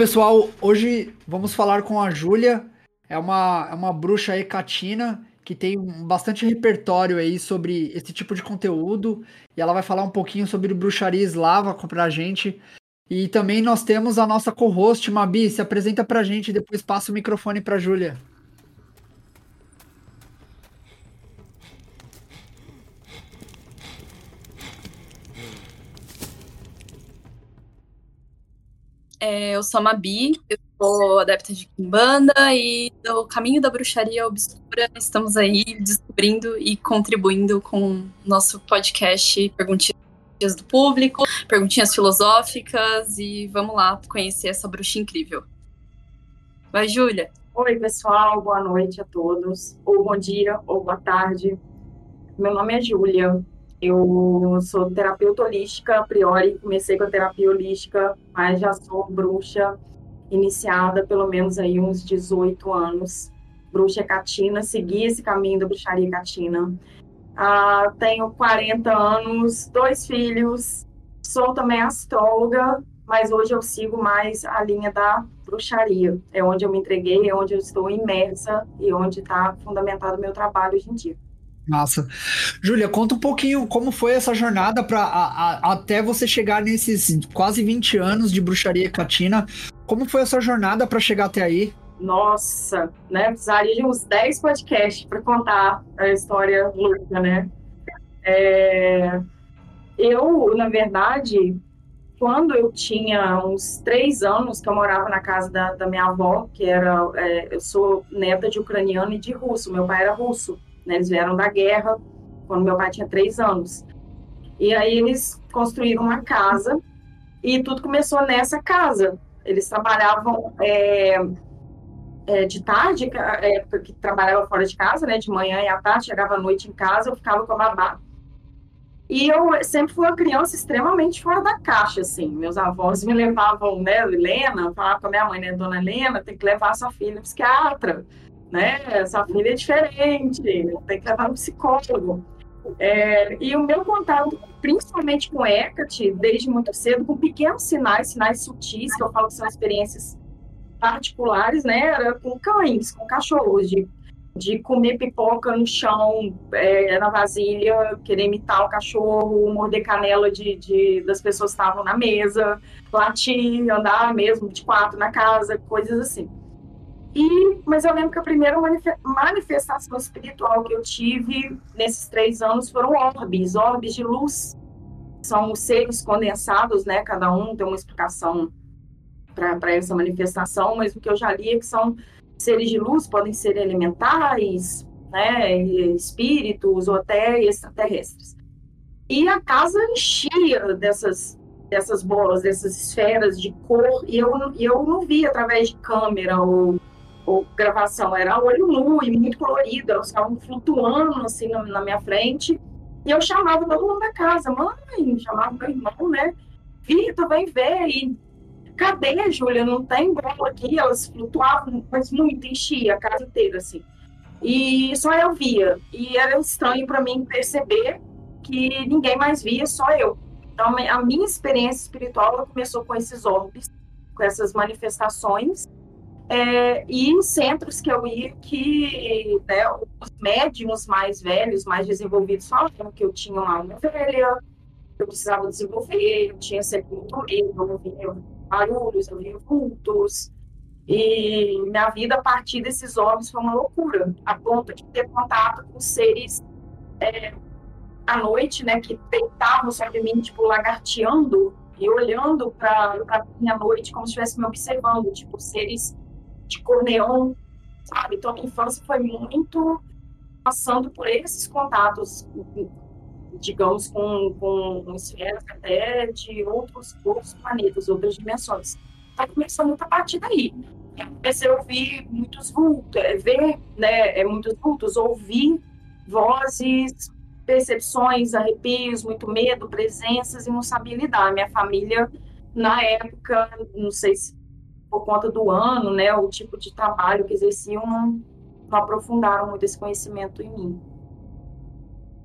Pessoal, hoje vamos falar com a Júlia. É uma, é uma bruxa hecatina que tem bastante repertório aí sobre esse tipo de conteúdo. E ela vai falar um pouquinho sobre bruxaria eslava pra gente. E também nós temos a nossa co-host, Mabi. Se apresenta pra gente e depois passa o microfone pra Júlia. É, eu sou a Mabi, eu sou adepta de Kimbanda e do caminho da bruxaria obscura estamos aí descobrindo e contribuindo com nosso podcast Perguntinhas do Público, perguntinhas filosóficas e vamos lá conhecer essa bruxa incrível. Vai, Júlia. Oi, pessoal, boa noite a todos, ou bom dia, ou boa tarde. Meu nome é Júlia, eu sou terapeuta holística a priori, comecei com a terapia holística, mas já sou bruxa iniciada pelo menos aí uns 18 anos. Bruxa catina, segui esse caminho da bruxaria catina. Ah, tenho 40 anos, dois filhos, sou também astróloga, mas hoje eu sigo mais a linha da bruxaria. É onde eu me entreguei, é onde eu estou imersa e onde está fundamentado o meu trabalho hoje em dia. Massa. Júlia, conta um pouquinho como foi essa jornada para até você chegar nesses quase 20 anos de bruxaria catina. Como foi essa jornada para chegar até aí? Nossa, né? Precisaria de uns 10 podcasts para contar a história louca, né? É... Eu, na verdade, quando eu tinha uns três anos, que eu morava na casa da, da minha avó, que era. É, eu sou neta de ucraniano e de russo, meu pai era russo. Né? Eles vieram da guerra quando meu pai tinha três anos. E aí eles construíram uma casa e tudo começou nessa casa. Eles trabalhavam é, é, de tarde, é, porque trabalhava fora de casa, né? De manhã e à tarde, chegava à noite em casa, eu ficava com a babá. E eu sempre fui uma criança extremamente fora da caixa, assim. Meus avós me levavam, né, Helena, falava com a minha mãe, né, dona Helena, tem que levar sua filha psiquiatra né? Essa filha é diferente, tem que levar um psicólogo. É, e o meu contato, principalmente com Hecate, desde muito cedo, com pequenos sinais, sinais sutis, que eu falo que são experiências particulares, né? Era com cães, com cachorros, de, de comer pipoca no chão, é, na vasilha, querer imitar o cachorro, morder canela de, de das pessoas que estavam na mesa, latir, andar mesmo de quatro na casa, coisas assim. E, mas eu lembro que a primeira manifestação espiritual que eu tive nesses três anos foram orbes, orbes de luz. São seres condensados, né? Cada um tem uma explicação para essa manifestação, mas o que eu já li é que são seres de luz, podem ser elementares, né? Espíritos ou até extraterrestres. E a casa enchia dessas dessas bolas, dessas esferas de cor, e eu, eu não via através de câmera ou ou gravação era olho nu e muito colorido, elas ficavam flutuando assim na, na, minha frente. E eu chamava todo mundo da casa, mãe, chamava meu irmão, né? Vitor, vem ver. E cadê, Júlia? Não tem bola aqui. Elas flutuavam, mas muito, enchia a casa inteira, assim. E só eu via. E era estranho para mim perceber que ninguém mais via, só eu. Então, a minha experiência espiritual começou com esses orbes, com essas manifestações é, e em centros que eu ia que né, os médiums mais velhos, mais desenvolvidos falavam que eu tinha uma alma velha, eu precisava desenvolver, eu tinha sempre muito medo, eu ouvia barulhos, eu ouvia vultos. E minha vida a partir desses homens foi uma loucura, a ponto de ter contato com seres é, à noite, né, que deitavam sobre mim, tipo, lagarteando e olhando para a minha noite como se estivesse me observando, tipo, seres de cor neon, sabe? Então, a minha infância foi muito passando por esses contatos, digamos, com, com esferas até de outros, outros planetas, outras dimensões. Então, começou muito a partir daí. Eu comecei a ouvir muitos vultos, é, ver né, é, muitos vultos, ouvir vozes, percepções, arrepios, muito medo, presenças e não sabia lidar. Minha família, na época, não sei se por conta do ano, né, o tipo de trabalho que exerciam, não, não aprofundaram muito esse conhecimento em mim.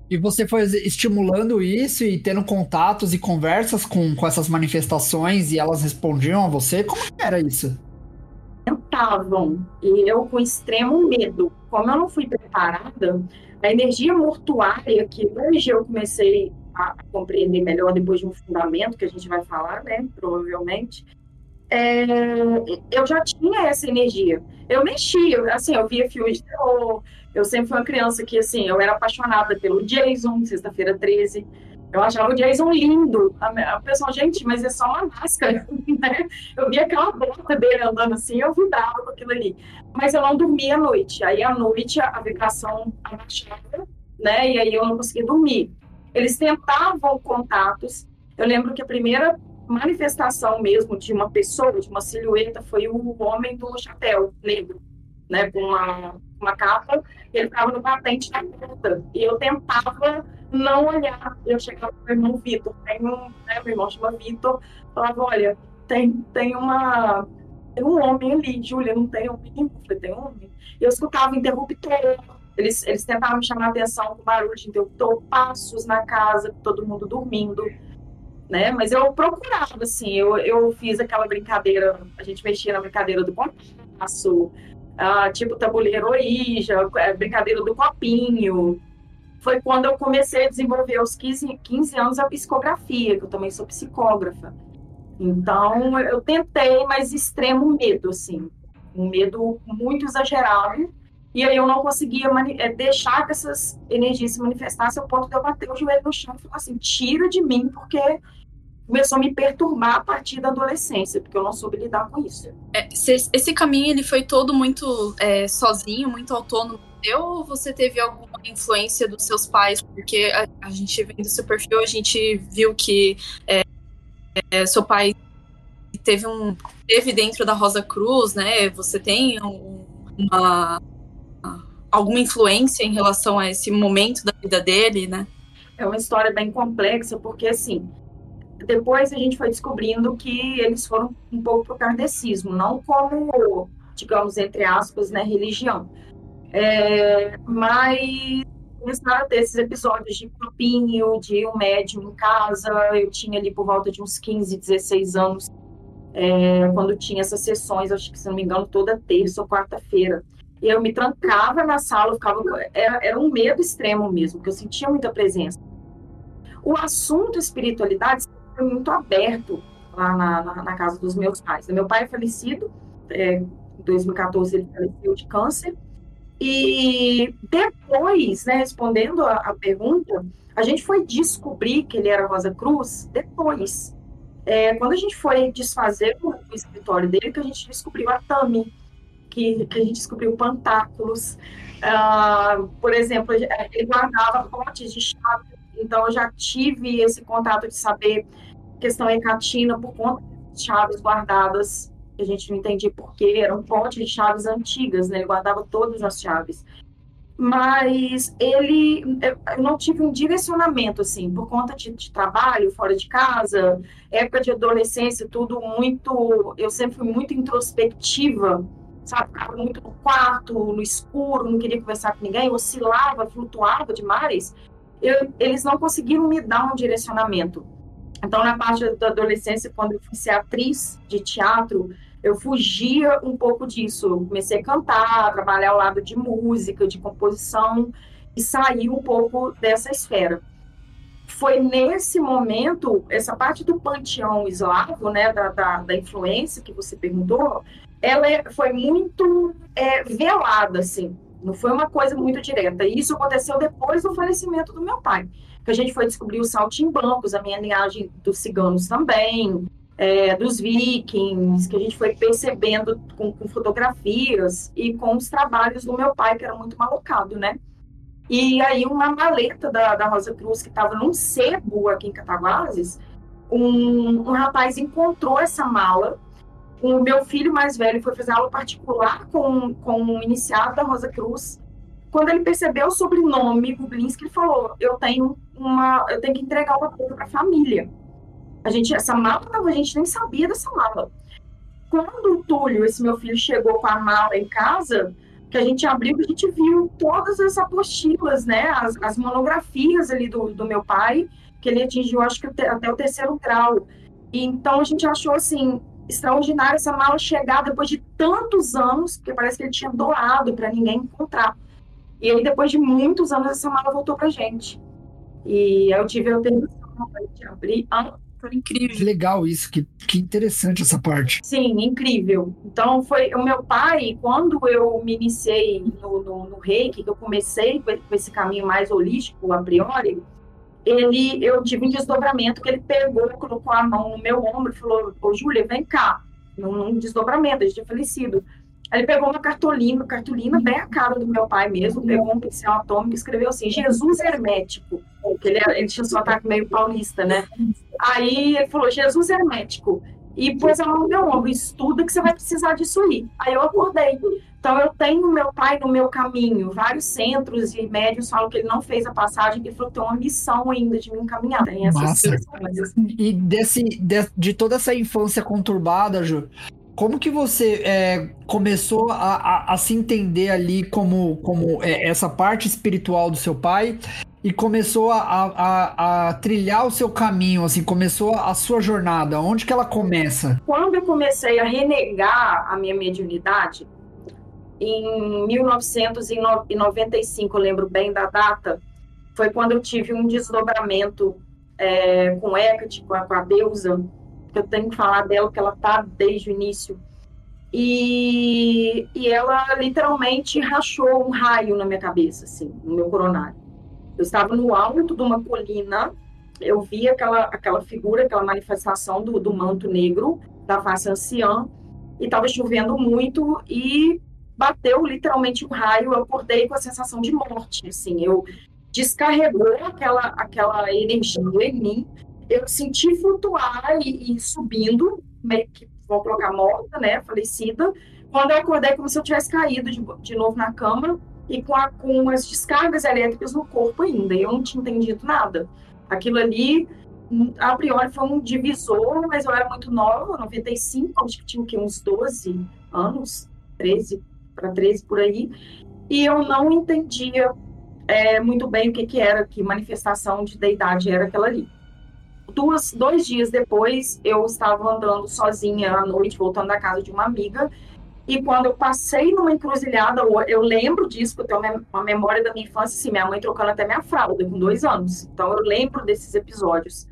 E você foi estimulando isso e tendo contatos e conversas com, com essas manifestações e elas respondiam a você? Como era isso? Tentavam. E eu com extremo medo. Como eu não fui preparada, a energia mortuária, que hoje eu comecei a compreender melhor depois de um fundamento que a gente vai falar, né? Provavelmente. É, eu já tinha essa energia. Eu mexia, assim, eu via filmes de terror, eu sempre fui uma criança que, assim, eu era apaixonada pelo Jason, Sexta-feira 13. Eu achava o Jason lindo. A, pessoa, gente, mas é só uma máscara, né? Eu via aquela bota dele andando assim, eu vibrava com aquilo ali. Mas eu não dormia à noite. Aí, à noite, a vibração abaixava, né? E aí eu não conseguia dormir. Eles tentavam contatos. Eu lembro que a primeira manifestação mesmo de uma pessoa, de uma silhueta, foi o homem do chapéu negro, né? Com uma uma capa, ele ficava no patente da porta. E eu tentava não olhar. Eu chegava para o meu irmão Vitor, tem um, né, meu irmão chama Vitor, falava, olha, tem, tem uma. Tem um homem ali, Júlia, não tem um menino? Eu falei, tem homem. Eu escutava interruptor. Eles, eles tentavam me chamar a atenção com barulho de interruptor, passos na casa, todo mundo dormindo. Né? Mas eu procurava, assim, eu, eu fiz aquela brincadeira, a gente mexia na brincadeira do compasso, ah, tipo tabuleiro Ouija, é, brincadeira do copinho. Foi quando eu comecei a desenvolver aos 15, 15 anos a psicografia, que eu também sou psicógrafa. Então, eu tentei, mas extremo medo, assim. Um medo muito exagerado. E aí eu não conseguia é, deixar que essas energias se manifestassem ao ponto de eu bater o joelho no chão e falar assim, tira de mim, porque começou a me perturbar a partir da adolescência, porque eu não soube lidar com isso. É, esse caminho ele foi todo muito é, sozinho, muito autônomo. Ou você teve alguma influência dos seus pais? Porque a, a gente vendo seu perfil, a gente viu que é, é, seu pai teve um teve dentro da Rosa Cruz, né? Você tem um, uma alguma influência em relação a esse momento da vida dele, né? É uma história bem complexa, porque assim, depois a gente foi descobrindo que eles foram um pouco para o kardecismo, não como, digamos, entre aspas, né, religião. É, mas começaram a ter esses episódios de papinho, de um médium em casa. Eu tinha ali por volta de uns 15, 16 anos, é, quando tinha essas sessões, acho que, se não me engano, toda terça ou quarta-feira. Eu me trancava na sala, ficava, era, era um medo extremo mesmo, porque eu sentia muita presença. O assunto espiritualidade foi muito aberto lá na, na, na, casa dos meus pais. Meu pai é falecido, é, em 2014 ele faleceu de câncer, e depois, né, respondendo a, a, pergunta, a gente foi descobrir que ele era Rosa Cruz depois. É, quando a gente foi desfazer o, o, escritório dele, que a gente descobriu a Tami, que, que a gente descobriu pantáculos. Uh, por exemplo, ele guardava potes de chave então, eu já tive esse contato de saber questão hecatina por conta de chaves guardadas, que a gente não entendia porquê, eram potes de chaves antigas, né? Ele guardava todas as chaves. Mas ele, eu não tive um direcionamento, assim, por conta de, de trabalho, fora de casa, época de adolescência, tudo muito. Eu sempre fui muito introspectiva, sabe? Ficava muito no quarto, no escuro, não queria conversar com ninguém, oscilava, flutuava demais eu, eles não conseguiram me dar um direcionamento. Então, na parte da adolescência, quando eu fui ser atriz de teatro, eu fugia um pouco disso. Eu comecei a cantar, a trabalhar ao lado de música, de composição, e saí um pouco dessa esfera. Foi nesse momento, essa parte do panteão eslavo, né, da, da, da influência que você perguntou, ela é, foi muito é, velada, assim. Não foi uma coisa muito direta. E isso aconteceu depois do falecimento do meu pai. Que a gente foi descobrir os saltimbancos, a minha linhagem dos ciganos também, é, dos vikings, que a gente foi percebendo com, com, fotografias e com os trabalhos do meu pai, que era muito malocado, né? E aí uma maleta da, da Rosa Cruz, que estava num sebo aqui em Cataguases, um, um rapaz encontrou essa mala o meu filho mais velho foi fazer aula particular com, com o iniciado da Rosa Cruz. Quando ele percebeu o sobrenome Gublinski, ele falou: Eu tenho uma, eu tenho que entregar uma coisa para a família. A gente, essa mala, a gente nem sabia dessa mala. Quando o Túlio, esse meu filho, chegou com a mala em casa, que a gente abriu, a gente viu todas as apostilas, né, as, as monografias ali do, do meu pai, que ele atingiu, acho que até o terceiro grau. Então a gente achou assim extraordinário essa mala chegar depois de tantos anos, porque parece que ele tinha doado para ninguém encontrar. E aí depois de muitos anos essa mala voltou para gente. E eu tive a permissão de abrir. Ah, foi incrível. Que legal isso, que, que interessante essa parte. Sim, incrível. Então, foi o meu pai, quando eu me iniciei no, no, no reiki, que eu comecei com esse caminho mais holístico, a priori, ele, eu tive um desdobramento que ele pegou, colocou a mão no meu ombro e falou, ô Júlia, vem cá, num, num desdobramento, a gente tinha falecido. Aí ele pegou uma cartolina, cartolina bem a cara do meu pai mesmo, pegou um pincel atômico e escreveu assim, Jesus Hermético, porque ele, ele tinha um ataque meio paulista, né? Aí ele falou, Jesus Hermético, e pôs a mão no meu ombro, estuda que você vai precisar disso aí. Aí eu acordei. Então eu tenho meu pai no meu caminho. Vários centros e médios falam que ele não fez a passagem, que ele falou que tem uma missão ainda de me encaminhar. Tem essas coisas. E desse, de, de toda essa infância conturbada, Ju, como que você é, começou a, a, a, se entender ali como, como é, essa parte espiritual do seu pai e começou a, a, a, trilhar o seu caminho, assim, começou a sua jornada? Onde que ela começa? Quando eu comecei a renegar a minha mediunidade, em 1995, eu lembro bem da data, foi quando eu tive um desdobramento é, com Hecate, com a, com a deusa, que eu tenho que falar dela, porque ela tá desde o início. E, e ela literalmente rachou um raio na minha cabeça, assim, no meu coronário. Eu estava no alto de uma colina, eu vi aquela, aquela figura, aquela manifestação do, do manto negro, da face anciã, e estava chovendo muito e bateu literalmente um raio. Eu acordei com a sensação de morte, assim, eu descarregou aquela, aquela energia em mim eu senti flutuar e, e subindo, meio que vou colocar morta, né, falecida. Quando eu acordei, como se eu tivesse caído de, de novo na cama e com, a, com as descargas elétricas no corpo ainda. E eu não tinha entendido nada. Aquilo ali, a priori, foi um divisor, mas eu era muito nova, 95, acho que tinha uns 12 anos, 13 para 13 por aí. E eu não entendia é, muito bem o que, que era, que manifestação de deidade era aquela ali duas, dois dias depois, eu estava andando sozinha à noite, voltando da casa de uma amiga, e quando eu passei numa encruzilhada, eu lembro disso, porque eu tenho uma memória da minha infância, assim, minha mãe trocando até minha fralda com dois anos. Então eu lembro desses episódios.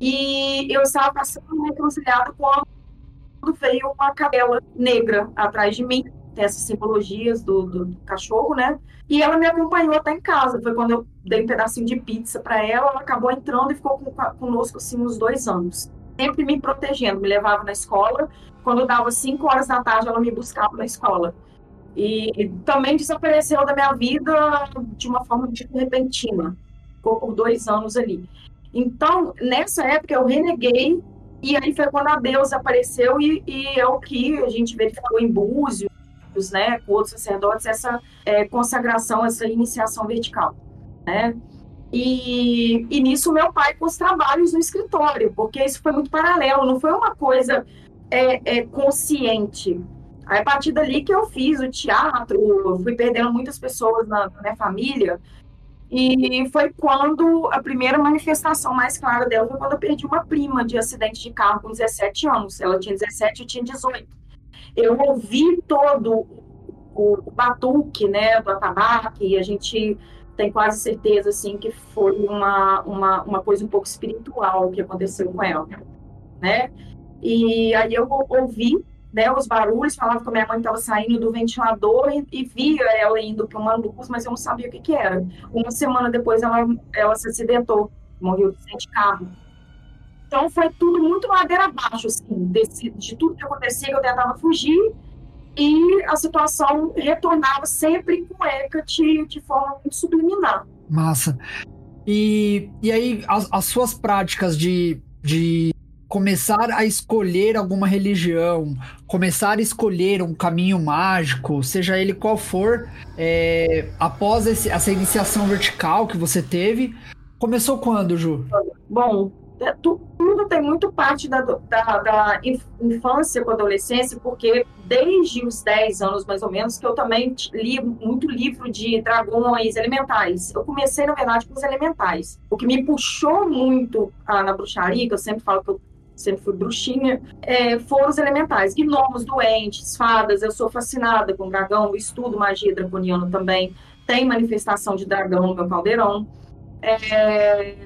E eu estava passando numa encruzilhada quando veio uma cadela negra atrás de mim tem essas simbologias do, do, cachorro, né? E ela me acompanhou até em casa. Foi quando eu dei um pedacinho de pizza para ela, ela acabou entrando e ficou com, conosco assim uns dois anos. Sempre me protegendo, me levava na escola. Quando dava cinco horas da tarde, ela me buscava na escola. E também desapareceu da minha vida de uma forma tipo repentina. Ficou por dois anos ali. Então, nessa época, eu reneguei e aí foi quando a deusa apareceu e, e é o que a gente verificou em Búzios, né, com outros sacerdotes, essa é, consagração, essa iniciação vertical, né? E, e nisso meu pai com os trabalhos no escritório, porque isso foi muito paralelo, não foi uma coisa é, é, consciente. Aí, a partir dali que eu fiz o teatro, fui perdendo muitas pessoas na, na minha família, e foi quando a primeira manifestação mais clara dela foi quando eu perdi uma prima de acidente de carro com 17 anos. Ela tinha 17, eu tinha 18 eu ouvi todo o, o batuque, né, do atabaque, e a gente tem quase certeza, assim, que foi uma, uma, uma coisa um pouco espiritual que aconteceu com ela, né? E aí eu ouvi, né, os barulhos, falava que a minha mãe estava saindo do ventilador e, e via ela indo para uma luz, mas eu não sabia o que que era. Uma semana depois ela, ela se acidentou, morreu de carro. Então foi tudo muito ladeira abaixo, assim, desse, de tudo que acontecia, eu tentava fugir e a situação retornava sempre com Hecate de forma muito subliminar. Massa. E, e aí, as, as suas práticas de, de começar a escolher alguma religião, começar a escolher um caminho mágico, seja ele qual for, é, após esse, essa iniciação vertical que você teve, começou quando, Ju? Bom, é, tudo tem muito parte da, da, da infância com adolescência, porque desde os 10 anos, mais ou menos, que eu também li muito livro de dragões elementais. Eu comecei, na verdade, com os elementais. O que me puxou muito ah, na bruxaria, que eu sempre falo que eu sempre fui bruxinha, é, foram os elementais, gnomos, doentes, fadas. Eu sou fascinada com dragão, estudo magia draconiana também. Tem manifestação de dragão no meu caldeirão. É,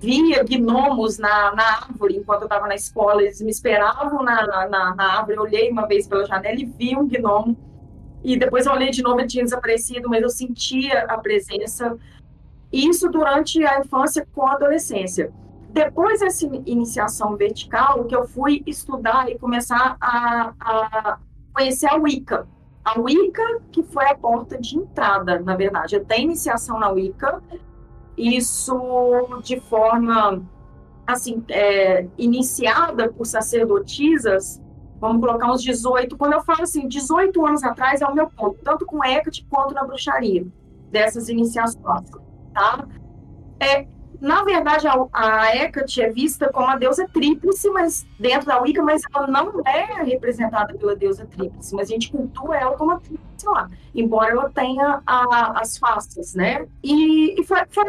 via gnomos na, na árvore enquanto eu estava na escola, eles me esperavam na, na, na, árvore. Eu olhei uma vez pela janela e vi um gnomo. E depois eu olhei de novo, ele tinha desaparecido, mas eu sentia a presença. Isso durante a infância com a adolescência. Depois dessa iniciação vertical, que eu fui estudar e começar a, a conhecer a Wicca. A Wicca, que foi a porta de entrada, na verdade. Eu tenho iniciação na Wicca, isso de forma, assim, é, iniciada por sacerdotisas, vamos colocar uns 18, quando eu falo assim, 18 anos atrás é o meu ponto, tanto com Hecate quanto na bruxaria, dessas iniciações, tá? É, na verdade, a, a Hecate é vista como a deusa tríplice, mas dentro da Wicca, mas ela não é representada pela deusa tríplice, mas a gente cultua ela como a tríplice lá, embora ela tenha a, as faces, né? E, e foi, foi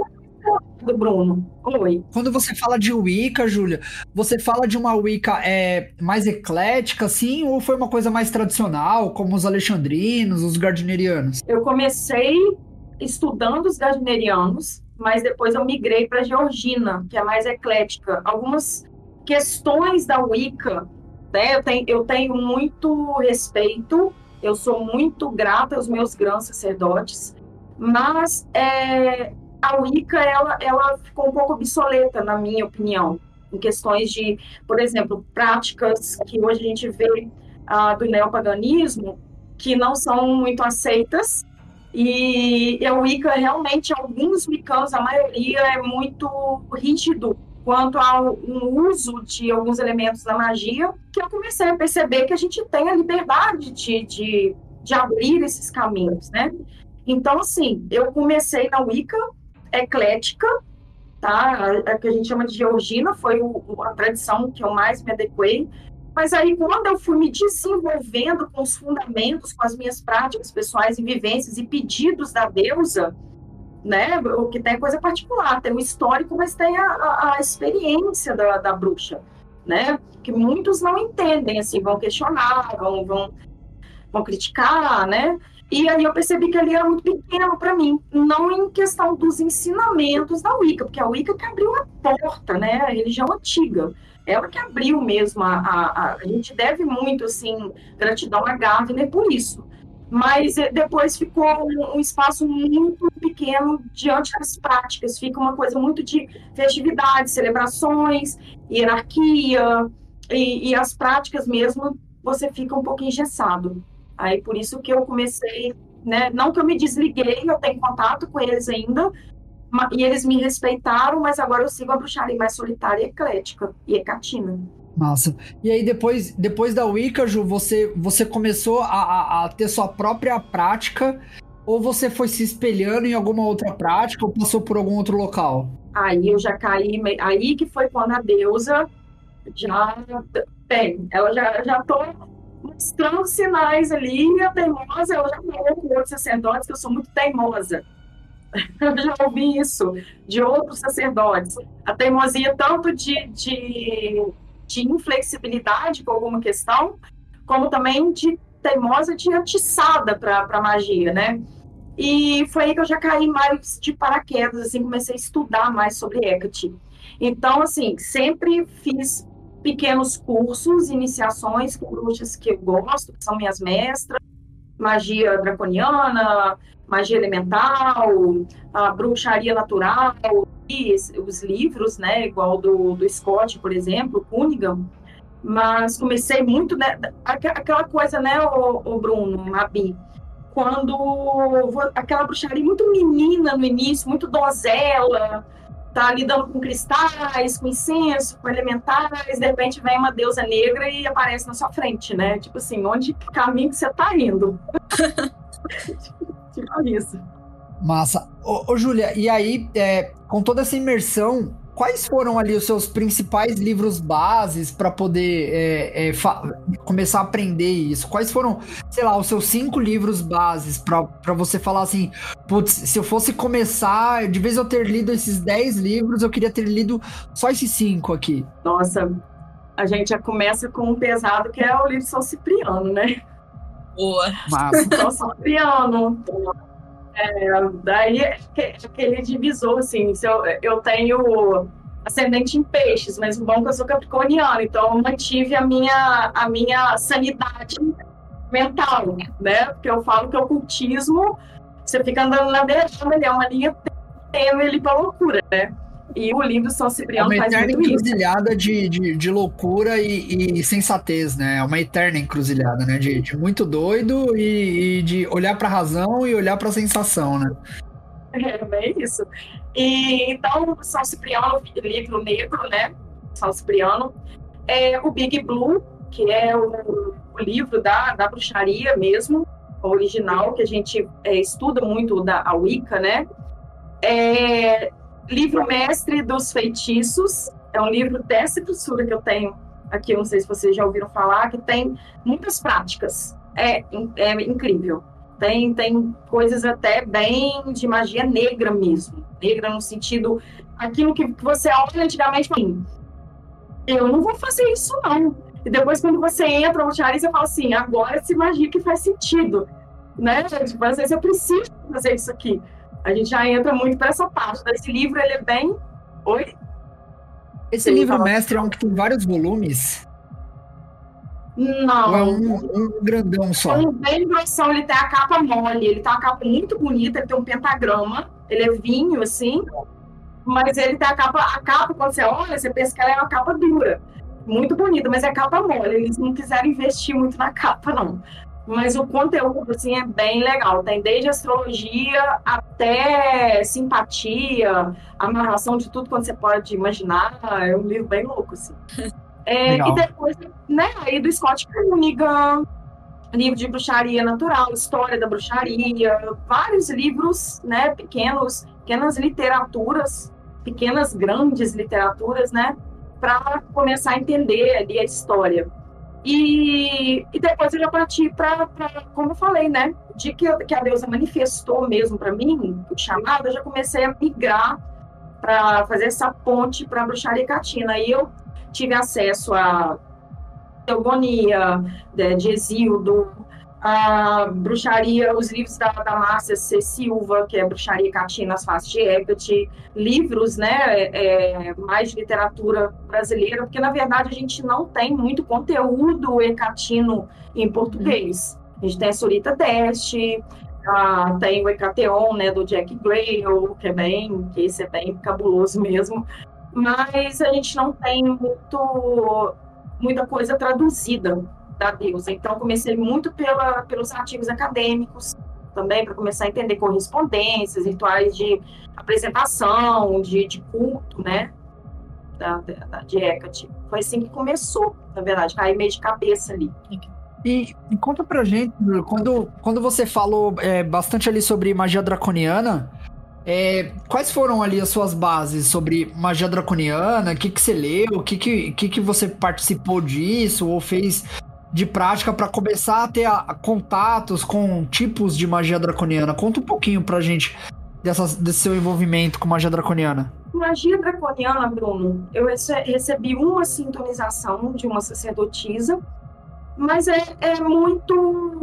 do Bruno. Oi. Quando você fala de Wicca, Júlia, você fala de uma Wicca é, mais eclética, assim, ou foi uma coisa mais tradicional, como os alexandrinos, os gardnerianos? Eu comecei estudando os gardnerianos, mas depois eu migrei para Georgina, que é mais eclética. Algumas questões da Wicca, né, eu, tenho, eu tenho muito respeito, eu sou muito grata aos meus grandes sacerdotes, mas é, a Wicca ela, ela ficou um pouco obsoleta, na minha opinião, em questões de, por exemplo, práticas que hoje a gente vê ah, do neopaganismo, que não são muito aceitas e a Wicca, realmente, alguns wiccanos, a maioria, é muito rígido quanto ao uso de alguns elementos da magia, que eu comecei a perceber que a gente tem a liberdade de, de, de abrir esses caminhos, né? Então, assim, eu comecei na Wicca eclética, tá? A, a que a gente chama de Georgina, foi o, a tradição que eu mais me adequei, mas aí, quando eu fui me desenvolvendo com os fundamentos, com as minhas práticas pessoais e vivências e pedidos da deusa, né? O que tem coisa particular, tem o histórico, mas tem a, a, a experiência da, da, bruxa, né? Que muitos não entendem, assim, vão questionar, vão, vão, vão criticar, né? E aí eu percebi que ali era muito pequeno para mim, não em questão dos ensinamentos da Wicca, porque a Wicca que abriu a porta, né? A religião antiga ela que abriu mesmo a, a, a, gente deve muito assim gratidão a Gardner por isso. Mas eh, depois ficou um, um, espaço muito pequeno diante das práticas. Fica uma coisa muito de festividades celebrações hierarquia e, e as práticas mesmo você fica um pouco engessado. Aí por isso que eu comecei né não que eu me desliguei eu tenho contato com eles ainda e eles me respeitaram, mas agora eu sigo a bruxaria mais solitária e eclética e hecatina. Massa. E aí, depois, depois da Wicca, Ju, você, você começou a, a, a, ter sua própria prática? Ou você foi se espelhando em alguma outra prática ou passou por algum outro local? Aí eu já caí. Aí que foi quando a deusa já tem. Ela já, já tô mostrando sinais ali. A teimosa, eu já falei com outros sacerdotes que eu sou muito teimosa. Eu já ouvi isso de outros sacerdotes. A teimosia tanto de, de, de inflexibilidade com alguma questão, como também de teimosa de atiçada para a magia, né? E foi aí que eu já caí mais de paraquedas, assim, comecei a estudar mais sobre Hecate. Então, assim, sempre fiz pequenos cursos, iniciações com bruxas que eu gosto, que são minhas mestras, magia draconiana, magia elemental, a bruxaria natural, e os livros, né, igual do, do Scott, por exemplo, Cunningham, mas comecei muito, né, aquela coisa, né, o, o Bruno, Mabi, quando aquela bruxaria muito menina no início, muito dozela, tá lidando com cristais, com incenso, com elementais, de repente vem uma deusa negra e aparece na sua frente, né? Tipo assim, onde caminho que você tá indo? tipo isso. Massa. Ô, ô Júlia, e aí, é, com toda essa imersão quais foram ali os seus principais livros bases para poder é, é, começar a aprender isso? Quais foram, sei lá, os seus cinco livros bases para você falar assim, putz, se eu fosse começar, de vez eu ter lido esses dez livros, eu queria ter lido só esses cinco aqui? Nossa, a gente já começa com um pesado que é o livro São Cipriano, né? Boa. São Cipriano. É, daí aquele divisor, assim, se eu, eu tenho ascendente em peixes, mas o bom é que eu sou capricorniano, então eu mantive a minha, a minha sanidade mental, né? Porque eu falo que o ocultismo, você fica andando na beirada, ele é uma linha tênue ali pra loucura, né? E o livro São Cipriano é uma eterna encruzilhada de, de, de, loucura e, e, sensatez, né? É uma eterna encruzilhada, né? De, de muito doido e, e de olhar para a razão e olhar para a sensação, né? É bem isso. E então, São Cipriano, livro negro, né? São Cipriano. É o Big Blue, que é o, o livro da, da bruxaria mesmo, o original, que a gente é, estuda muito da a Wicca, né? É, livro Mestre dos Feitiços, é um livro dessa grossura que eu tenho aqui, não sei se vocês já ouviram falar, que tem muitas práticas. É, é incrível. Tem, tem coisas até bem de magia negra mesmo. Negra no sentido, aquilo que você olha antigamente, assim, eu não vou fazer isso não. E depois quando você entra no Chari, você fala assim, agora essa magia que faz sentido. Né, gente? Às vezes eu preciso fazer isso aqui. A gente já entra muito para essa parte. Esse livro, ele é bem... Oi? Esse Sim, livro mestre é um que tem vários volumes? Não. Ou é um, um grandão só? É um bem grossão, ele tem a capa mole, ele tem uma capa muito bonita, ele tem um pentagrama, ele é vinho, assim, mas ele tem a capa, a capa, quando você olha, você pensa que ela é uma capa dura. Muito bonita, mas é capa mole. Eles não quiseram investir muito na capa, não. Mas o conteúdo, assim, é bem legal. Tem desde astrologia até simpatia, amarração de tudo quando você pode imaginar. É um livro bem louco, assim. É, e depois, né, aí do Scott Cunningham, livro de bruxaria natural, história da bruxaria, vários livros, né, pequenos, pequenas literaturas, pequenas grandes literaturas, né, para começar a entender ali a história. E, e depois eu já parti para, como eu falei, né, de que, que a deusa manifestou mesmo para mim, o chamado, eu já comecei a migrar para fazer essa ponte para a bruxaria catina. E eu tive acesso a Teogonia, de, de Exildo, a bruxaria, os livros da, da Márcia C. Silva, que é Bruxaria Catina, as Faces de Hecate, livros, né, é, mais de literatura brasileira, porque, na verdade, a gente não tem muito conteúdo ecatino em português. A gente tem a Solita Teste, tem o Hecateon, né, do Jack Gray, que é bem, que esse é bem cabuloso mesmo, mas a gente não tem muito, muita coisa traduzida da deusa. Então, comecei muito pela, pelos artigos acadêmicos também, para começar a entender correspondências, rituais de apresentação, de, de culto, né? Da, da, de Hecate. Foi assim que começou, na verdade, cair meio de cabeça ali. E, e conta pra gente, quando, quando você falou é, bastante ali sobre magia draconiana, é, quais foram ali as suas bases sobre magia draconiana? O que, que você leu? O que, que, que, que você participou disso? Ou fez de prática para começar a ter a, a contatos com tipos de magia draconiana? Conta um pouquinho pra gente dessa, desse seu envolvimento com magia draconiana. Magia draconiana, Bruno, eu recebi uma sintonização de uma sacerdotisa mas é, é muito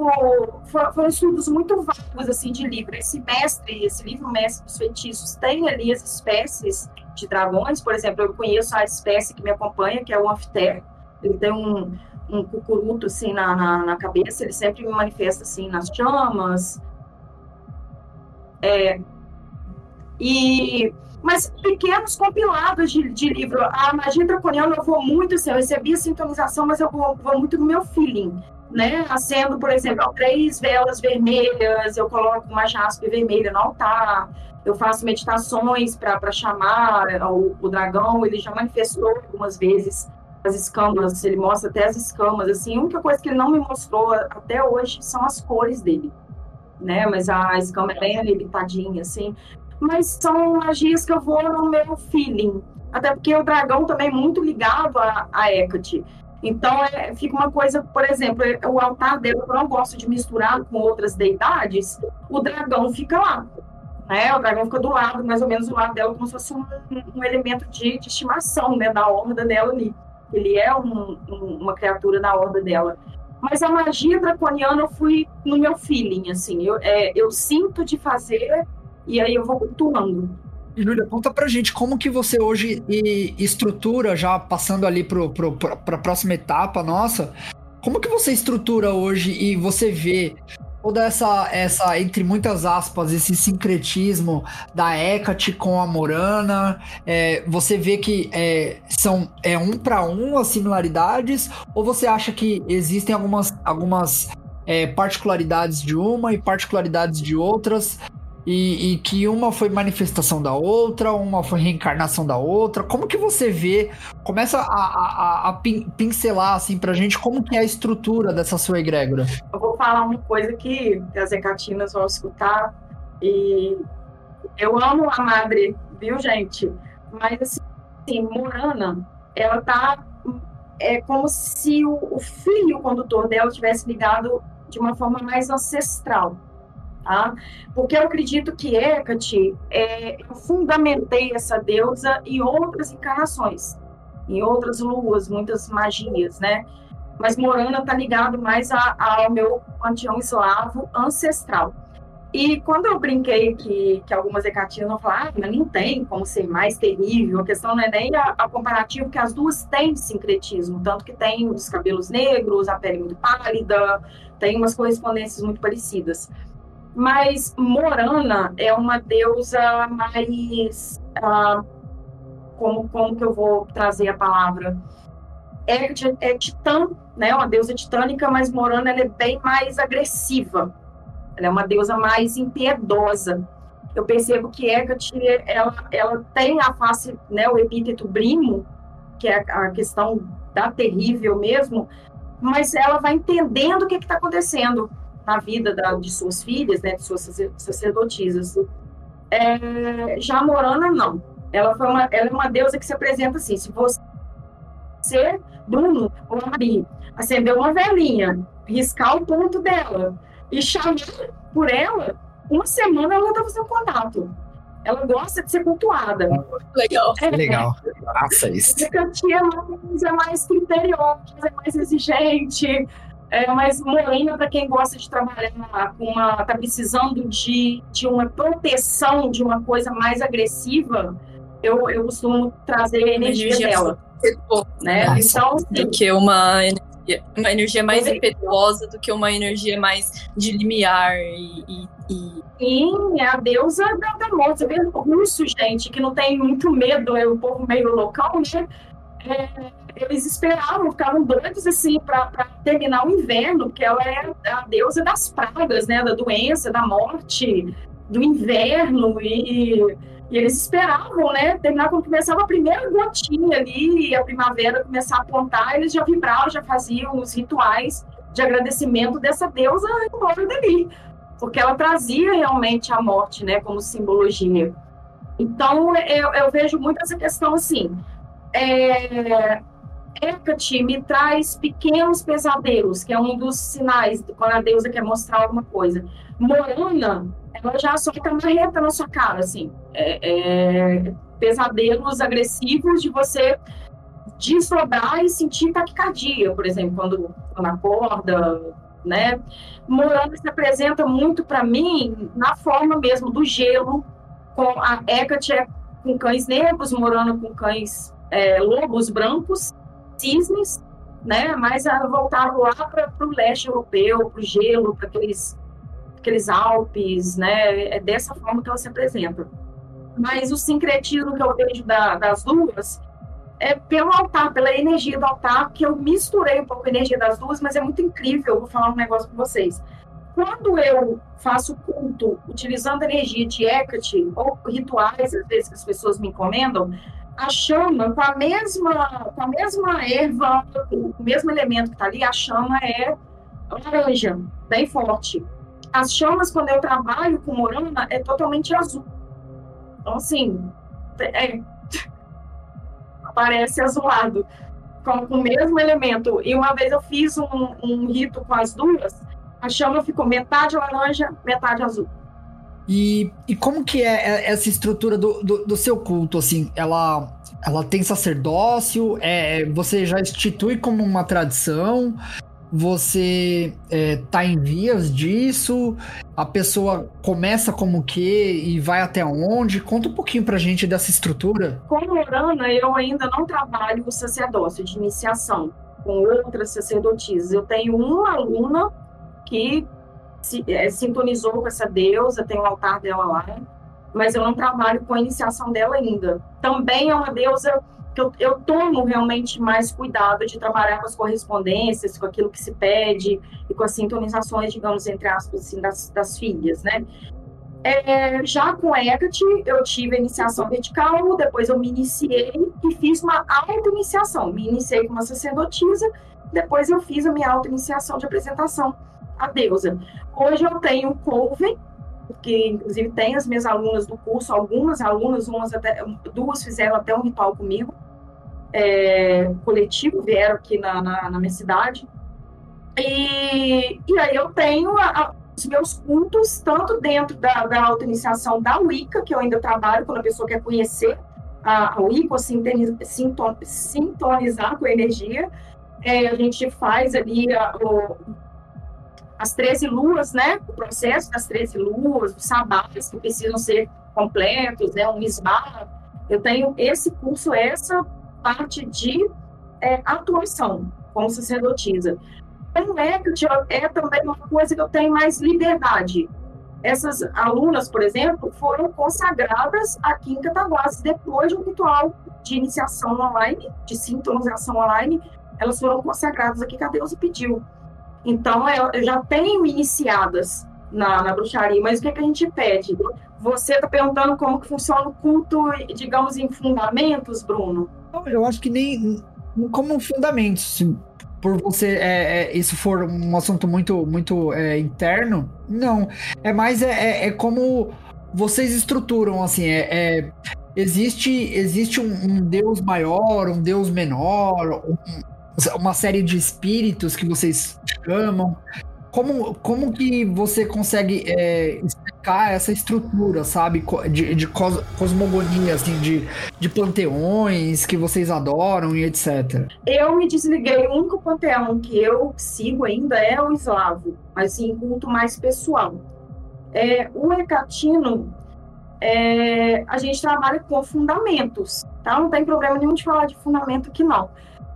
foram estudos muito vagos assim de livro esse mestre esse livro mestre dos feitiços tem ali as espécies de dragões por exemplo eu conheço a espécie que me acompanha que é o Amphiter ele tem um, um cucuruto assim na, na, na, cabeça ele sempre me manifesta assim nas chamas é, e mas pequenos compilados de, de livro. A magia draconiana eu vou muito, assim, eu recebi a sintonização, mas eu vou, vou muito no meu feeling. Né? Acendo, por exemplo, três velas vermelhas, eu coloco uma jaspe vermelha no altar, eu faço meditações para chamar o, o, dragão, ele já manifestou algumas vezes as escamas, ele mostra até as escamas, assim, a única coisa que ele não me mostrou até hoje são as cores dele, né, mas a escama é bem limitadinha, assim, mas são magias que eu vou no meu feeling. até porque o dragão também é muito ligado a, a Hecate. Então, é, fica uma coisa, por exemplo, o altar dela, eu não gosto de misturar com outras deidades, o dragão fica lá. Né? O dragão fica do lado, mais ou menos do lado dela, como se fosse um, um elemento de, de, estimação né? da horda dela ali. Ele é um, um, uma criatura da horda dela. Mas a magia draconiana eu fui no meu feeling, assim. Eu, é, eu sinto de fazer e aí eu vou cultuando. Júlia, conta pra gente como que você hoje estrutura, já passando ali pro, pro, pra próxima etapa nossa, como que você estrutura hoje e você vê toda essa, essa, entre muitas aspas, esse sincretismo da Hecate com a Morana, é, você vê que é, são é um para um as similaridades, ou você acha que existem algumas, algumas é, particularidades de uma e particularidades de outras? E, e, que uma foi manifestação da outra, uma foi reencarnação da outra. Como que você vê? Começa a, a, a pincelar assim pra gente como que é a estrutura dessa sua egrégora. Eu vou falar uma coisa que as Ecatinas vão escutar e eu amo a madre, viu, gente? Mas assim, Morana, ela tá é como se o, o fio condutor dela tivesse ligado de uma forma mais ancestral Tá? Porque eu acredito que Hecate, é, eu fundamentei essa deusa em outras encarnações, em outras luas, muitas magias, né? Mas Morana está ligado mais a, ao meu panteão eslavo ancestral. E quando eu brinquei que, que algumas hecatinas vão falar, ah, não tem como ser mais terrível, a questão não é nem a, a comparativo, que as duas têm sincretismo, tanto que tem os cabelos negros, a pele muito pálida, tem umas correspondências muito parecidas. Mas Morana é uma deusa mais. Uh, como, como que eu vou trazer a palavra? É, é titã, né? Uma deusa titânica, mas Morana ela é bem mais agressiva. Ela é uma deusa mais impiedosa. Eu percebo que Hecate, ela, ela tem a face, né, o epíteto brimo, que é a questão da terrível mesmo, mas ela vai entendendo o que está acontecendo na vida da, de suas filhas, né, de suas sacerdotisas. É, já a Morana, não. Ela, foi uma, ela é uma deusa que se apresenta assim, se você, Bruno, ou Maria, acender uma velhinha, riscar o ponto dela e chamar por ela, uma semana ela está fazendo contato. Ela gosta de ser cultuada. Legal. É, Legal. Faça isso. A tia é mais criteriosa, é mais exigente, é, mas Molina, para quem gosta de trabalhar com uma. está precisando de, de uma proteção, de uma coisa mais agressiva, eu, eu costumo trazer a energia, energia dela. Né? Então, assim, do que uma energia, uma energia mais impetuosa do que uma energia mais de limiar e, e, e... Sim, é a deusa da, da morte. Você vê o russo, gente, que não tem muito medo, é o povo meio local, né? É, eles esperavam, ficavam doidos assim para terminar o inverno, porque ela é a deusa das pragas, né, da doença, da morte, do inverno e, e eles esperavam, né, terminar quando começava a primeira gotinha ali, a primavera começar a apontar, eles já vibravam, já faziam os rituais de agradecimento dessa deusa embora dali, porque ela trazia realmente a morte, né, como simbologia. Então, eu, eu vejo muito essa questão assim, é, Hecate me traz pequenos pesadelos, que é um dos sinais quando a deusa quer mostrar alguma coisa. Morana, ela já solta marreta na sua cara, assim. É, é, pesadelos agressivos de você desdobrar e sentir taquicardia, por exemplo, quando, quando acorda, né? Morana se apresenta muito para mim na forma mesmo do gelo, com a Hecate é com cães negros, Morana com cães é, lobos brancos, cisnes, né? Mas voltado lá para o leste europeu, para o gelo, para aqueles, aqueles Alpes, né? É dessa forma que ela se apresenta. Mas o sincretismo que eu vejo da, das duas é pelo altar, pela energia do altar, que eu misturei um pouco a energia das duas, mas é muito incrível. Vou falar um negócio com vocês. Quando eu faço culto utilizando a energia de Hecate, ou rituais, às vezes que as pessoas me encomendam, a chama com a mesma, com a mesma erva, o mesmo elemento que está ali, a chama é laranja, bem forte. As chamas, quando eu trabalho com morana, é totalmente azul. Então, assim, é, aparece azulado, com, com o mesmo elemento. E uma vez eu fiz um, um rito com as duas, a chama ficou metade laranja, metade azul. E, e como que é, é essa estrutura do, do, do, seu culto, assim? Ela, ela tem sacerdócio? É, você já institui como uma tradição? Você é, tá em vias disso? A pessoa começa como que e vai até onde? Conta um pouquinho pra gente dessa estrutura. Como Orana, eu ainda não trabalho o sacerdócio de iniciação com outras sacerdotisas. Eu tenho uma aluna que se, é, sintonizou com essa deusa, tem o altar dela lá, mas eu não trabalho com a iniciação dela ainda. Também é uma deusa que eu, eu tomo realmente mais cuidado de trabalhar com as correspondências, com aquilo que se pede e com as sintonizações, digamos, entre aspas, assim, das, das filhas, né? É, já com Hecate, eu tive a iniciação vertical, depois eu me iniciei e fiz uma auto-iniciação. Me iniciei com uma sacerdotisa, depois eu fiz a minha auto-iniciação de apresentação à deusa. Hoje eu tenho Coven, que inclusive tem as minhas alunas do curso, algumas alunas, umas até, duas fizeram até um ritual comigo, é, coletivo, vieram aqui na, na, na, minha cidade. E, e aí eu tenho a, a, os meus cultos, tanto dentro da, da auto-iniciação da Wicca, que eu ainda trabalho, quando a pessoa quer conhecer a, a Wicca, ou sinton, sintonizar com a energia, é, a gente faz ali a, o, as 13 luas, né? O processo das 13 luas, os sabás que precisam ser completos, né? Um misbah. Eu tenho esse curso, essa parte de é, atuação como sacerdotisa. Como é que é também uma coisa que eu tenho mais liberdade. Essas alunas, por exemplo, foram consagradas aqui em Cataguases depois de um ritual de iniciação online, de sintonização online, elas foram consagradas aqui que a Deus pediu. Então, eu já tenho iniciadas na, na bruxaria, mas o que, é que a gente pede? Você está perguntando como que funciona o culto, digamos, em fundamentos, Bruno? Eu acho que nem como fundamentos. Por você, é, é, isso for um assunto muito, muito é, interno, não. É mais é, é, é como vocês estruturam, assim, é, é existe, existe um, um, Deus maior, um Deus menor, um, uma série de espíritos que vocês chamam. Como, como que você consegue é, explicar essa estrutura, sabe? De, de cos, cosmogonia, assim, de, de panteões que vocês adoram e etc. Eu me desliguei. O único panteão que eu sigo ainda é o eslavo, mas em culto mais pessoal. É, o Hecatino, é, a gente trabalha com fundamentos, tá? Não tem problema nenhum de falar de fundamento aqui, não.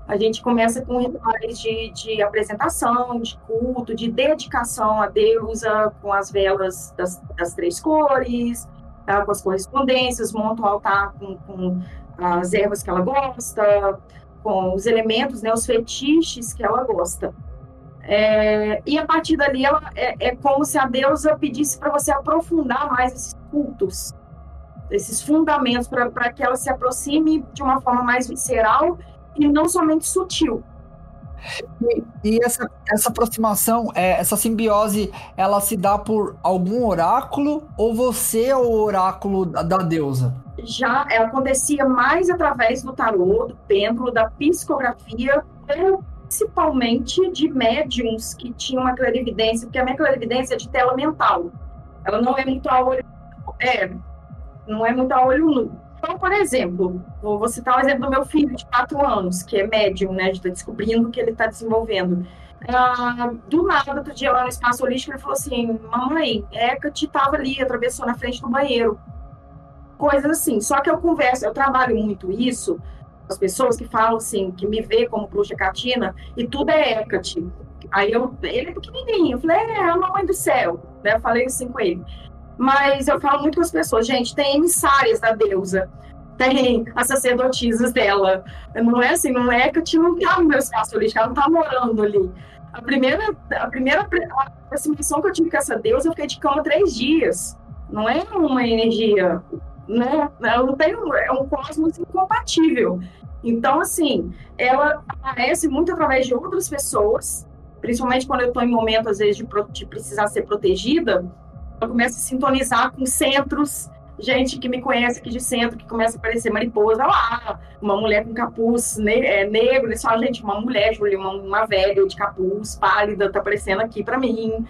A gente começa com rituais de, de apresentação, de culto, de dedicação à deusa, com as velas das, das três cores, tá? com as correspondências, monta o altar com, com as ervas que ela gosta, com os elementos, né, os fetiches que ela gosta. É, e a partir dali, ela, é, é como se a deusa pedisse para você aprofundar mais esses cultos, esses fundamentos, para que ela se aproxime de uma forma mais visceral e não somente sutil. E, e, essa, essa aproximação, é, essa simbiose, ela se dá por algum oráculo ou você é o oráculo da, da deusa? Já é, acontecia mais através do tarô, do pêndulo, da psicografia, principalmente de médiums que tinham uma clarividência, porque a minha clarividência é de tela mental. Ela não é muito a olho, é, não é muito a olho nu. Então, por exemplo, vou citar o exemplo do meu filho de 4 anos, que é médium, né? Está descobrindo que ele está desenvolvendo. Ah, do nada, outro dia lá no espaço holístico, ele falou assim: Mamãe, Hecate estava ali, atravessou na frente do banheiro. Coisas assim. Só que eu converso, eu trabalho muito isso as pessoas que falam assim, que me vê como bruxa catina, e tudo é Hecate. Aí eu, ele é pequenininho, eu falei: É, é a mamãe do céu. Né? Eu falei assim com ele. Mas eu falo muito com as pessoas, gente, tem emissárias da deusa, tem as sacerdotisas dela. Não é assim, não é que eu tinha um tá no meu espaço ela não tá morando ali. A primeira, a primeira aproximação que eu tive com essa deusa, eu fiquei de cama três dias. Não é uma energia, né? Ela não tem, é um cosmos incompatível. Então, assim, ela aparece muito através de outras pessoas, principalmente quando eu estou em momentos, às vezes, de, de precisar ser protegida, ela começa a sintonizar com centros gente que me conhece aqui de centro, que começa a aparecer mariposa lá, uma mulher com capuz ne é, negro, eles falam, gente, uma mulher, Júlia, uma, uma velha de capuz, pálida, tá aparecendo aqui para mim.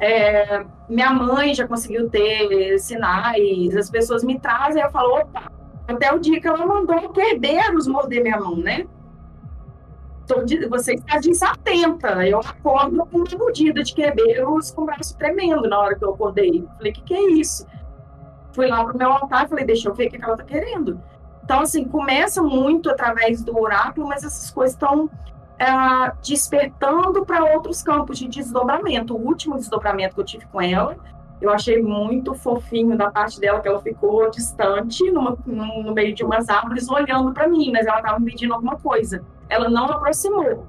É, minha mãe já conseguiu ter sinais, as pessoas me trazem, eu falo, opa, até o dia que ela mandou Kerberos morder minha mão, né? Você está desatenta. Eu acordo com uma mordida de Kerberos com o braço tremendo na hora que eu acordei. Falei, o que, que é isso? Fui lá pro meu altar e falei, deixa eu ver o que, que ela tá querendo. Então, assim, começa muito através do oráculo, mas essas coisas estão é, despertando para outros campos de desdobramento. O último desdobramento que eu tive com ela, eu achei muito fofinho da parte dela, que ela ficou distante, numa, no meio de umas árvores, olhando para mim, mas ela estava me pedindo alguma coisa. Ela não aproximou.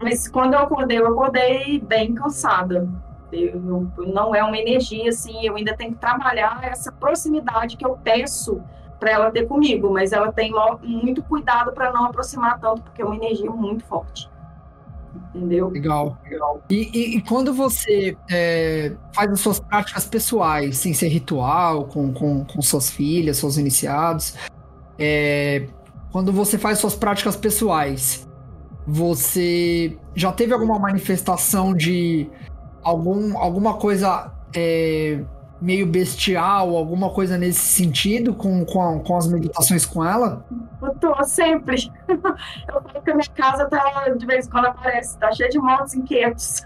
Mas quando eu acordei, eu acordei bem cansada. Eu, não é uma energia assim, eu ainda tenho que trabalhar essa proximidade que eu peço para ela ter comigo, mas ela tem muito cuidado para não aproximar tanto, porque é uma energia muito forte. Entendeu? Legal, legal. E, e, e quando você é, faz as suas práticas pessoais, sem ser ritual, com, com, com suas filhas, seus iniciados, é, quando você faz suas práticas pessoais, você já teve alguma manifestação de algum, alguma coisa é, meio bestial, alguma coisa nesse sentido com, com, a, com as meditações com ela? Eu tô sempre. Eu falo que a minha casa tá, de vez em quando aparece, tá cheia de motos inquietos.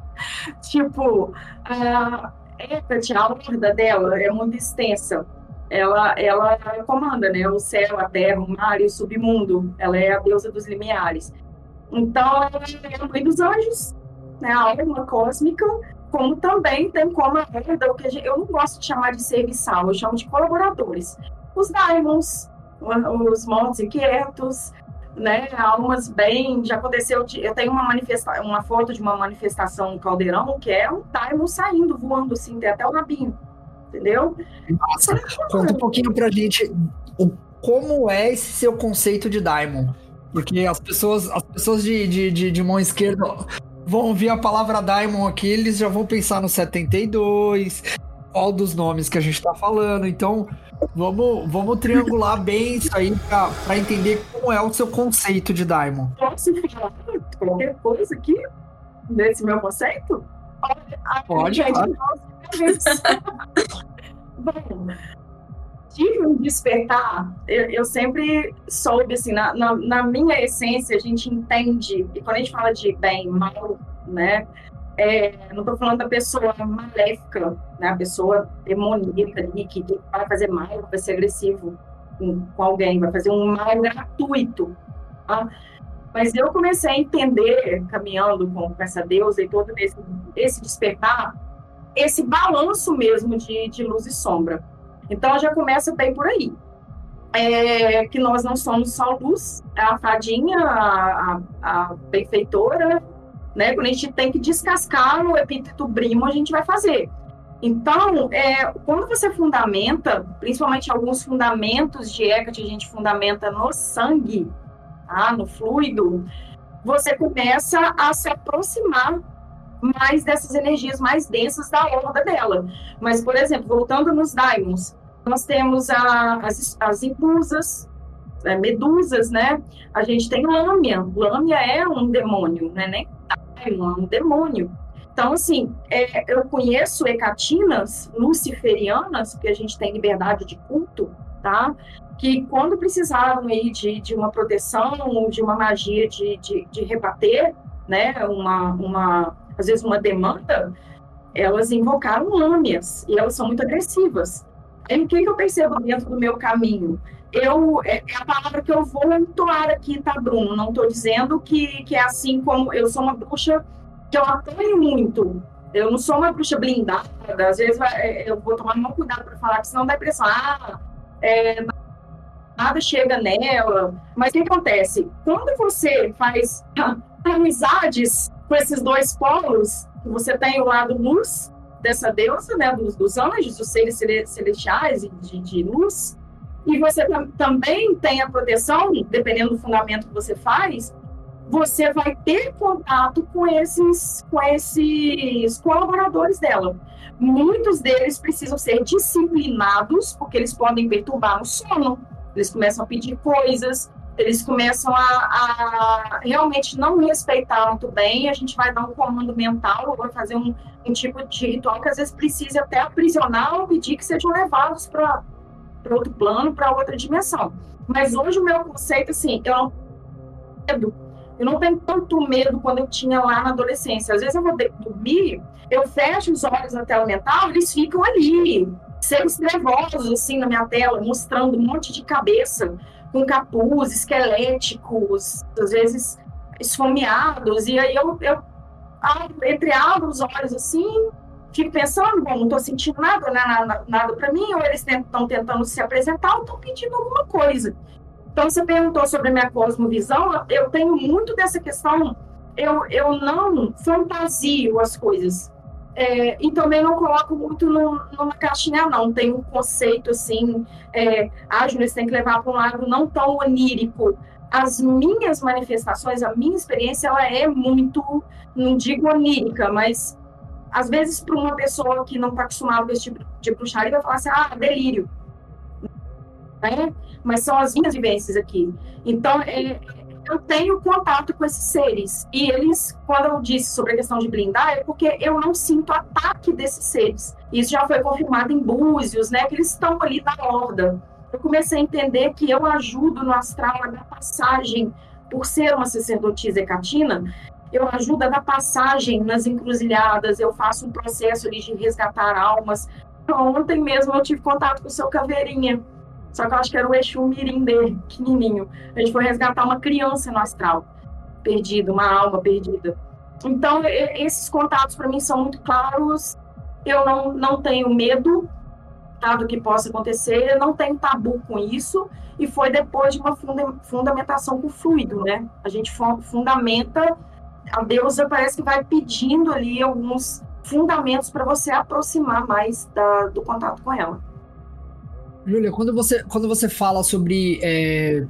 tipo, a Hecate, a horda dela é muito extensa. Ela, ela comanda né, o céu, a terra, o mar e o submundo. Ela é a deusa dos limiares. Então, ela é a mãe dos anjos, né, a alma cósmica, como também tem como a o que gente, eu não gosto de chamar de serviçal, eu chamo de colaboradores. Os diamonds, os mortos inquietos, né, almas bem, já aconteceu, de, eu tenho uma manifesta, uma foto de uma manifestação no caldeirão que é um diamond saindo, voando assim, tem até o rabinho, entendeu? Nossa, conta um pouquinho pra gente o, como é esse seu conceito de diamond. Porque as pessoas, as pessoas de, de, de, de mão esquerda vão ouvir a palavra Diamond aqui, eles já vão pensar no 72, qual dos nomes que a gente tá falando. Então, vamos, vamos triangular bem isso aí para entender como é o seu conceito de Diamond. Posso falar qualquer coisa aqui nesse meu conceito? Pode, gente, claro. Bom, tive um despertar, eu, eu sempre soube, assim, na, na, na, minha essência, a gente entende, e quando a gente fala de bem, mal, né, é, não estou falando da pessoa maléfica, né, a pessoa demoníaca ali, que, que vai fazer mal, vai ser agressivo com, com alguém, vai fazer um mal gratuito, tá? Mas eu comecei a entender, caminhando com, com essa deusa e todo esse, esse despertar, esse balanço mesmo de, de luz e sombra então já começa bem por aí. É, que nós não somos só luz, a fadinha, a, a, a benfeitora, né? Quando a gente tem que descascar o epíteto brimo, a gente vai fazer. Então, é, quando você fundamenta, principalmente alguns fundamentos de Hecate, a gente fundamenta no sangue, tá? no fluido, você começa a se aproximar mais dessas energias mais densas da horda dela. Mas, por exemplo, voltando nos daimons, nós temos a, as, as impusas, é, medusas, né? A gente tem lâmia. Lâmia é um demônio, né? Nem é um demônio. Então, assim, é, eu conheço hecatinas luciferianas, porque a gente tem liberdade de culto, tá? Que quando precisavam aí de, de uma proteção, de uma magia de, de, de rebater, né? Uma, uma, às vezes uma demanda, elas invocaram lâmias, e elas são muito agressivas. E o que, que eu percebo dentro do meu caminho? Eu, é, é a palavra que eu vou entoar aqui, tá, Bruno? Não estou dizendo que, que é assim como eu sou uma bruxa que eu apoio muito. Eu não sou uma bruxa blindada. Às vezes é, eu vou tomar muito cuidado para falar, porque senão dá a impressão, ah, é, nada chega nela. Mas o que acontece? Quando você faz amizades com esses dois polos, você tem o lado luz dessa deusa, né, dos, dos anjos, dos seres celestiais e de, de luz. E você tam, também tem a proteção, dependendo do fundamento que você faz, você vai ter contato com esses, com esses colaboradores dela. Muitos deles precisam ser disciplinados, porque eles podem perturbar o sono, eles começam a pedir coisas, eles começam a, a, realmente não respeitar muito bem, a gente vai dar um comando mental, ou vai fazer um, um tipo de ritual que às vezes precisa até aprisionar ou pedir que sejam levados para outro plano, para outra dimensão. Mas hoje o meu conceito, assim, eu não medo. Eu não tenho tanto medo quando eu tinha lá na adolescência. Às vezes eu vou dormir, eu fecho os olhos na tela mental, eles ficam ali, seres trevosos, assim, na minha tela, mostrando um monte de cabeça, com capuz, esqueléticos, às vezes esfomeados, e aí eu, eu entre abro os olhos assim, fico pensando, bom, não estou sentindo nada, né, nada, nada para mim, ou eles estão tentando se apresentar ou estão pedindo alguma coisa. Então, você perguntou sobre a minha cosmovisão, eu tenho muito dessa questão, eu, eu não fantasio as coisas. É, e também não coloco muito no, numa caixinha, não. Tem um conceito assim, é, ah, você tem que levar para um lado não tão onírico. As minhas manifestações, a minha experiência, ela é muito, não digo onírica, mas às vezes para uma pessoa que não está acostumada com esse tipo de bruxaria, vai falar assim, ah, delírio. Né? Mas são as minhas vivências aqui. Então, é, eu tenho contato com esses seres. E eles, quando eu disse sobre a questão de blindar, é porque eu não sinto ataque desses seres. Isso já foi confirmado em Búzios, né? Que eles estão ali na horda. Eu comecei a entender que eu ajudo no astral a dar passagem, por ser uma sacerdotisa hecatina, eu ajudo a dar passagem nas encruzilhadas, eu faço um processo ali de resgatar almas. Ontem mesmo eu tive contato com o seu caveirinha só que eu acho que era o Exu Mirim dele, pequenininho. A gente foi resgatar uma criança no astral, perdida, uma alma perdida. Então, esses contatos para mim são muito claros. Eu não, não tenho medo tá, do que possa acontecer, não tenho tabu com isso. E foi depois de uma funda fundamentação com fluido, né? A gente fundamenta, a deusa parece que vai pedindo ali alguns fundamentos para você aproximar mais da, do contato com ela. Júlia, quando você, quando você fala sobre é,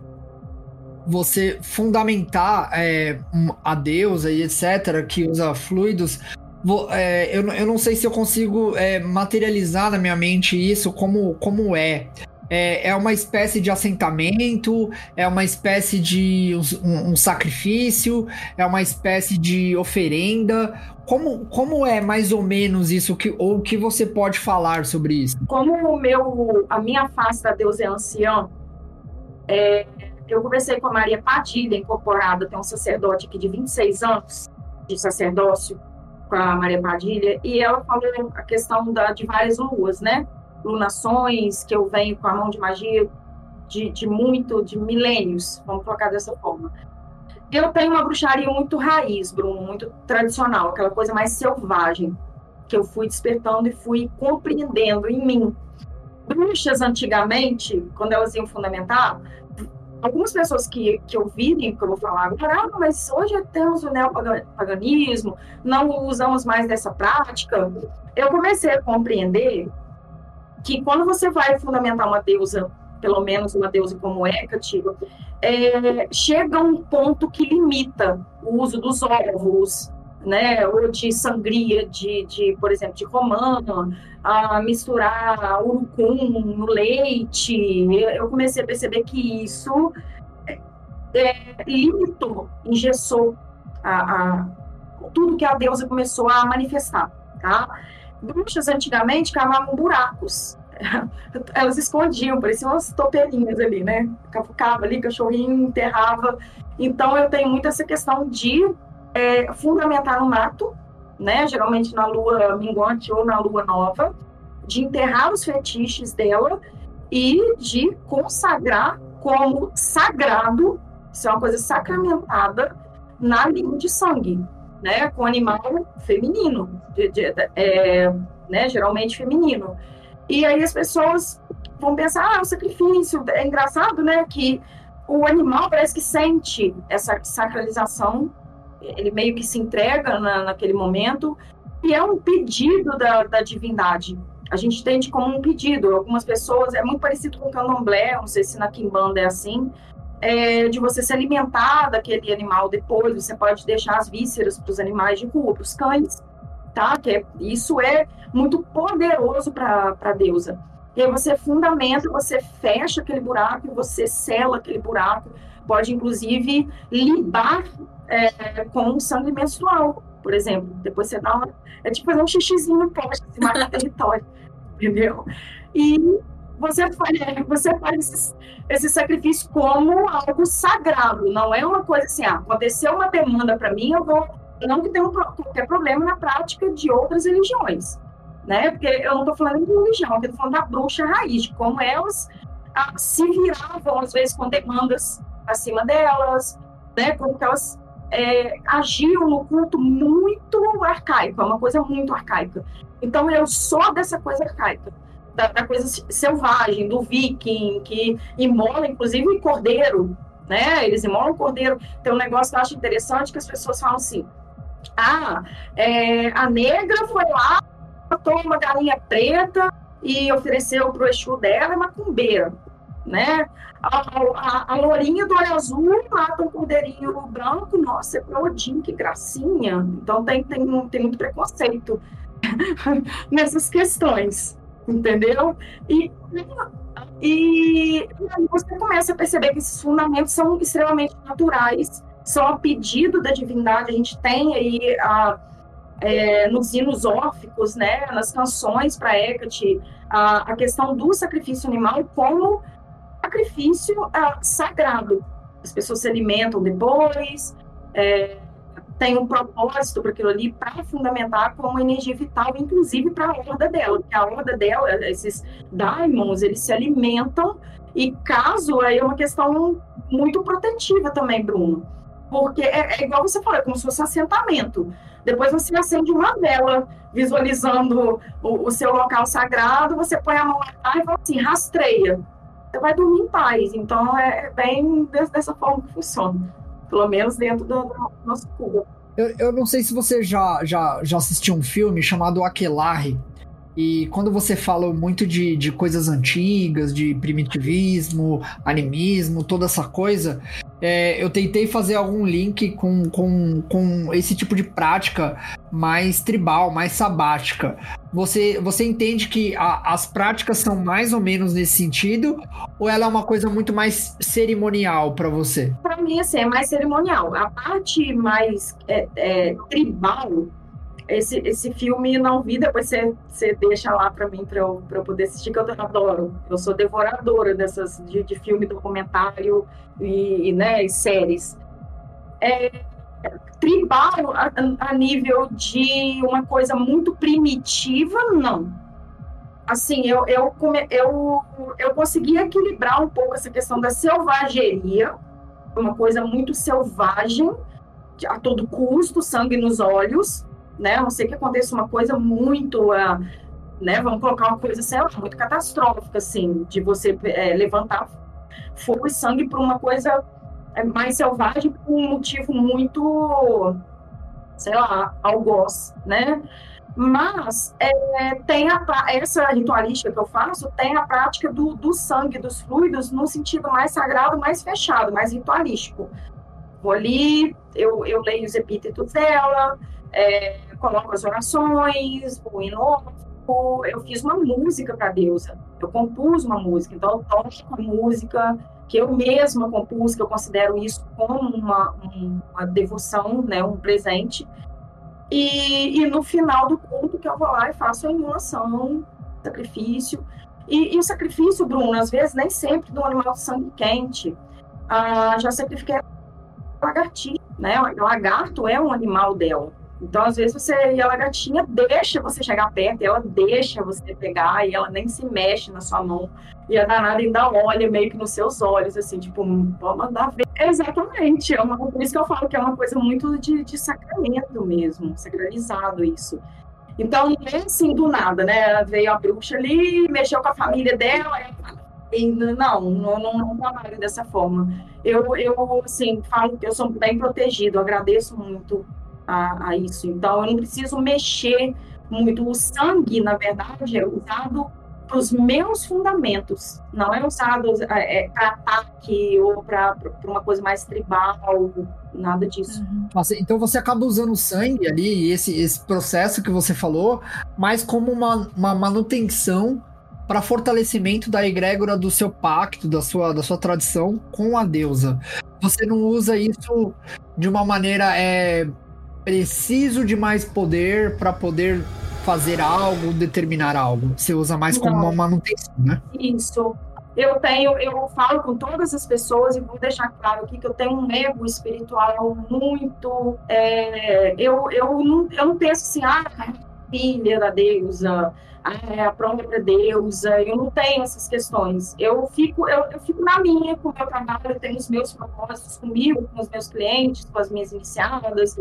você fundamentar é, a deusa e etc., que usa fluidos, vou, é, eu, eu não sei se eu consigo é, materializar na minha mente isso como, como é. É, é uma espécie de assentamento, é uma espécie de um, um sacrifício, é uma espécie de oferenda. Como, como é mais ou menos isso que ou o que você pode falar sobre isso? Como o meu a minha face da deusa é anciã, é, eu conversei com a Maria Padilha, incorporada, tem um sacerdote aqui de 26 anos de sacerdócio com a Maria Padilha, e ela falou a questão da, de várias luas, né? Lunações, que eu venho com a mão de magia de, de muito, de milênios, vamos colocar dessa forma eu tenho uma bruxaria muito raiz, Bruno, muito tradicional, aquela coisa mais selvagem, que eu fui despertando e fui compreendendo em mim. Bruxas, antigamente, quando elas iam fundamentar, algumas pessoas que, que ouvirem, que eu vou falar agora, ah, mas hoje temos o neopaganismo, não usamos mais dessa prática. Eu comecei a compreender que quando você vai fundamentar uma deusa pelo menos uma deusa como Hecate, é, chega um ponto que limita o uso dos ovos, né, ou de sangria, de, de por exemplo, de romã, a misturar urucum no leite. Eu comecei a perceber que isso é limitou, engessou a, a, tudo que a deusa começou a manifestar, tá? Bruxas antigamente cavavam buracos elas escondiam, pareciam umas topeirinhas ali, né? Cavucava ali, cachorrinho, enterrava. Então, eu tenho muito essa questão de é, fundamentar no mato, né? Geralmente na lua minguante ou na lua nova, de enterrar os fetiches dela e de consagrar como sagrado, isso é uma coisa sacramentada, na linha de sangue, né? Com animal feminino, de, de, é, né? Geralmente feminino. E aí as pessoas vão pensar, ah, o sacrifício. É engraçado, né, que o animal parece que sente essa sacralização, ele meio que se entrega na, naquele momento, e é um pedido da, da divindade. A gente entende como um pedido. Algumas pessoas, é muito parecido com o candomblé, não sei se na Kimbanda é assim, é, de você se alimentar daquele animal depois, você pode deixar as vísceras para os animais de rua, para os cães, tá? Que é, isso é muito poderoso para a deusa. E aí você fundamenta, você fecha aquele buraco, você sela aquele buraco, pode inclusive lidar é, com sangue menstrual, por exemplo. Depois você dá uma. É tipo fazer um xixizinho no poste, assim, marcar território, entendeu? E você faz, você faz esse, esse, sacrifício como algo sagrado, não é uma coisa assim, ah, aconteceu uma demanda para mim, eu vou. Não que tenha um, qualquer problema na prática de outras religiões, né? Porque eu não estou falando de religião, eu estou falando da bruxa raiz, de como elas ah, se viravam, às vezes, com demandas acima delas, né? Como que elas é, agiam no culto muito arcaico, é uma coisa muito arcaica. Então, eu sou dessa coisa arcaica da, da, coisa selvagem, do viking, que imola, inclusive, cordeiro, né? Eles imolam cordeiro. Tem um negócio que eu acho interessante que as pessoas falam assim, ah, é, a negra foi lá, matou uma galinha preta e ofereceu para o Exu dela, é macumbeira, né? A, a, a lourinha do olho azul mata um cordeirinho branco, nossa, é para Odin, que gracinha. Então tem, tem, tem muito preconceito nessas questões entendeu? E, e, e você começa a perceber que esses fundamentos são extremamente naturais, são a pedido da divindade. A gente tem aí a, é, nos hinos órficos, né, nas canções para Hecate, a, a questão do sacrifício animal como sacrifício a, sagrado. As pessoas se alimentam depois, é, tem um propósito para aquilo ali para fundamentar como energia vital, inclusive para a horda dela, porque a horda dela, esses daimons, eles se alimentam e caso aí é uma questão muito protetiva também, Bruno, porque é, é igual você falou, é como se fosse assentamento. Depois você acende uma vela visualizando o, o seu local sagrado, você põe a mão lá e fala assim, rastreia. Você vai dormir em paz. Então é bem dessa forma que funciona pelo menos dentro do, do nosso cubo. Eu, eu não sei se você já, já, já assistiu um filme chamado Aquelarre. E quando você fala muito de, de coisas antigas, de primitivismo, animismo, toda essa coisa, é, eu tentei fazer algum link com, com, com esse tipo de prática mais tribal, mais sabática. Você, você entende que a, as práticas são mais ou menos nesse sentido? Ou ela é uma coisa muito mais cerimonial para você? Para mim, assim, é mais cerimonial. A parte mais é, é, tribal esse, esse filme não vi, depois você, você deixa lá para mim para eu, eu poder assistir, que eu adoro. Eu sou devoradora dessas de, de filme, documentário e, e, né, e séries. É, tribal a, a, nível de uma coisa muito primitiva, não. Assim, eu, eu, eu, eu consegui equilibrar um pouco essa questão da selvageria, uma coisa muito selvagem, a todo custo, sangue nos olhos, né? A não ser que aconteça uma coisa muito, uh, né? Vamos colocar uma coisa, sei lá, muito catastrófica, assim, de você é, levantar fogo e sangue por uma coisa é, mais selvagem, por um motivo muito, sei lá, algoz, né? Mas é, tem a, essa ritualística que eu faço tem a prática do, do sangue, dos fluidos, no sentido mais sagrado, mais fechado, mais ritualístico. Vou ali, eu, eu leio os epítetos dela, é, coloco as orações, o hino, eu fiz uma música para a deusa, eu compus uma música, então eu toco uma música que eu mesma compus, que eu considero isso como uma, uma devoção, né, um presente, e, e, no final do culto que eu vou lá e faço a imolação, sacrifício, e, e o sacrifício, Bruno, às vezes nem sempre do animal de sangue quente, ah, já sacrifiquei lagartixa, né, o lagarto é um animal dela, então, às vezes, você e a gatinha deixa você chegar perto, ela deixa você pegar e ela nem se mexe na sua mão. E a danada ainda olha meio que nos seus olhos, assim, tipo, pode mandar ver. Exatamente. É uma, por isso que eu falo que é uma coisa muito de, de sacramento mesmo, sacralizado isso. Então, não é assim do nada, né? Veio a bruxa ali, mexeu com a família dela, e não, não, não, não trabalho dessa forma. Eu, eu, assim, falo que eu sou bem protegido, agradeço muito a, a isso. Então, eu não preciso mexer muito. O sangue, na verdade, é usado para os meus fundamentos, não é usado é, é para ataque ou para uma coisa mais tribal, nada disso. Uhum. Então você acaba usando o sangue ali, esse, esse processo que você falou, mas como uma, uma manutenção para fortalecimento da egrégora do seu pacto, da sua, da sua tradição com a deusa. Você não usa isso de uma maneira é preciso de mais poder para poder fazer algo, determinar algo. Você usa mais como uma manutenção, né? Isso. Eu tenho, eu falo com todas as pessoas e vou deixar claro aqui que eu tenho um ego espiritual muito. É, eu, eu, não, eu não penso assim, ah, filha da deusa, é a própria deusa, eu não tenho essas questões. Eu fico, eu, eu fico na minha, com o meu trabalho, eu tenho os meus propósitos comigo, com os meus clientes, com as minhas iniciadas,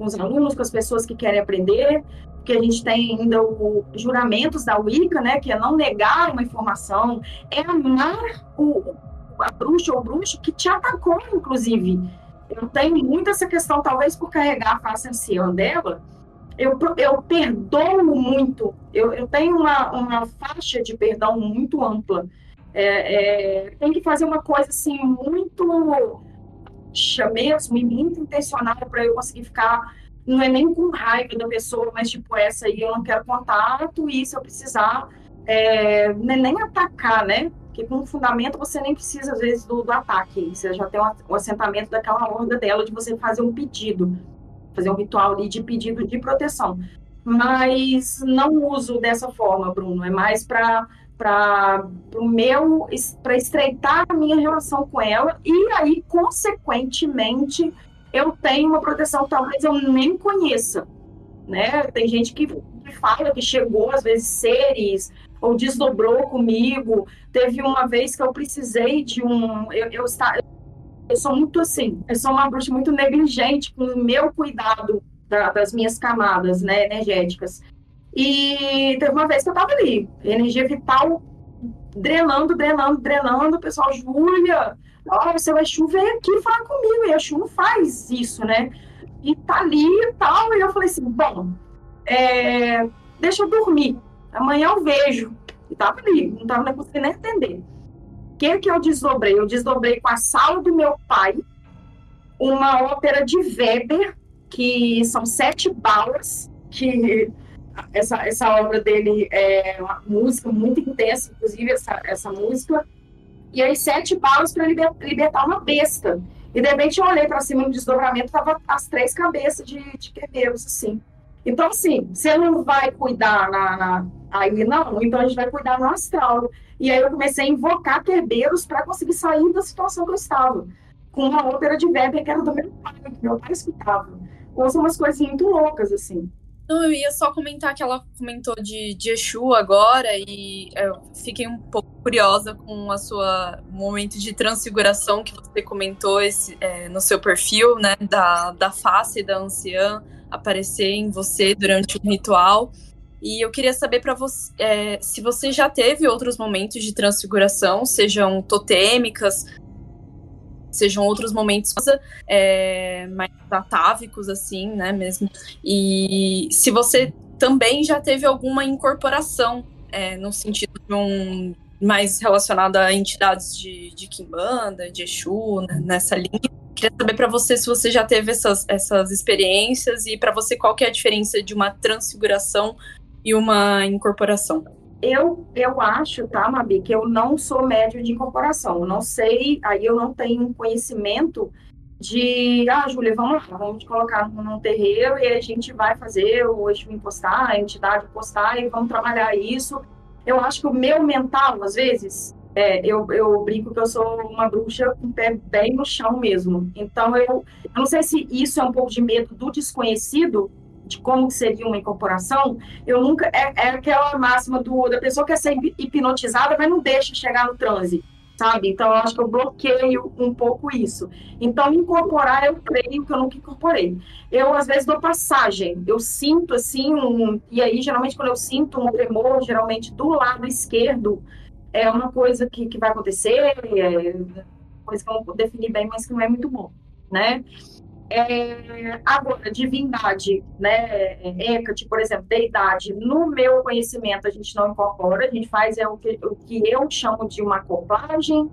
com os alunos, com as pessoas que querem aprender, porque a gente tem ainda os juramentos da Wicca, né, que é não negar uma informação, é amar o, a bruxa ou o bruxo que te atacou, inclusive. Eu tenho muito essa questão, talvez por carregar a face anciã dela, eu, eu perdoo muito, eu, eu tenho uma, uma faixa de perdão muito ampla. É, é, tem que fazer uma coisa assim muito mesmo e muito intencional para eu conseguir ficar não é nem com raiva da pessoa, mas tipo, essa aí eu não quero contato, e se eu precisar, é, nem atacar, né? Porque com fundamento você nem precisa, às vezes, do, do ataque. Você já tem o, o assentamento daquela horda dela de você fazer um pedido, fazer um ritual ali de pedido de proteção. Mas não uso dessa forma, Bruno. É mais para para o meu para estreitar a minha relação com ela e aí consequentemente eu tenho uma proteção talvez eu nem conheça, né? Tem gente que, que fala que chegou, às vezes, seres, ou desdobrou comigo. Teve uma vez que eu precisei de um... Eu, eu, eu sou muito assim, eu sou uma bruxa muito negligente com o meu cuidado da, das minhas camadas, né, energéticas. E teve uma vez que eu tava ali, energia vital drenando, drenando, drenando, o pessoal, Júlia, ó, você vai chover aqui falar comigo, e a Chu não faz isso, né? E tá ali e tal, e eu falei assim, bom, é, deixa eu dormir, amanhã eu vejo. E tava ali, não tava conseguindo nem entender. O que que eu desdobrei? Eu desdobrei com a sala do meu pai, uma ópera de Weber, que são sete balas, que essa, essa obra dele é uma música muito intensa, inclusive essa, essa música, e aí sete balas para liber, libertar uma besta. E de repente eu olhei para cima no desdobramento, tava as três cabeças de, de quebeiros, assim. Então, assim, você não vai cuidar na, na, aí, não, então a gente vai cuidar no astral. E aí eu comecei a invocar quebeiros para conseguir sair da situação que eu estava. Com uma ópera de Weber que era do meu pai, que meu pai escutava. Então, são umas coisas muito loucas, assim. Não, eu ia só comentar que ela comentou de, de Exu agora e eu fiquei um pouco curiosa com a sua momento de transfiguração que você comentou esse, é, no seu perfil, né? Da, da face da anciã aparecer em você durante o ritual. E eu queria saber para você é, se você já teve outros momentos de transfiguração, sejam totêmicas, sejam outros momentos é, mais atávicos, assim, né, mesmo. E se você também já teve alguma incorporação, é, no sentido de um mais relacionado a entidades de, de Kimbanda, de Exu, né, nessa linha. Queria saber para você se você já teve essas, essas experiências e para você qual que é a diferença de uma transfiguração e uma incorporação. Eu, eu acho, tá, Mabi, que eu não sou médio de incorporação. Eu não sei, aí eu não tenho conhecimento de, ah, Júlia, vamos lá, vamos te colocar num terreiro e a gente vai fazer o eixo impostar, a entidade postar e vamos trabalhar isso. Eu acho que o meu mental, às vezes, é, eu, eu brinco que eu sou uma bruxa com o pé bem no chão mesmo. Então, eu, eu não sei se isso é um pouco de medo do desconhecido, de como seria uma incorporação, eu nunca. É, é aquela máxima do, da pessoa que quer ser hipnotizada, mas não deixa chegar no transe, sabe? Então, eu acho que eu bloqueio um pouco isso. Então, incorporar, eu creio que eu nunca incorporei. Eu, às vezes, dou passagem. Eu sinto, assim, um. E aí, geralmente, quando eu sinto um tremor, geralmente do lado esquerdo, é uma coisa que, que vai acontecer, é coisa que eu não vou definir bem, mas que não é muito bom, né? É, agora, divindade, né, Hecate, por exemplo, deidade, no meu conhecimento a gente não incorpora, a gente faz é o que, o que eu chamo de uma acoplagem,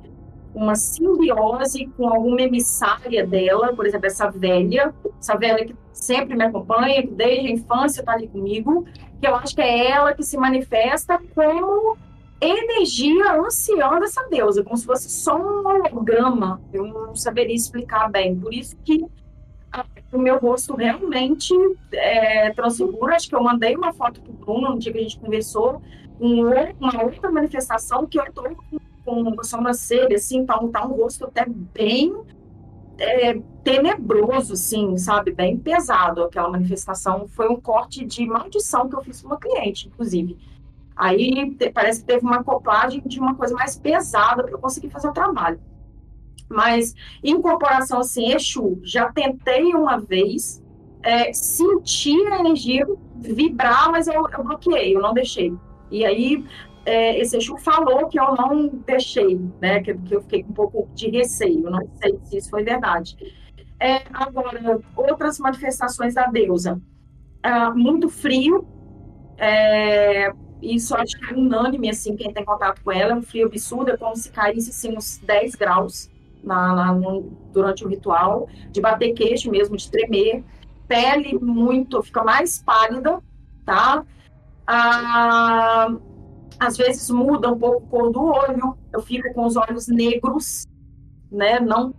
uma simbiose com alguma emissária dela, por exemplo, essa velha, essa velha que sempre me acompanha, que desde a infância está ali comigo, que eu acho que é ela que se manifesta como energia anciã dessa deusa, como se fosse só um holograma. Eu não saberia explicar bem. Por isso que o meu rosto realmente é, transfigura. Acho que eu mandei uma foto pro Bruno no dia que a gente conversou, uma outra manifestação que eu tô com, com a sobrancelha, assim, tá, tá um rosto até bem é, tenebroso, assim, sabe? Bem pesado aquela manifestação. Foi um corte de maldição que eu fiz com uma cliente, inclusive. Aí te, parece que teve uma acoplagem de uma coisa mais pesada para eu conseguir fazer o trabalho. Mas incorporação assim, Exu, já tentei uma vez, é, sentir a energia vibrar, mas eu, eu bloqueei, eu não deixei. E aí é, esse Exu falou que eu não deixei, né? Que, que, eu fiquei com um pouco de receio, não sei se isso foi verdade. É, agora, outras manifestações da deusa. Ah, muito frio, é, isso acho que é unânime, assim, quem tem contato com ela, é um frio absurdo, é como se caísse, assim, uns 10 graus na, na no, durante o ritual, de bater queixo mesmo, de tremer, pele muito, fica mais pálida, tá? Ah, às vezes muda um pouco a cor do olho, eu fico com os olhos negros, né? Não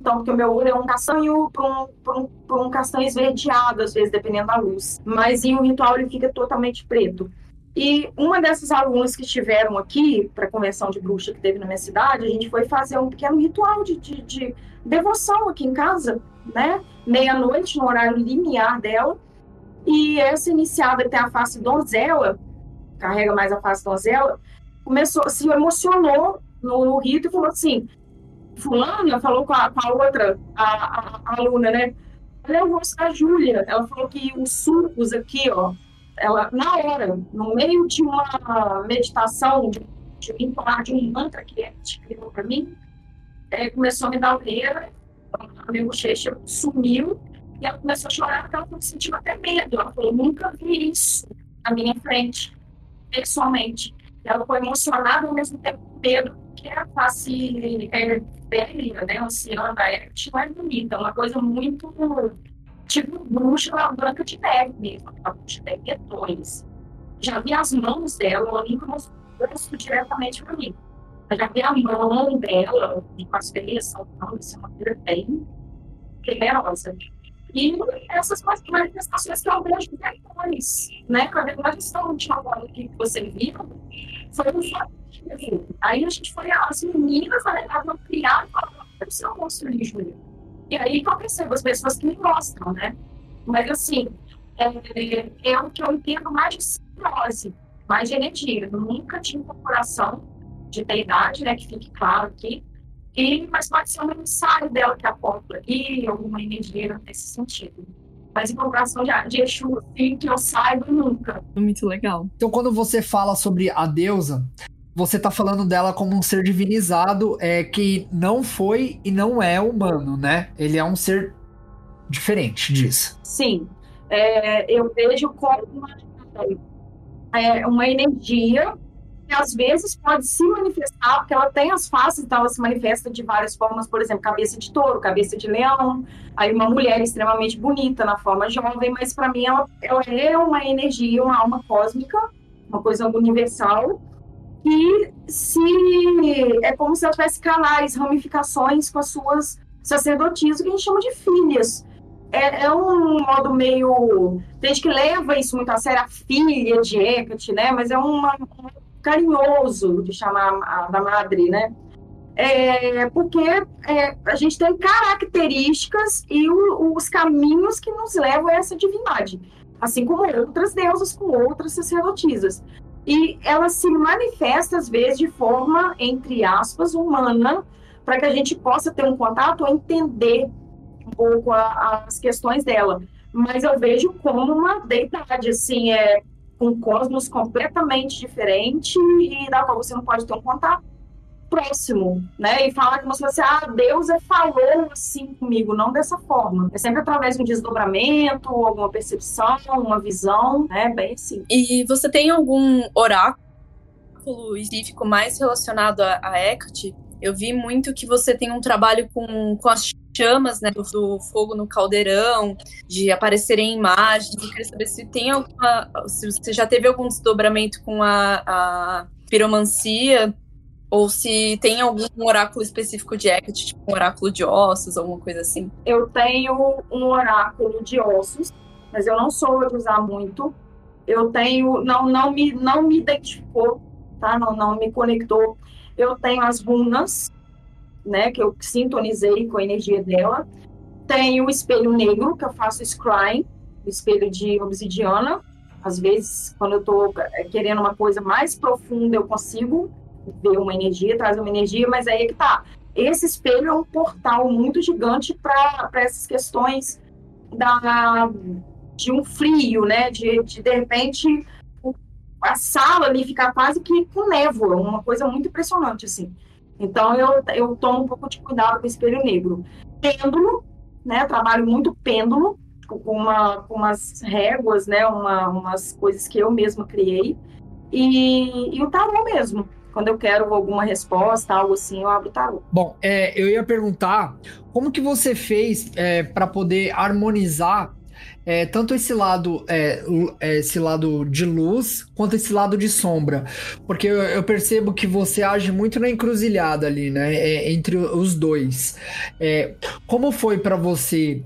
então, porque o meu olho é um castanho para um, um, um castanho esverdeado, às vezes, dependendo da luz. Mas em um ritual ele fica totalmente preto. E uma dessas alunas que estiveram aqui para a convenção de bruxa que teve na minha cidade, a gente foi fazer um pequeno ritual de, de, de devoção aqui em casa, né? Meia-noite, no horário limiar dela. E essa iniciada tem a face donzela, carrega mais a face donzela, começou, se emocionou no, no rito e falou assim: Fulana falou com a, com a outra, a, a, a aluna, né? O rosto da Júlia. Ela falou que os sulcos aqui, ó, ela, na hora, no meio de uma meditação, de, entonar de um mantra que é criou para mim, é, começou a me dar orelha, a minha bochecha sumiu, e ela começou a chorar porque ela sentiu até medo. Ela falou, nunca vi isso na minha frente, pessoalmente. Ela foi emocionada ao mesmo tempo com medo, porque a face é, velha, né, oceana, é, não é bonita, é uma coisa muito tipo bruxa branca de neve mesmo, a bruxa de medões. Já vi as mãos dela, ela nunca mostrou diretamente para mim. Eu já vi a mão dela, com as veias saltando, isso é uma coisa bem temerosa. E essas manifestações que eu vejo depois, né? Na verdade, essa última coisa que você viu foi um fato. Aí a gente foi, as meninas, elas criar e falaram, o seu monstro de Júlia e aí que eu percebo as pessoas que me gostam, né? Mas assim, é, é o que eu entendo mais de simbiose, mais de energia. Eu nunca tive incorporação de deidade, né? Que fique claro aqui. E, mas pode ser um emissário dela que aporta ali, alguma energia nesse sentido. Mas incorporação de, de Exu, assim, que eu saiba, nunca. Muito legal. Então, quando você fala sobre a deusa, você tá falando dela como um ser divinizado é, que não foi e não é humano, né? Ele é um ser diferente disso. Sim. É, eu vejo como uma, é, uma energia que às vezes pode se manifestar, porque ela tem as faces, então ela se manifesta de várias formas, por exemplo, cabeça de touro, cabeça de leão, aí uma mulher extremamente bonita na forma jovem, mas para mim ela, ela é uma energia, uma alma cósmica, uma coisa universal, que se é como se ela tivesse canais, ramificações com as suas sacerdotisas, que a gente chama de filhas. É, é, um modo meio. Tem gente que leva isso muito a sério, a filha de Hecate, né? Mas é uma, um carinhoso de chamar a, da madre, né? É, porque é, a gente tem características e o, os caminhos que nos levam a essa divindade, assim como outras deusas com outras sacerdotisas e ela se manifesta às vezes de forma, entre aspas, humana, para que a gente possa ter um contato ou entender um pouco a, as questões dela. Mas eu vejo como uma deidade, assim, é um cosmos completamente diferente e da qual você não pode ter um contato. Próximo, né? E falar como se fosse, ah, Deus é falou assim comigo, não dessa forma. É sempre através de um desdobramento, alguma percepção, uma visão, né? Bem assim. E você tem algum oráculo específico mais relacionado a, a Hecate? Eu vi muito que você tem um trabalho com, com as chamas, né, do, do fogo no caldeirão, de aparecerem imagens. Eu queria saber se tem alguma, se você já teve algum desdobramento com a, a piromancia ou se tem algum oráculo específico de Hecate, tipo um oráculo de ossos, alguma coisa assim. Eu tenho um oráculo de ossos, mas eu não sou de usar muito. Eu tenho, não, não me, não me identificou, tá? Não, não me conectou. Eu tenho as runas, né? Que eu sintonizei com a energia dela. Tenho o espelho negro, que eu faço scrying, o espelho de obsidiana. Às vezes, quando eu tô querendo uma coisa mais profunda, eu consigo ver uma energia, traz uma energia, mas aí é que tá. Esse espelho é um portal muito gigante para essas questões da, de um frio, né? De, de, de repente, a sala ali ficar quase que com névoa, uma coisa muito impressionante, assim. Então, eu, eu tomo um pouco de cuidado com o espelho negro. Pêndulo, né? Trabalho muito pêndulo, com, uma, com umas réguas, né? Uma, umas coisas que eu mesma criei. E, e o tarô mesmo quando eu quero alguma resposta, algo assim, eu abro o tarô. Bom, é, eu ia perguntar como que você fez é, para poder harmonizar é, tanto esse lado é, é, esse lado de luz quanto esse lado de sombra porque eu, eu percebo que você age muito na encruzilhada ali né é, entre os dois é, como foi para você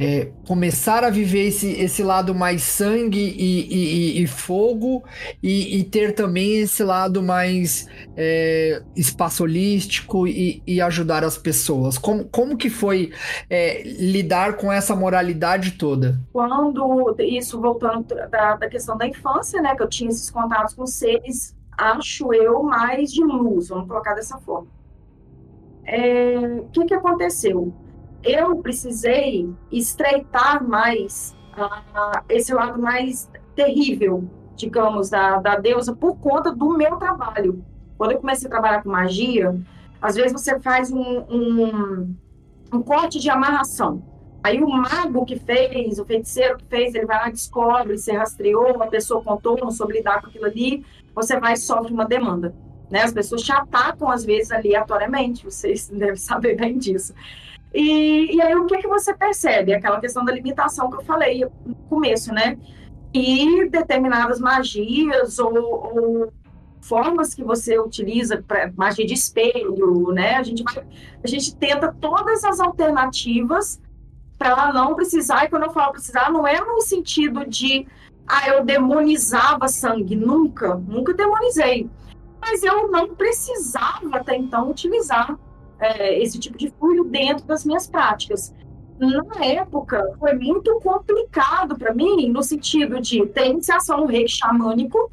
é, começar a viver esse, esse lado mais sangue e, e, e fogo e, e, ter também esse lado mais é, espaço holístico e, e, ajudar as pessoas. Como, como que foi é, lidar com essa moralidade toda? Quando isso voltando da, da questão da infância, né, que eu tinha esses contatos com seres, acho eu mais de luz, vamos colocar dessa forma. É, o que que aconteceu? Eu precisei estreitar mais uh, esse lado mais terrível, digamos, da, da deusa por conta do meu trabalho. Quando eu comecei a trabalhar com magia, às vezes você faz um, um, um corte de amarração. Aí o mago que fez, o feiticeiro que fez, ele vai lá, descobre, se rastreou, uma pessoa contou, não soube lidar com aquilo ali, você vai e sofre uma demanda. Né? As pessoas te atacam, às vezes, aleatoriamente, vocês devem saber bem disso. E, e aí o que, que você percebe? Aquela questão da limitação que eu falei no começo, né? E determinadas magias ou, ou formas que você utiliza para magia de espelho, né? A gente a gente tenta todas as alternativas para não precisar. E quando eu falo precisar, não é no sentido de ah, eu demonizava sangue, nunca, nunca demonizei. Mas eu não precisava até então utilizar é, esse tipo de fluido dentro das minhas práticas. Na época, foi muito complicado para mim, no sentido de ter iniciação no reiki xamânico,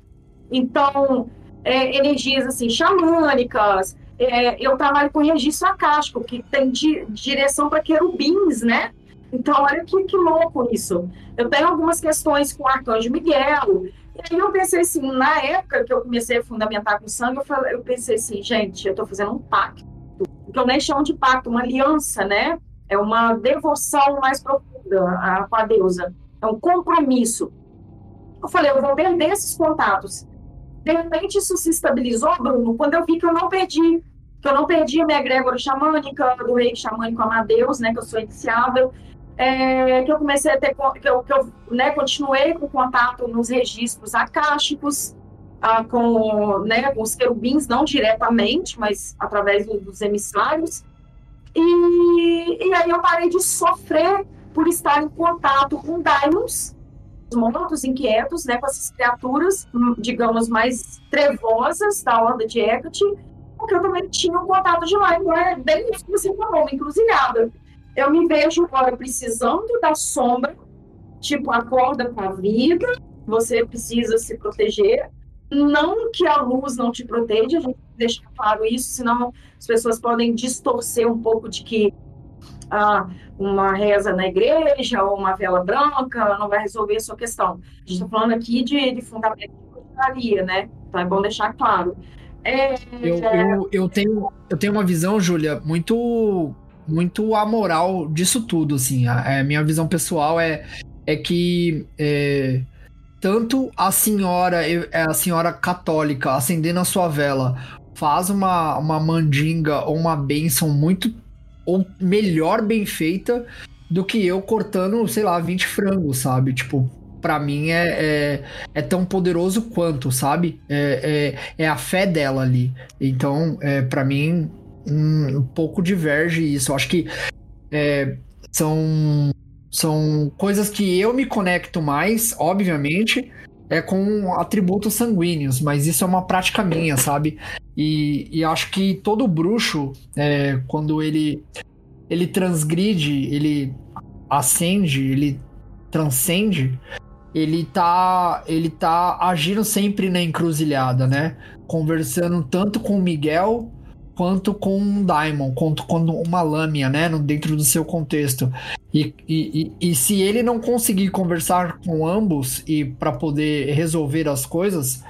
então, é, energias assim, xamânicas, é, eu trabalho com registro acástico, que tem di direção para querubins, né? Então, olha que, que louco isso. Eu tenho algumas questões com o Arcanjo Miguel. E aí eu pensei assim, na época que eu comecei a fundamentar com sangue, eu, falei, eu pensei assim, gente, eu estou fazendo um pacto que eu nem chamo de pacto, uma aliança, né? É uma devoção mais profunda a, com a deusa. É um compromisso. Eu falei, eu vou perder esses contatos. De repente, isso se estabilizou, Bruno, quando eu vi que eu não perdi. Que eu não perdi a minha egrégora xamânica, do rei xamânico Amadeus, né? Que eu sou iniciável. É, que eu comecei a ter, que eu, que eu né, continuei com contato nos registros acásticos, ah, com, né, os querubins, não diretamente, mas através do, dos emissários. E, e aí eu parei de sofrer por estar em contato com daimons, mortos, inquietos, né, com essas criaturas, digamos, mais trevosas da horda de Hecate, porque eu também tinha um contato de lá, então é bem isso que você falou, uma encruzilhada. Eu me vejo agora precisando da sombra, tipo, acorda com a vida, você precisa se proteger, não que a luz não te proteja, a gente deixa claro isso, senão as pessoas podem distorcer um pouco de que ah, uma reza na igreja ou uma vela branca não vai resolver a sua questão. A gente está falando aqui de, de fundamento de bruxaria, né? Então é bom deixar claro. É... Eu, eu, eu, tenho, eu tenho uma visão, Júlia, muito muito amoral disso tudo, assim. A, a minha visão pessoal é, é que é, tanto a senhora, a senhora católica acendendo a sua vela faz uma, uma mandinga ou uma benção muito ou melhor bem feita do que eu cortando, sei lá, 20 frangos, sabe? Tipo, para mim é, é, é, tão poderoso quanto, sabe? É, é, é a fé dela ali. Então, é, para mim, um, um, pouco diverge isso. Eu acho que é, são, são coisas que eu me conecto mais, obviamente, é com atributos sanguíneos, mas isso é uma prática minha, sabe? E, e acho que todo bruxo, é, quando ele, ele transgride, ele ascende, ele transcende, ele tá, ele tá agindo sempre na encruzilhada, né? Conversando tanto com o Miguel quanto com um Daimon, quanto com uma lâmina, né? Dentro do seu contexto. E, e, e, e se ele não conseguir conversar com ambos e para poder resolver as coisas,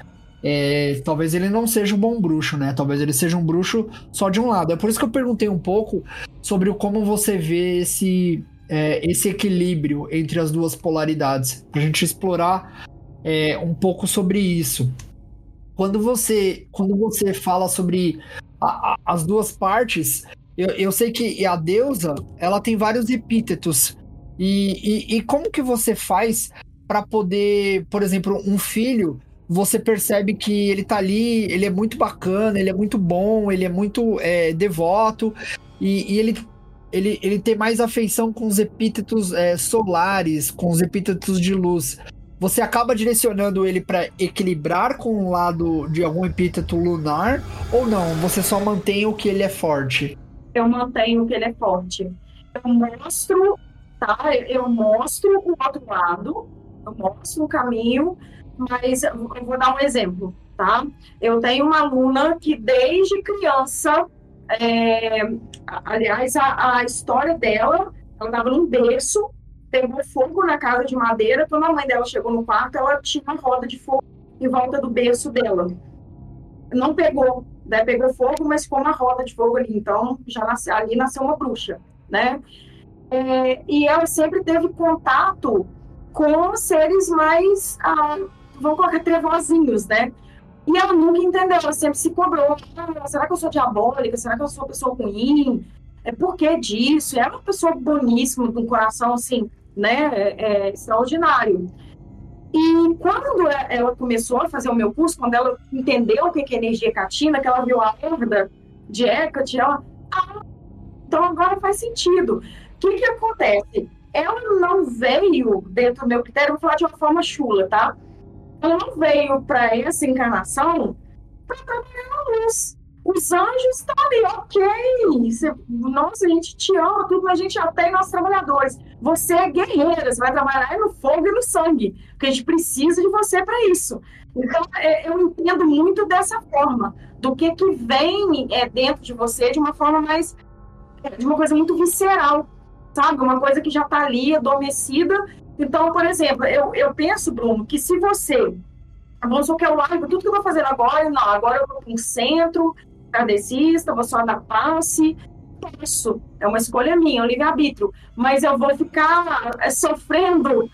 é, talvez ele não seja um bom bruxo, né? Talvez ele seja um bruxo só de um lado. É por isso que eu perguntei um pouco sobre como você vê esse, é, esse equilíbrio entre as duas polaridades, para a gente explorar é, um pouco sobre isso. Quando você, quando você fala sobre a, a, as duas partes, eu, eu, sei que a deusa ela tem vários epítetos. E, e, e como que você faz para poder, por exemplo, um filho você percebe que ele tá ali, ele é muito bacana, ele é muito bom, ele é muito é, devoto, e, e, ele ele, ele tem mais afeição com os epítetos é, solares, com os epítetos de luz. Você acaba direcionando ele para equilibrar com o lado de algum epíteto lunar ou não? Você só mantém o que ele é forte? Eu mantenho o que ele é forte. Eu mostro, tá? Eu mostro o outro lado, eu mostro o caminho, mas eu vou dar um exemplo, tá? Eu tenho uma aluna que desde criança é, aliás, a, a, história dela, ela estava num berço, pegou fogo na casa de madeira. Quando a mãe dela chegou no quarto, ela tinha uma roda de fogo em volta do berço dela. Não pegou, né? Pegou fogo, mas ficou uma roda de fogo ali. Então, já nasceu, ali nasceu uma bruxa, né? É, e ela sempre teve contato com seres mais, ah, vamos colocar, trevozinhos, né? E ela nunca entendeu, ela sempre se cobrou. Ah, será que eu sou diabólica? Será que eu sou uma pessoa ruim? É, por que disso? É uma pessoa boníssima, com um coração, assim, né, é, é, extraordinário. E quando ela começou a fazer o meu curso, quando ela entendeu o que é energia catina, que ela viu a horda de Hecate, ela... Ah, então agora faz sentido. O que que acontece? Ela não veio dentro do meu critério, vou falar de uma forma chula, tá? ela não veio para essa encarnação para trabalhar na luz. Os anjos estão ali, ok. Você, nossa, a gente te ama, tudo, mas a gente já tem nossos trabalhadores. Você é guerreira, você vai trabalhar no fogo e no sangue, porque a gente precisa de você para isso. Então, é, eu entendo muito dessa forma, do que, que vem é, dentro de você de uma forma mais. de uma coisa muito visceral, sabe? Uma coisa que já está ali, adormecida, então, por exemplo, eu, eu penso, Bruno, que se você. Vamos supor que eu largo tudo que eu vou fazer agora, não, agora eu vou para um centro kardecista, vou só dar passe. Isso é uma escolha minha, é um livre-arbítrio. Mas eu vou ficar é, sofrendo,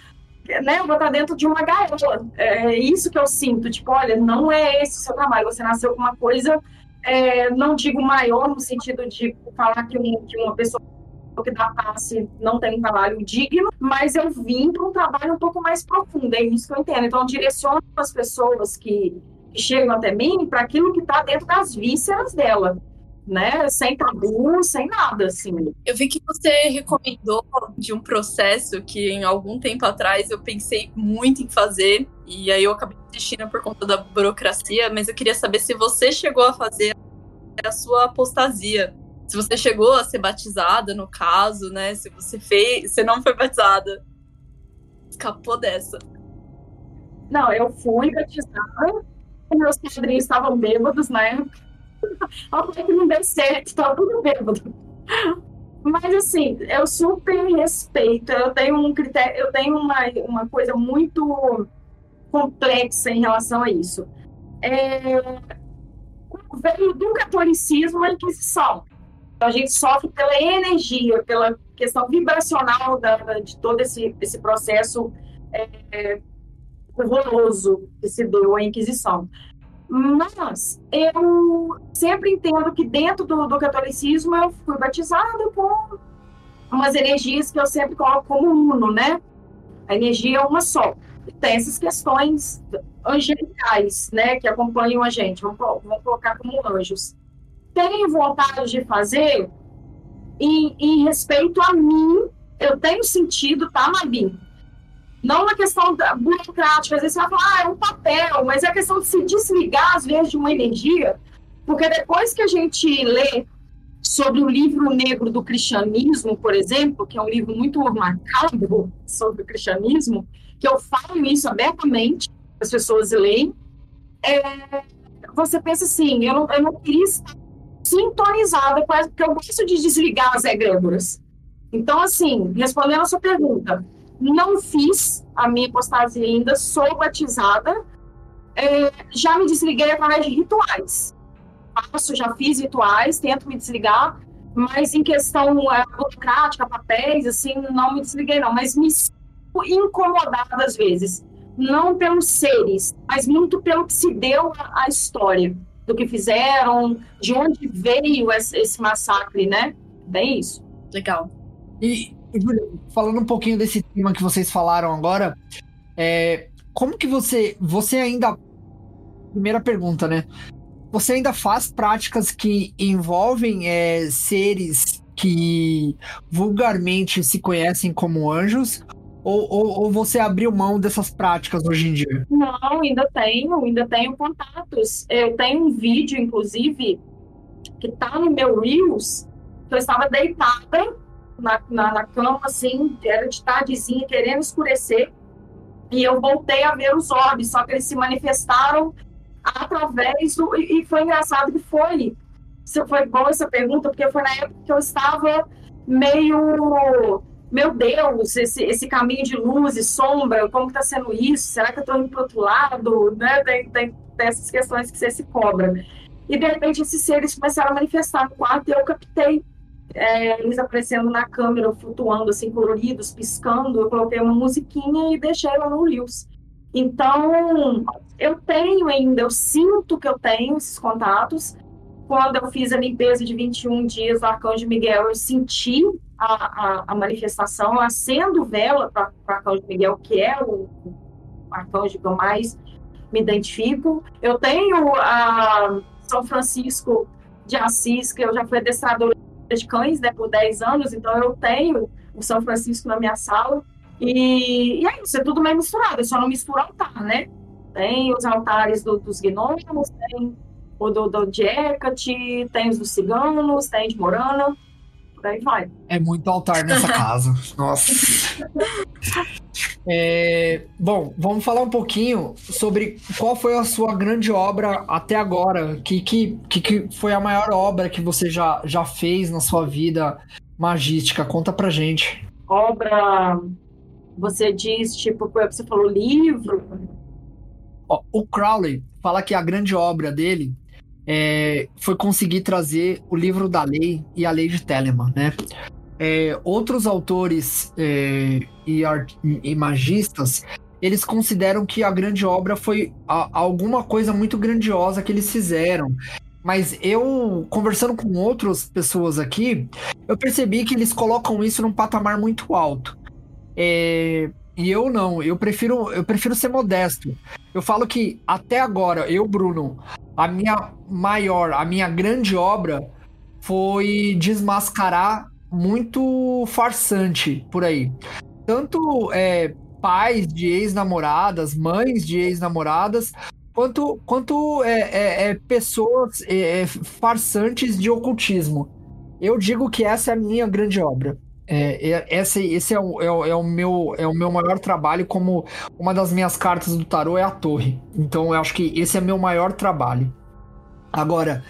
né? Eu vou estar dentro de uma gaiola. É isso que eu sinto. Tipo, olha, não é esse o seu trabalho. Você nasceu com uma coisa, é, não digo maior no sentido de falar que, um, que uma pessoa que da passe não tem um trabalho digno, mas eu vim para um trabalho um pouco mais profundo, é isso que eu entendo. Então, eu direciono as pessoas que chegam até mim para aquilo que está dentro das vísceras dela. Né? Sem tabu, sem nada, assim. Eu vi que você recomendou de um processo que em algum tempo atrás eu pensei muito em fazer e aí eu acabei desistindo por conta da burocracia, mas eu queria saber se você chegou a fazer a sua apostasia se você chegou a ser batizada, no caso, né? Se você fez, você não foi batizada, escapou dessa. Não, eu fui batizada. Meus padrinhos estavam bêbados na época. Que não deu certo, estava tudo bêbado. Mas assim, eu super respeito. Eu tenho um critério, eu tenho uma, uma coisa muito complexa em relação a isso. É, veio do catolicismo a Inquisição. Então a gente sofre pela energia, pela questão vibracional da, de todo esse, esse processo é, horroroso que se deu à Inquisição. Mas eu sempre entendo que dentro do, do catolicismo eu fui batizada com umas energias que eu sempre coloco como uno, né? A energia é uma só. Tem essas questões angelicais, né, que acompanham a gente, vamos, vamos colocar como anjos. Tenho vontade de fazer em, em respeito a mim, eu tenho sentido, tá, Mabim? Não na questão burocrática, às vezes você vai falar, ah, é um papel, mas é a questão de se desligar, às vezes, de uma energia, porque depois que a gente lê sobre o livro negro do cristianismo, por exemplo, que é um livro muito macabro sobre o cristianismo, que eu falo isso abertamente, as pessoas leem, é, você pensa assim, eu não, eu não queria estar sintonizada com essa, porque eu gosto de desligar as egrégoras. Então, assim, respondendo a sua pergunta, não fiz a minha apostasia ainda, sou batizada, é, já me desliguei através de rituais. Faço, já fiz rituais, tento me desligar, mas em questão é, burocrática, papéis, assim, não me desliguei não, mas me sinto incomodada às vezes. Não pelos seres, mas muito pelo que se deu a história, do que fizeram, de onde veio esse, esse massacre, né? Bem isso. Legal. E, falando um pouquinho desse tema que vocês falaram agora, é, como que você, você ainda, primeira pergunta, né? Você ainda faz práticas que envolvem é, seres que vulgarmente se conhecem como anjos? Ou, ou, ou, você abriu mão dessas práticas hoje em dia? Não, ainda tenho, ainda tenho contatos. Eu tenho um vídeo, inclusive, que tá no meu Reels, que eu estava deitada na, na, na cama, assim, era de tardezinha, querendo escurecer. E eu voltei a ver os orbes, só que eles se manifestaram através do. E foi engraçado que foi. Foi boa essa pergunta, porque foi na época que eu estava meio. Meu Deus, esse, esse caminho de luz e sombra, como está sendo isso? Será que eu estou indo para outro lado? Né? Tem, tem, tem essas questões que você se cobra. E de repente esses seres começaram a manifestar no quarto e eu captei é, eles aparecendo na câmera, flutuando, assim, coloridos, piscando. Eu coloquei uma musiquinha e deixei ela no Reels. Então, eu tenho ainda, eu sinto que eu tenho esses contatos. Quando eu fiz a limpeza de 21 dias do Arcanjo Miguel, eu senti a, a, a manifestação, acendo vela para o Arcanjo Miguel, que é o arcanjo que eu mais me identifico. Eu tenho a São Francisco de Assis, que eu já fui adestradora de cães, né, por 10 anos, então eu tenho o São Francisco na minha sala. E, e é isso, é tudo meio misturado, é só não mistura altar, né? Tem os altares do, dos gnomos, tem o do, do de Hecate, tem os dos ciganos, tem de Morana, por aí vai. É muito altar nessa casa, nossa. É, bom, vamos falar um pouquinho sobre qual foi a sua grande obra até agora. Que, que, que foi a maior obra que você já, já fez na sua vida magística? Conta pra gente. Obra, você diz, tipo, você falou livro? O Crowley fala que a grande obra dele é, foi conseguir trazer o livro da lei e a lei de Telemann, né? É, outros autores é, e, art, e magistas eles consideram que a grande obra foi a, alguma coisa muito grandiosa que eles fizeram. Mas eu, conversando com outras pessoas aqui, eu percebi que eles colocam isso num patamar muito alto. É, e eu não, eu prefiro, eu prefiro ser modesto. Eu falo que até agora, eu, Bruno, a minha maior, a minha grande obra foi desmascarar muito farsante por aí. Tanto é, pais de ex-namoradas, mães de ex-namoradas, quanto, quanto é, é, é pessoas é, é, farsantes de ocultismo. Eu digo que essa é a minha grande obra. É, esse esse é o, é, é, o meu, é o meu maior trabalho, como uma das minhas cartas do tarô é a torre. Então eu acho que esse é meu maior trabalho. Agora,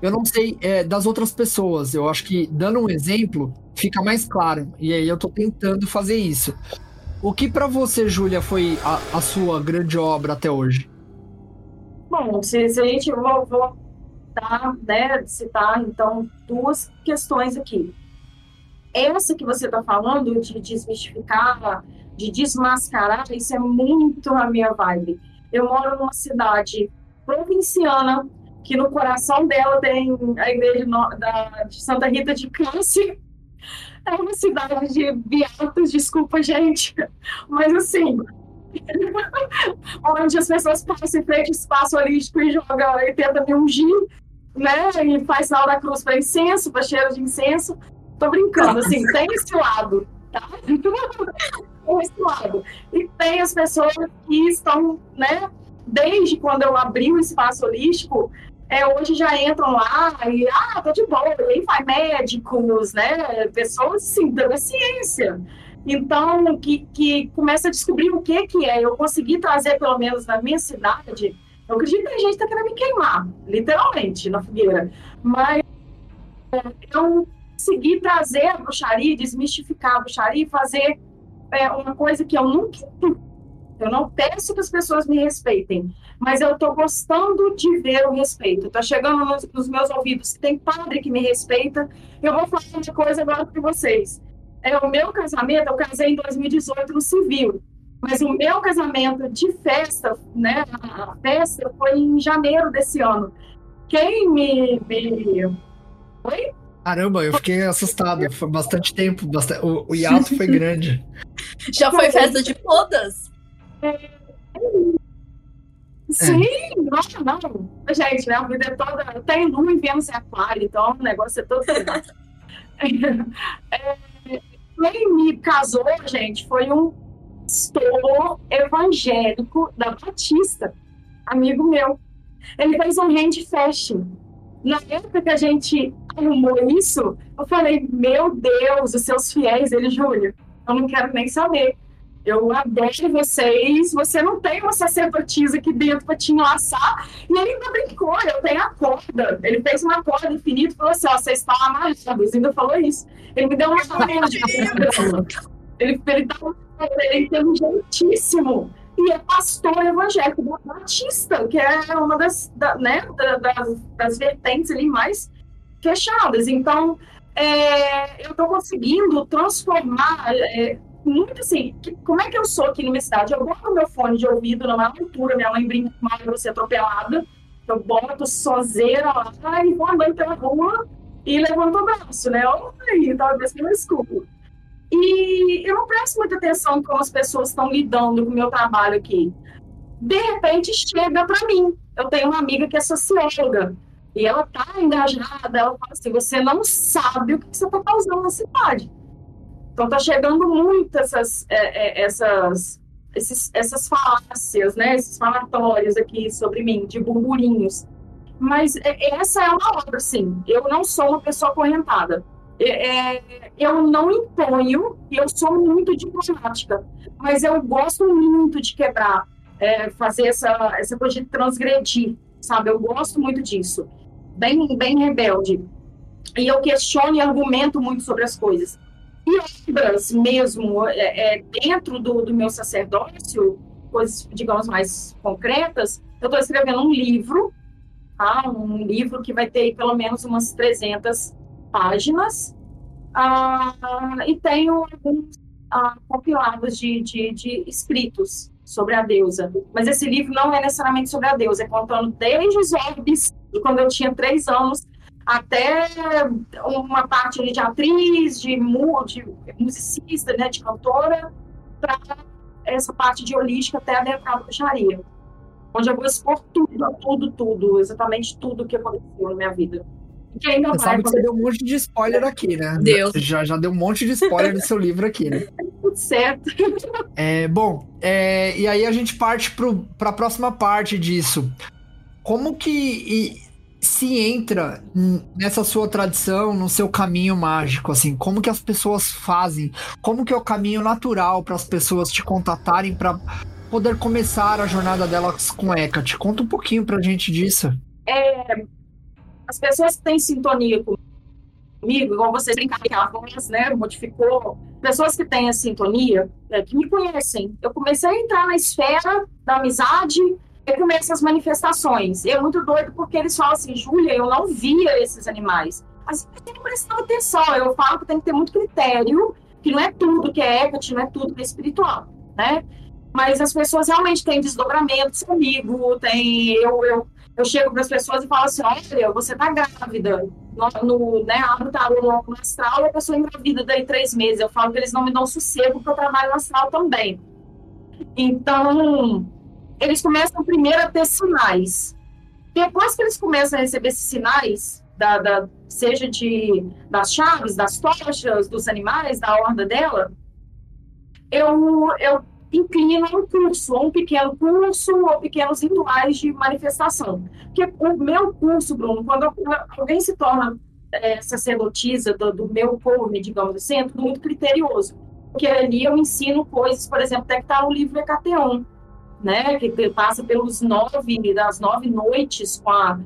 eu não sei é, das outras pessoas. Eu acho que, dando um exemplo, fica mais claro. E aí eu tô tentando fazer isso. O que para você, Júlia, foi a, a, sua grande obra até hoje? Bom, se, se a gente vou, vou citar, né, citar então duas questões aqui. Essa que você está falando de desmistificar, de desmascarar, isso é muito a minha vibe. Eu moro numa cidade provinciana que no coração dela tem a igreja da, de Santa Rita de Câncer. É uma cidade de beatos, desculpa, gente, mas assim, onde as pessoas passam em frente ao espaço holístico e jogam e tenta me ungir, né? E faz sinal da cruz para incenso, para cheiro de incenso. Tô brincando, assim, tem esse lado, tá? tem esse lado. E tem as pessoas que estão, né? Desde quando eu abri o espaço holístico, é, hoje já entram lá e, ah, tô de boa, e aí vai médicos, né? Pessoas, sim, da ciência. Então, que, que começa a descobrir o que que é. Eu consegui trazer, pelo menos na minha cidade, eu acredito que a gente está querendo me queimar, literalmente, na fogueira. Mas é, eu consegui trazer a bruxaria, desmistificar a bruxaria e fazer é, uma coisa que eu nunca eu não peço que as pessoas me respeitem, mas eu estou gostando de ver o respeito. Está chegando nos, nos, meus ouvidos que tem padre que me respeita. Eu vou falar uma coisa agora para vocês. É, o meu casamento, eu casei em 2018 no civil, mas o meu casamento de festa, né, a festa foi em janeiro desse ano. Quem me... me... Oi? Caramba, eu fiquei assustado. Foi bastante tempo. Bastante... O, o hiato foi grande. Já foi festa de bodas? É. Sim, é. nossa, não. Gente, a vida é toda. Tem lua em Vênus e Aquário, então o negócio é todo. é, quem me casou, gente, foi um pastor evangélico da Batista, amigo meu. Ele fez um handfest. Na época que a gente arrumou isso, eu falei, meu Deus, os seus fiéis, ele, Júlio, eu não quero nem saber. Eu adoro vocês. Você não tem uma sacerdotisa aqui dentro para te enlaçar. E ele ainda brincou, eu tenho a corda. Ele fez uma corda infinita e falou assim: ó, vocês estão amarrados. Ainda falou isso. Ele me deu uma ele, ele, tá, ele é inteligentíssimo. E é pastor evangélico Batista, que é uma das, da, né, das, das vertentes ali mais fechadas. Então, é, eu estou conseguindo transformar é, muito assim, que, como é que eu sou aqui minha cidade? Eu boto meu fone de ouvido numa altura, minha mãe brinca mal pra ser atropelada, eu boto sozeira lá e vou andando pela rua e levanto o braço, né? Oi, talvez que eu escuto. E eu não presto muita atenção como as pessoas estão lidando com o meu trabalho aqui. De repente chega para mim. Eu tenho uma amiga que é socióloga e ela tá engajada. Ela fala assim: você não sabe o que você está causando na cidade. Então está chegando muito essas, é, é, essas, esses, essas falácias, né? esses falatórios aqui sobre mim, de burburinhos. Mas é, essa é uma obra, sim. Eu não sou uma pessoa correntada. É, eu não imponho eu sou muito diplomática, mas eu gosto muito de quebrar, é, fazer essa, essa coisa de transgredir, sabe? Eu gosto muito disso. Bem, bem rebelde. E eu questiono e argumento muito sobre as coisas. E obras mesmo é, é, dentro do, do meu sacerdócio, coisas, digamos, mais concretas, eu estou escrevendo um livro, tá? um livro que vai ter pelo menos umas 300 páginas, ah, e tenho alguns ah, compilados de, de, de escritos sobre a deusa. Mas esse livro não é necessariamente sobre a deusa, é contando desde os orbes, de quando eu tinha três anos, até uma parte ali de atriz, de, de musicista, né, de cantora, para essa parte de holística até adentrar a bruxaria. Onde eu vou expor tudo, tudo, tudo, exatamente tudo que aconteceu na minha vida. Que ainda você sabe que você deu um monte de spoiler aqui, né? Deus. Já, já deu um monte de spoiler no seu livro aqui, né? Tudo certo. É, bom, é, e aí a gente parte para a próxima parte disso. Como que se entra nessa sua tradição, no seu caminho mágico, assim, como que as pessoas fazem? Como que é o caminho natural para as pessoas te contatarem para poder começar a jornada delas com Hecate? Conta um pouquinho pra gente disso. É, as pessoas que têm sintonia comigo, igual vocês brincaram que a né, modificou, pessoas que têm a sintonia, é, que me conhecem, eu comecei a entrar na esfera da amizade, começam as manifestações. E é muito doido porque eles falam assim, Júlia, eu não via esses animais. Eu tenho que prestar atenção. Eu falo que tem que ter muito critério, que não é tudo que é equity, não é tudo que é espiritual, né? Mas as pessoas realmente têm desdobramentos comigo, tem... Eu, eu, eu chego para as pessoas e falo assim, olha, você tá grávida. No, no, né, abro o tarô no, astral e a pessoa engravida daí três meses. Eu falo que eles não me dão sossego porque eu trabalho no astral também. Então, eles começam primeiro a ter sinais. Depois que eles começam a receber esses sinais, da, da, seja de, das chaves, das tochas, dos animais, da horda dela, eu, eu inclino um curso, ou um pequeno curso, ou pequenos rituais de manifestação. Porque o meu curso, Bruno, quando alguém se torna é, sacerdotisa do, do meu povo, digamos assim, é tudo muito criterioso. Porque ali eu ensino coisas, por exemplo, até que está no livro Hecateon, né, que passa pelos nove, das nove noites com, a,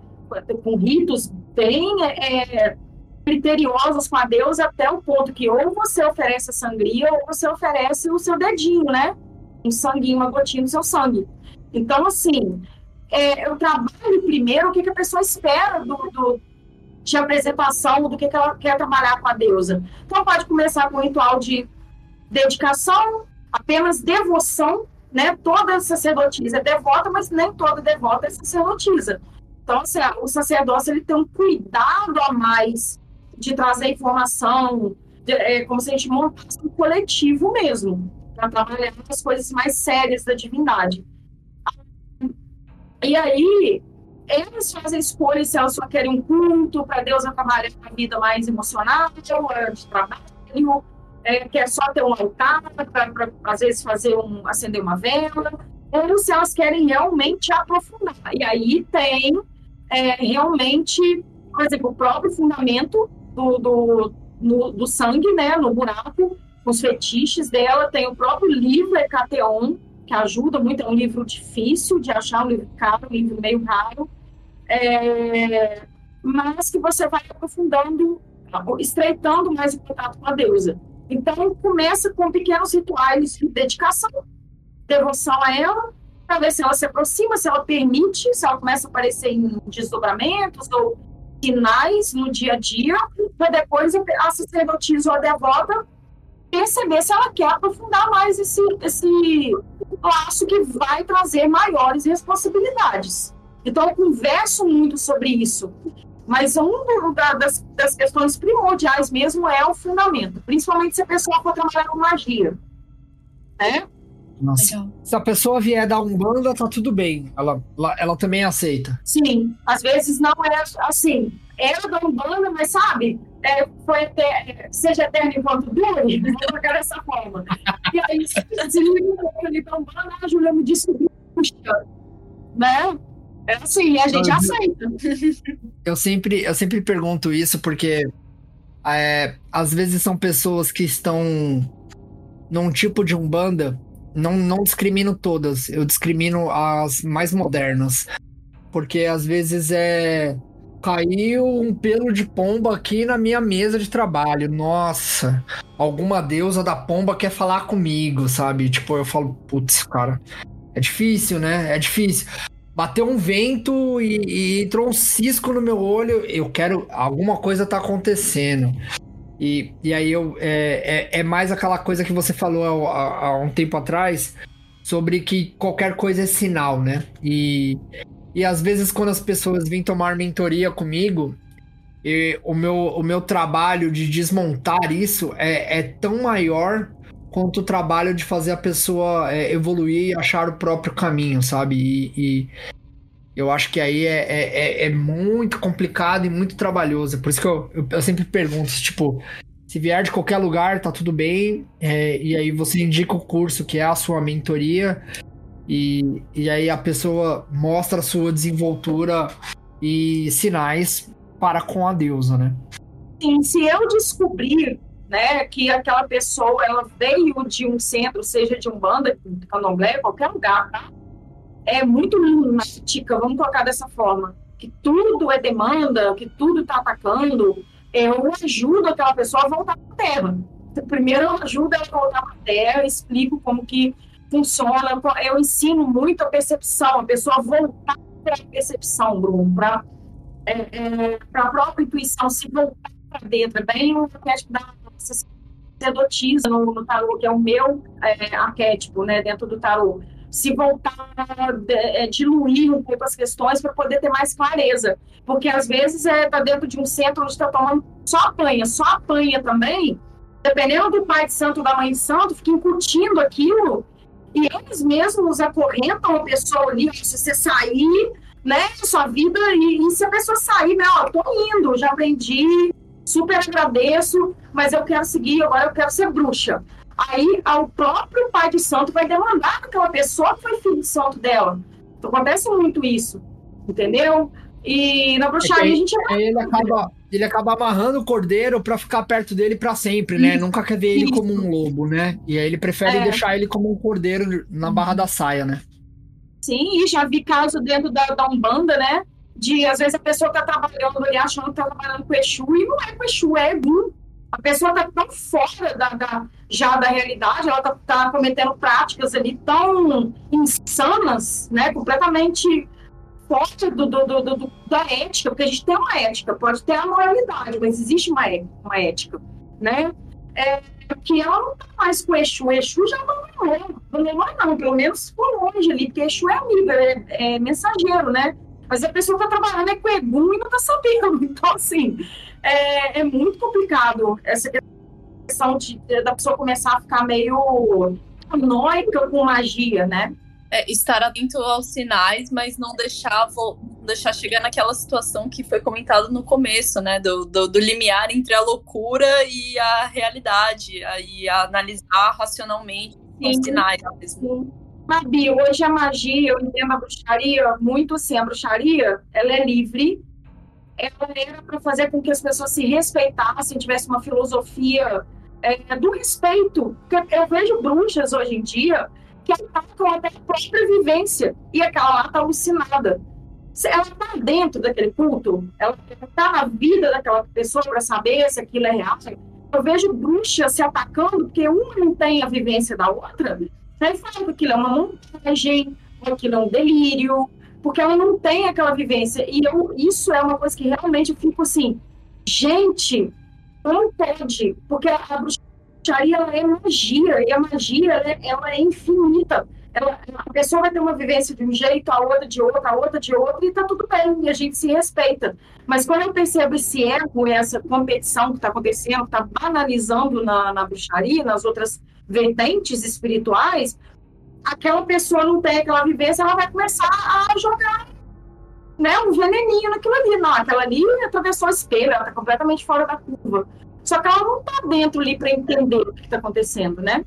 com ritos bem é, criteriosos com a deusa até o ponto que ou você oferece a sangria ou você oferece o seu dedinho, né, um sanguinho, uma gotinha do seu sangue. Então, assim, é, eu trabalho primeiro o que, que a pessoa espera do, do, de apresentação, do que, que ela quer trabalhar com a deusa. Então, pode começar com um ritual de dedicação, apenas devoção né, toda sacerdotisa é devota, mas nem toda devota é sacerdotisa. Então, assim, o sacerdócio ele tem um cuidado a mais de trazer informação, de, é, como se a gente montasse um coletivo mesmo, para trabalhar as coisas mais sérias da divindade. E aí, eles fazem escolhas se elas só querem um culto para Deus trabalhar a vida mais emocional, de trabalho, é, que é só ter um altar para, às vezes, fazer um, acender uma vela, ou se elas querem realmente aprofundar. E aí tem é, realmente, por exemplo, o próprio fundamento do, do, no, do sangue, né, no buraco, os fetiches dela, tem o próprio livro Hecateon, que ajuda muito, é um livro difícil de achar, um livro caro, um livro meio raro, é, mas que você vai aprofundando, estreitando mais o contato com a deusa. Então, começa com pequenos rituais de dedicação, devoção a ela, para ver se ela se aproxima, se ela permite, se ela começa a aparecer em desdobramentos ou sinais no dia a dia, para depois a sacerdotisa ou a devota perceber se ela quer aprofundar mais esse, esse laço que vai trazer maiores responsabilidades. Então, eu converso muito sobre isso. Mas um da, das, das questões primordiais mesmo é o fundamento, principalmente se a pessoa for trabalhar com magia. Né? Nossa. Se a pessoa vier da Umbanda, tá tudo bem. Ela, ela, ela, também aceita. Sim, às vezes não é assim. Era é da Umbanda, mas sabe, é, foi eter... seja eterno enquanto dure, vou colocar dessa forma. E aí, se ele da Umbanda, a Júlia me disse, puxa, né? É assim, a gente eu, aceita. Eu sempre, eu sempre pergunto isso porque é, às vezes são pessoas que estão num tipo de umbanda. Não, não discrimino todas, eu discrimino as mais modernas. Porque às vezes é. Caiu um pelo de pomba aqui na minha mesa de trabalho. Nossa, alguma deusa da pomba quer falar comigo, sabe? Tipo, eu falo, putz, cara, é difícil, né? É difícil bateu um vento e, e, entrou um cisco no meu olho. Eu quero. Alguma coisa tá acontecendo. E, e aí eu. É, é, é mais aquela coisa que você falou há, há, um tempo atrás. Sobre que qualquer coisa é sinal, né? E, e às vezes, quando as pessoas vêm tomar mentoria comigo, e o, meu, o meu trabalho de desmontar isso é, é tão maior quanto o trabalho de fazer a pessoa é, evoluir e achar o próprio caminho, sabe? E, e eu acho que aí é, é, é, é, muito complicado e muito trabalhoso. Por isso que eu, eu, eu, sempre pergunto, tipo, se vier de qualquer lugar, tá tudo bem. É, e aí você indica o curso que é a sua mentoria. E, e aí a pessoa mostra a sua desenvoltura e sinais para com a deusa, né? Sim, se eu descobrir né, que aquela pessoa ela veio de um centro, seja de um banda, candomblé, qualquer lugar, tá? É muito lunática, vamos colocar dessa forma, que tudo é demanda, que tudo está atacando, eu ajudo aquela pessoa a voltar para a terra. Primeiro eu ajudo ela a voltar para a terra, explico como que funciona. Eu ensino muito a percepção, a pessoa voltar para a percepção, Bruno, para é, é, a própria intuição, se voltar para dentro. É bem o arquétipo da sacerdotisa no, no tarô, que é o meu é, arquétipo, né, dentro do tarô. Se voltar, é, diluir um pouco as questões para poder ter mais clareza. Porque às vezes é tá dentro de um centro onde está tomando só apanha, só apanha também. Dependendo do pai de santo da mãe de santo, fica incutindo aquilo e eles mesmos acorrentam a pessoa ali, se você sair, né, sua vida, e, e se a pessoa sair, né, ó, tô indo, já aprendi, super agradeço, mas eu quero seguir, agora eu quero ser bruxa. Aí o próprio pai de santo vai demandar daquela pessoa que foi filho de santo dela. Então, acontece muito isso, entendeu? E na bruxaria é a gente... É, ele acaba ele acaba amarrando o cordeiro para ficar perto dele para sempre, né? Isso, Nunca quer ver ele isso. como um lobo, né? E aí ele prefere é. deixar ele como um cordeiro na barra da saia, né? Sim, e já vi caso dentro da, da Umbanda, né? De às vezes a pessoa tá trabalhando ali achando que tá trabalhando com Exu e não é com Exu, é Egum. A pessoa tá tão fora da, da, já da realidade, ela tá, tá cometendo práticas ali tão insanas, né? Completamente forte do, do, do, do, da ética, porque a gente tem uma ética, pode ter a moralidade, mas existe uma, uma ética, né? É, que ela não tá mais com o Exu, o Exu já abandonou, abandonou não, pelo menos por longe ali, porque Exu é amigo, é, é mensageiro, né? Mas a pessoa tá trabalhando é com Egum e não tá sabendo, então assim, é, é muito complicado essa questão de, da pessoa começar a ficar meio noica com magia, né? é, estar atento aos sinais, mas não deixar, vou, deixar chegar naquela situação que foi comentado no começo, né? Do, do, do limiar entre a loucura e a realidade, aí analisar racionalmente Sim. os sinais mesmo. Mabi, hoje a magia, eu entendo a bruxaria muito assim, a bruxaria, ela é livre, ela era para fazer com que as pessoas se respeitassem, tivesse uma filosofia é, do respeito. Eu vejo bruxas hoje em dia que atacam até a própria vivência. E aquela lá está alucinada. Ela está dentro daquele culto, ela está na vida daquela pessoa para saber se aquilo é real. Eu vejo bruxa se atacando porque uma não tem a vivência da outra. Fala que aquilo é uma montagem, aquilo é um delírio, porque ela não tem aquela vivência. E eu, isso é uma coisa que realmente eu fico assim, gente, não pode, porque a bruxa bruxaria ela é magia, e a magia ela é, ela é infinita. Ela, a pessoa vai ter uma vivência de um jeito, a outra de outro, a outra de outro, e tá tudo bem, e a gente se respeita. Mas quando eu percebo esse erro, essa competição que está acontecendo, que está banalizando na, na bruxaria, nas outras vertentes espirituais, aquela pessoa não tem aquela vivência, ela vai começar a jogar né, um veneninho naquilo ali. Não, aquela ali atravessou a espelho, ela está completamente fora da curva. Só que ela não está dentro ali para entender o que está acontecendo, né?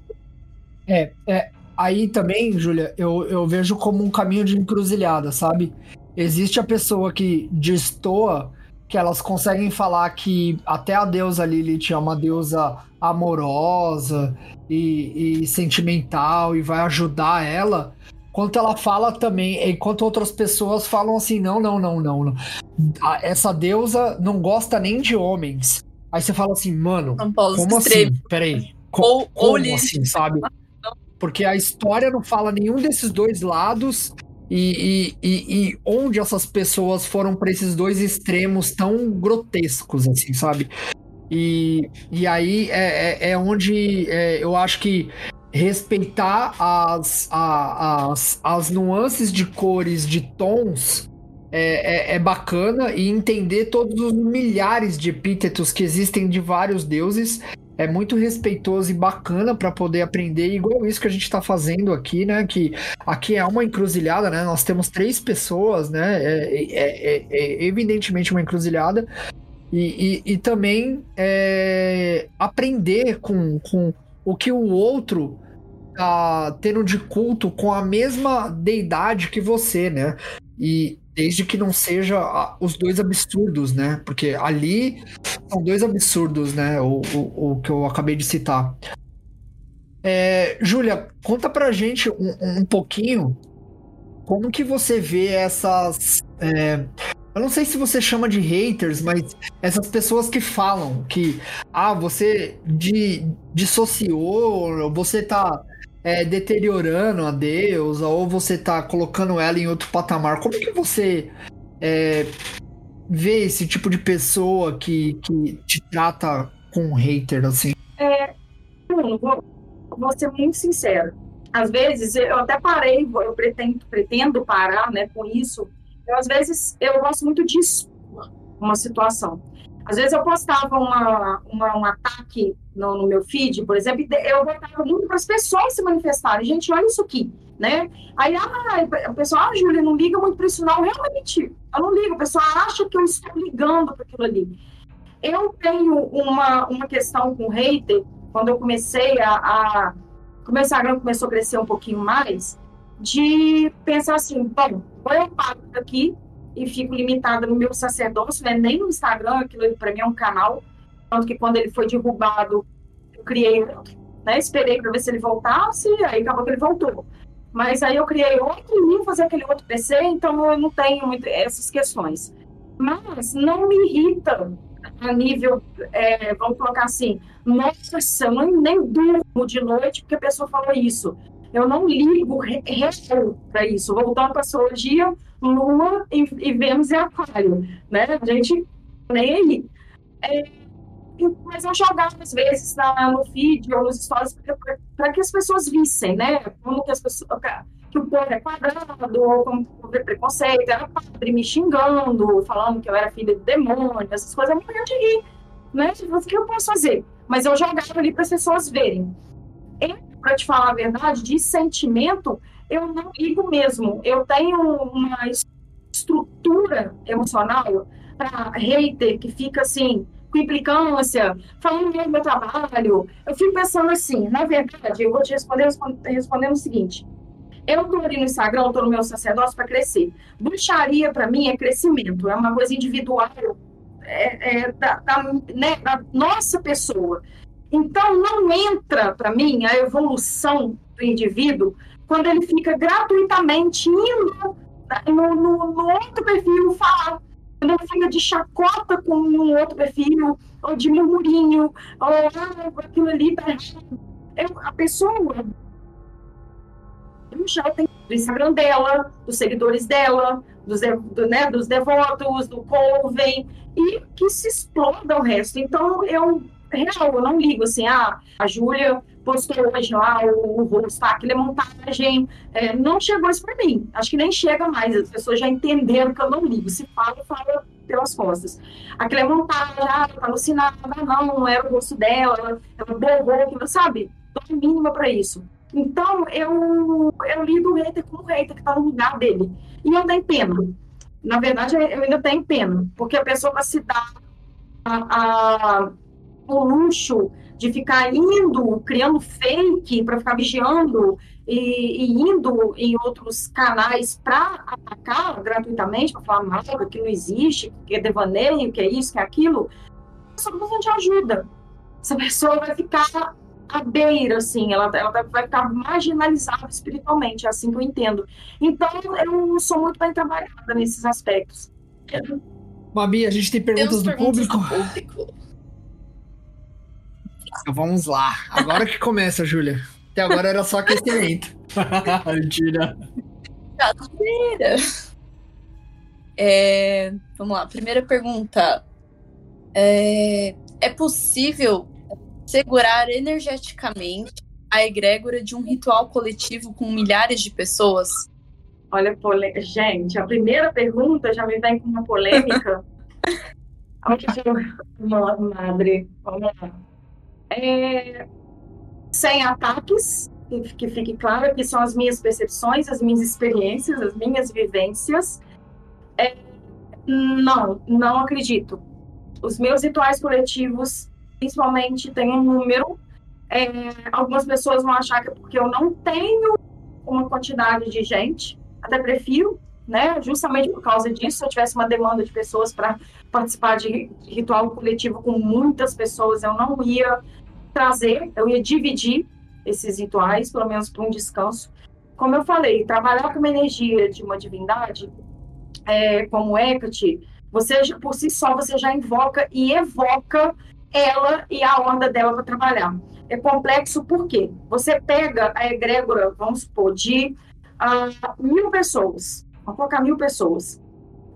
É, é, aí também, Júlia, eu, eu vejo como um caminho de encruzilhada, sabe? Existe a pessoa que destoa, que elas conseguem falar que até a deusa Lilith é uma deusa amorosa e, e sentimental e vai ajudar ela, quanto ela fala também, enquanto outras pessoas falam assim, não, não, não, não, não. Essa deusa não gosta nem de homens. Aí você fala assim, mano, como assim? Peraí. ou, como ou assim, sabe? Porque a história não fala nenhum desses dois lados e, e, e, e onde essas pessoas foram para esses dois extremos tão grotescos, assim, sabe? E, e aí é, é, é onde é, eu acho que respeitar as, as, as nuances de cores, de tons, é, é, é, bacana e entender todos os milhares de epítetos que existem de vários deuses é muito respeitoso e bacana para poder aprender, igual isso que a gente está fazendo aqui, né? Que aqui é uma encruzilhada, né? Nós temos três pessoas, né? É, é, é, é evidentemente uma encruzilhada. E, e, e também é, aprender com, com o que o outro tá tendo de culto com a mesma deidade que você, né? E, Desde que não seja os dois absurdos, né? Porque ali são dois absurdos, né? O, o, o que eu acabei de citar. É, Júlia, conta pra gente um, um, pouquinho como que você vê essas. É, eu não sei se você chama de haters, mas essas pessoas que falam que ah, você de, dissociou, você tá é, deteriorando a deusa ou você tá colocando ela em outro patamar? Como que você é, vê esse tipo de pessoa que, que te trata com um hater assim? É, vou, vou ser muito sincero. Às vezes eu até parei, eu pretendo, pretendo parar né, com isso. Eu, às vezes eu gosto muito disso, uma situação. Às vezes eu postava uma, uma um ataque no, no, meu feed, por exemplo, eu botava muito para as pessoas se manifestarem. Gente, olha isso aqui, né? Aí ah, o pessoal, ah, Júlia, não liga muito para isso, não. Realmente, eu não ligo. O pessoal acha que eu estou ligando para aquilo ali. Eu tenho uma, uma questão com hater, quando eu comecei a, a. O meu Instagram começou a crescer um pouquinho mais, de pensar assim: bom, ou eu paro aqui e fico limitada no meu sacerdócio, né? nem no Instagram, aquilo para mim é um canal. Tanto que quando ele foi derrubado, eu criei né? Esperei para ver se ele voltasse, aí acabou que ele voltou. Mas aí eu criei outro e ia fazer aquele outro PC, então eu não tenho muito essas questões. Mas não me irrita a nível, é, vamos colocar assim, nossa, eu nem durmo de noite porque a pessoa falou isso. Eu não ligo real para isso. Voltando para a astrologia, Lua e, e Vênus e Aquário, né? A gente nem aí. É, mas eu jogava às vezes na, no feed ou nos stories para que as pessoas vissem, né? Como que as pessoas que o povo é quadrado, ou como houve preconceito, era padre me xingando, falando que eu era filha do demônio, essas coisas, eu morria de rir, né? Tipo, o que eu posso fazer? Mas eu jogava ali para as pessoas verem. Para te falar a verdade, de sentimento, eu não ligo mesmo. Eu tenho uma estrutura emocional para hater que fica assim, com implicância, falando do meu trabalho. Eu fico pensando assim, na verdade, eu vou te responder respondendo o seguinte. Eu estou ali no Instagram, estou no meu sacerdócio para crescer. Bruxaria, para mim, é crescimento, é uma coisa individual é, é, da, da, né, da nossa pessoa. Então, não entra, para mim, a evolução do indivíduo quando ele fica gratuitamente indo no, no, no outro perfil falar. Quando ele fica de chacota com um outro perfil, ou de murmurinho, ou ah, aquilo ali tá eu, a pessoa já tem do Instagram dela, dos seguidores dela, dos, do, né, dos devotos, do Colvin, e que se exploda o resto. Então, eu, real, eu não ligo assim, ah, a Júlia postou hoje lá o, o rosto, tá, é montagem. É, não chegou isso para mim. Acho que nem chega mais. As pessoas já entenderam que eu não ligo. Se fala, fala pelas costas. Aquilo é montagem, ah, tá alucinada, não, não era o rosto dela, ela borrou aquilo, sabe? Dou mínima para isso. Então, eu, eu lido o hater com o hater que tá no lugar dele. E eu tenho pena. Na verdade, eu ainda tenho pena, porque a pessoa vai se dar a, a, o luxo de ficar indo, criando fake para ficar vigiando e, e, indo em outros canais para atacar gratuitamente, para falar mal, que não existe, que é devaneio, que é isso, que é aquilo, essa pessoa te ajuda. Essa pessoa vai ficar à beira, assim, ela, ela vai ficar marginalizada espiritualmente, é assim que eu entendo. Então, eu sou muito bem trabalhada nesses aspectos. Babi, a gente tem perguntas, do, perguntas público. do público. Então vamos lá. Agora que começa, Júlia. Até agora era só aquecimento. Mentira. Brincadeira. É, vamos lá. Primeira pergunta. É, é possível segurar energeticamente a egrégora de um ritual coletivo com milhares de pessoas? Olha, pole... gente, a primeira pergunta já me vem com uma polêmica. Olha, madre, vamos lá é, sem ataques, que fique claro que são as minhas percepções, as minhas experiências, as minhas vivências. É, não, não acredito. Os meus rituais coletivos, principalmente, têm um número. É, algumas pessoas vão achar que é porque eu não tenho uma quantidade de gente, até prefiro, né? Justamente por causa disso, se eu tivesse uma demanda de pessoas para participar de ritual coletivo com muitas pessoas, eu não ia trazer, eu ia dividir esses rituais, pelo menos para um descanso. Como eu falei, trabalhar com uma energia de uma divindade, é, como Hecate, você por si só você já invoca e evoca ela e a onda dela para trabalhar. É complexo porque você pega a egrégora, vamos supor, de uh, mil pessoas, vamos colocar mil pessoas.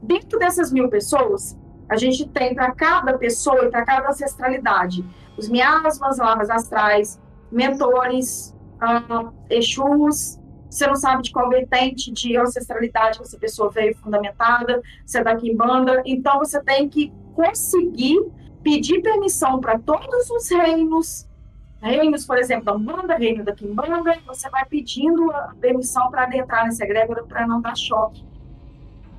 Dentro dessas mil pessoas, a gente tem para cada pessoa e para cada ancestralidade os miasmas, lavas astrais, mentores, uh, exus, você não sabe de qual vertente de ancestralidade essa pessoa veio fundamentada, você é em banda, então você tem que conseguir pedir permissão para todos os reinos, reinos, por exemplo, da Umbanda, reino da Quimbanda, você vai pedindo permissão para adentrar nessa egrégora para não dar choque.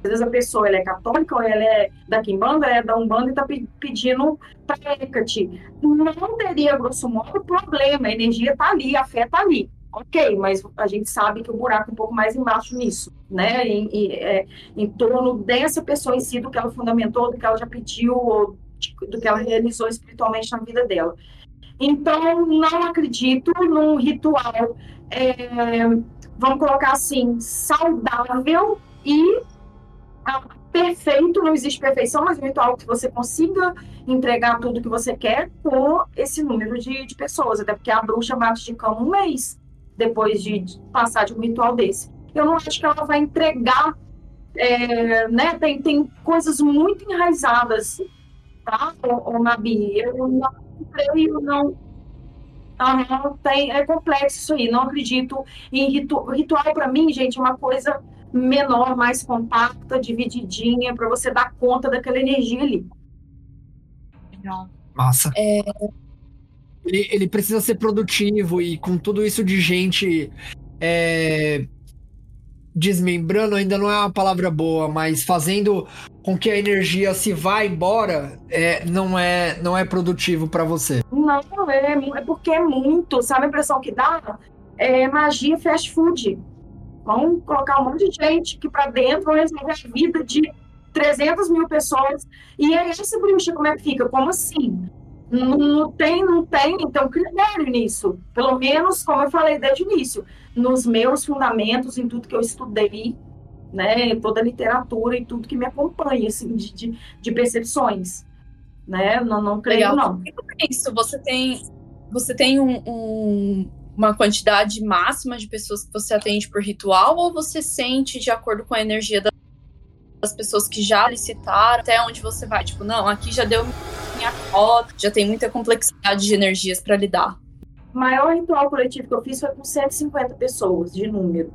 Às vezes a pessoa ela é católica ou ela é da Quimbanda, é da Umbanda e está pedindo para Hecate. Não teria, grosso modo, problema, a energia está ali, a fé está ali. Ok, mas a gente sabe que o buraco é um pouco mais embaixo nisso, né? Em, em, é, em torno dessa pessoa em si, do que ela fundamentou, do que ela já pediu, ou do que ela realizou espiritualmente na vida dela. Então, não acredito num ritual, é, vamos colocar assim, saudável e perfeito, não existe perfeição, mas um ritual que você consiga entregar tudo que você quer com esse número de, de pessoas, até porque a bruxa bate de cama um mês depois de passar de um ritual desse. Eu não acho que ela vai entregar, é, né? Tem, tem coisas muito enraizadas, tá, o, Nabi? Eu não creio, não. Ah, tem, é complexo isso aí, não acredito em ritu, ritual. para mim, gente, é uma coisa menor, mais compacta, divididinha, para você dar conta daquela energia ali. Legal. Massa. É, ele, ele precisa ser produtivo e com tudo isso de gente é, desmembrando, ainda não é uma palavra boa, mas fazendo com que a energia se vá embora, é, não, é, não é produtivo para você. Não, é, é porque é muito. Sabe a impressão que dá? É magia fast food. Vamos colocar um monte de gente aqui para dentro, vão resolver a vida de 300 mil pessoas. E aí, esse bruxa, como é que fica? Como assim? Não tem, não tem, então, critério nisso. Pelo menos, como eu falei desde o início, nos meus fundamentos, em tudo que eu estudei, né, toda a literatura e tudo que me acompanha, assim, de, de, de percepções, né, não, não creio, Legal. não. Isso, você tem, você tem um, um, uma quantidade máxima de pessoas que você atende por ritual ou você sente de acordo com a energia da das pessoas que já licitaram, até onde você vai. Tipo, não, aqui já deu minha cota, já tem muita complexidade de energias para lidar. O maior ritual coletivo que eu fiz foi com 150 pessoas de número.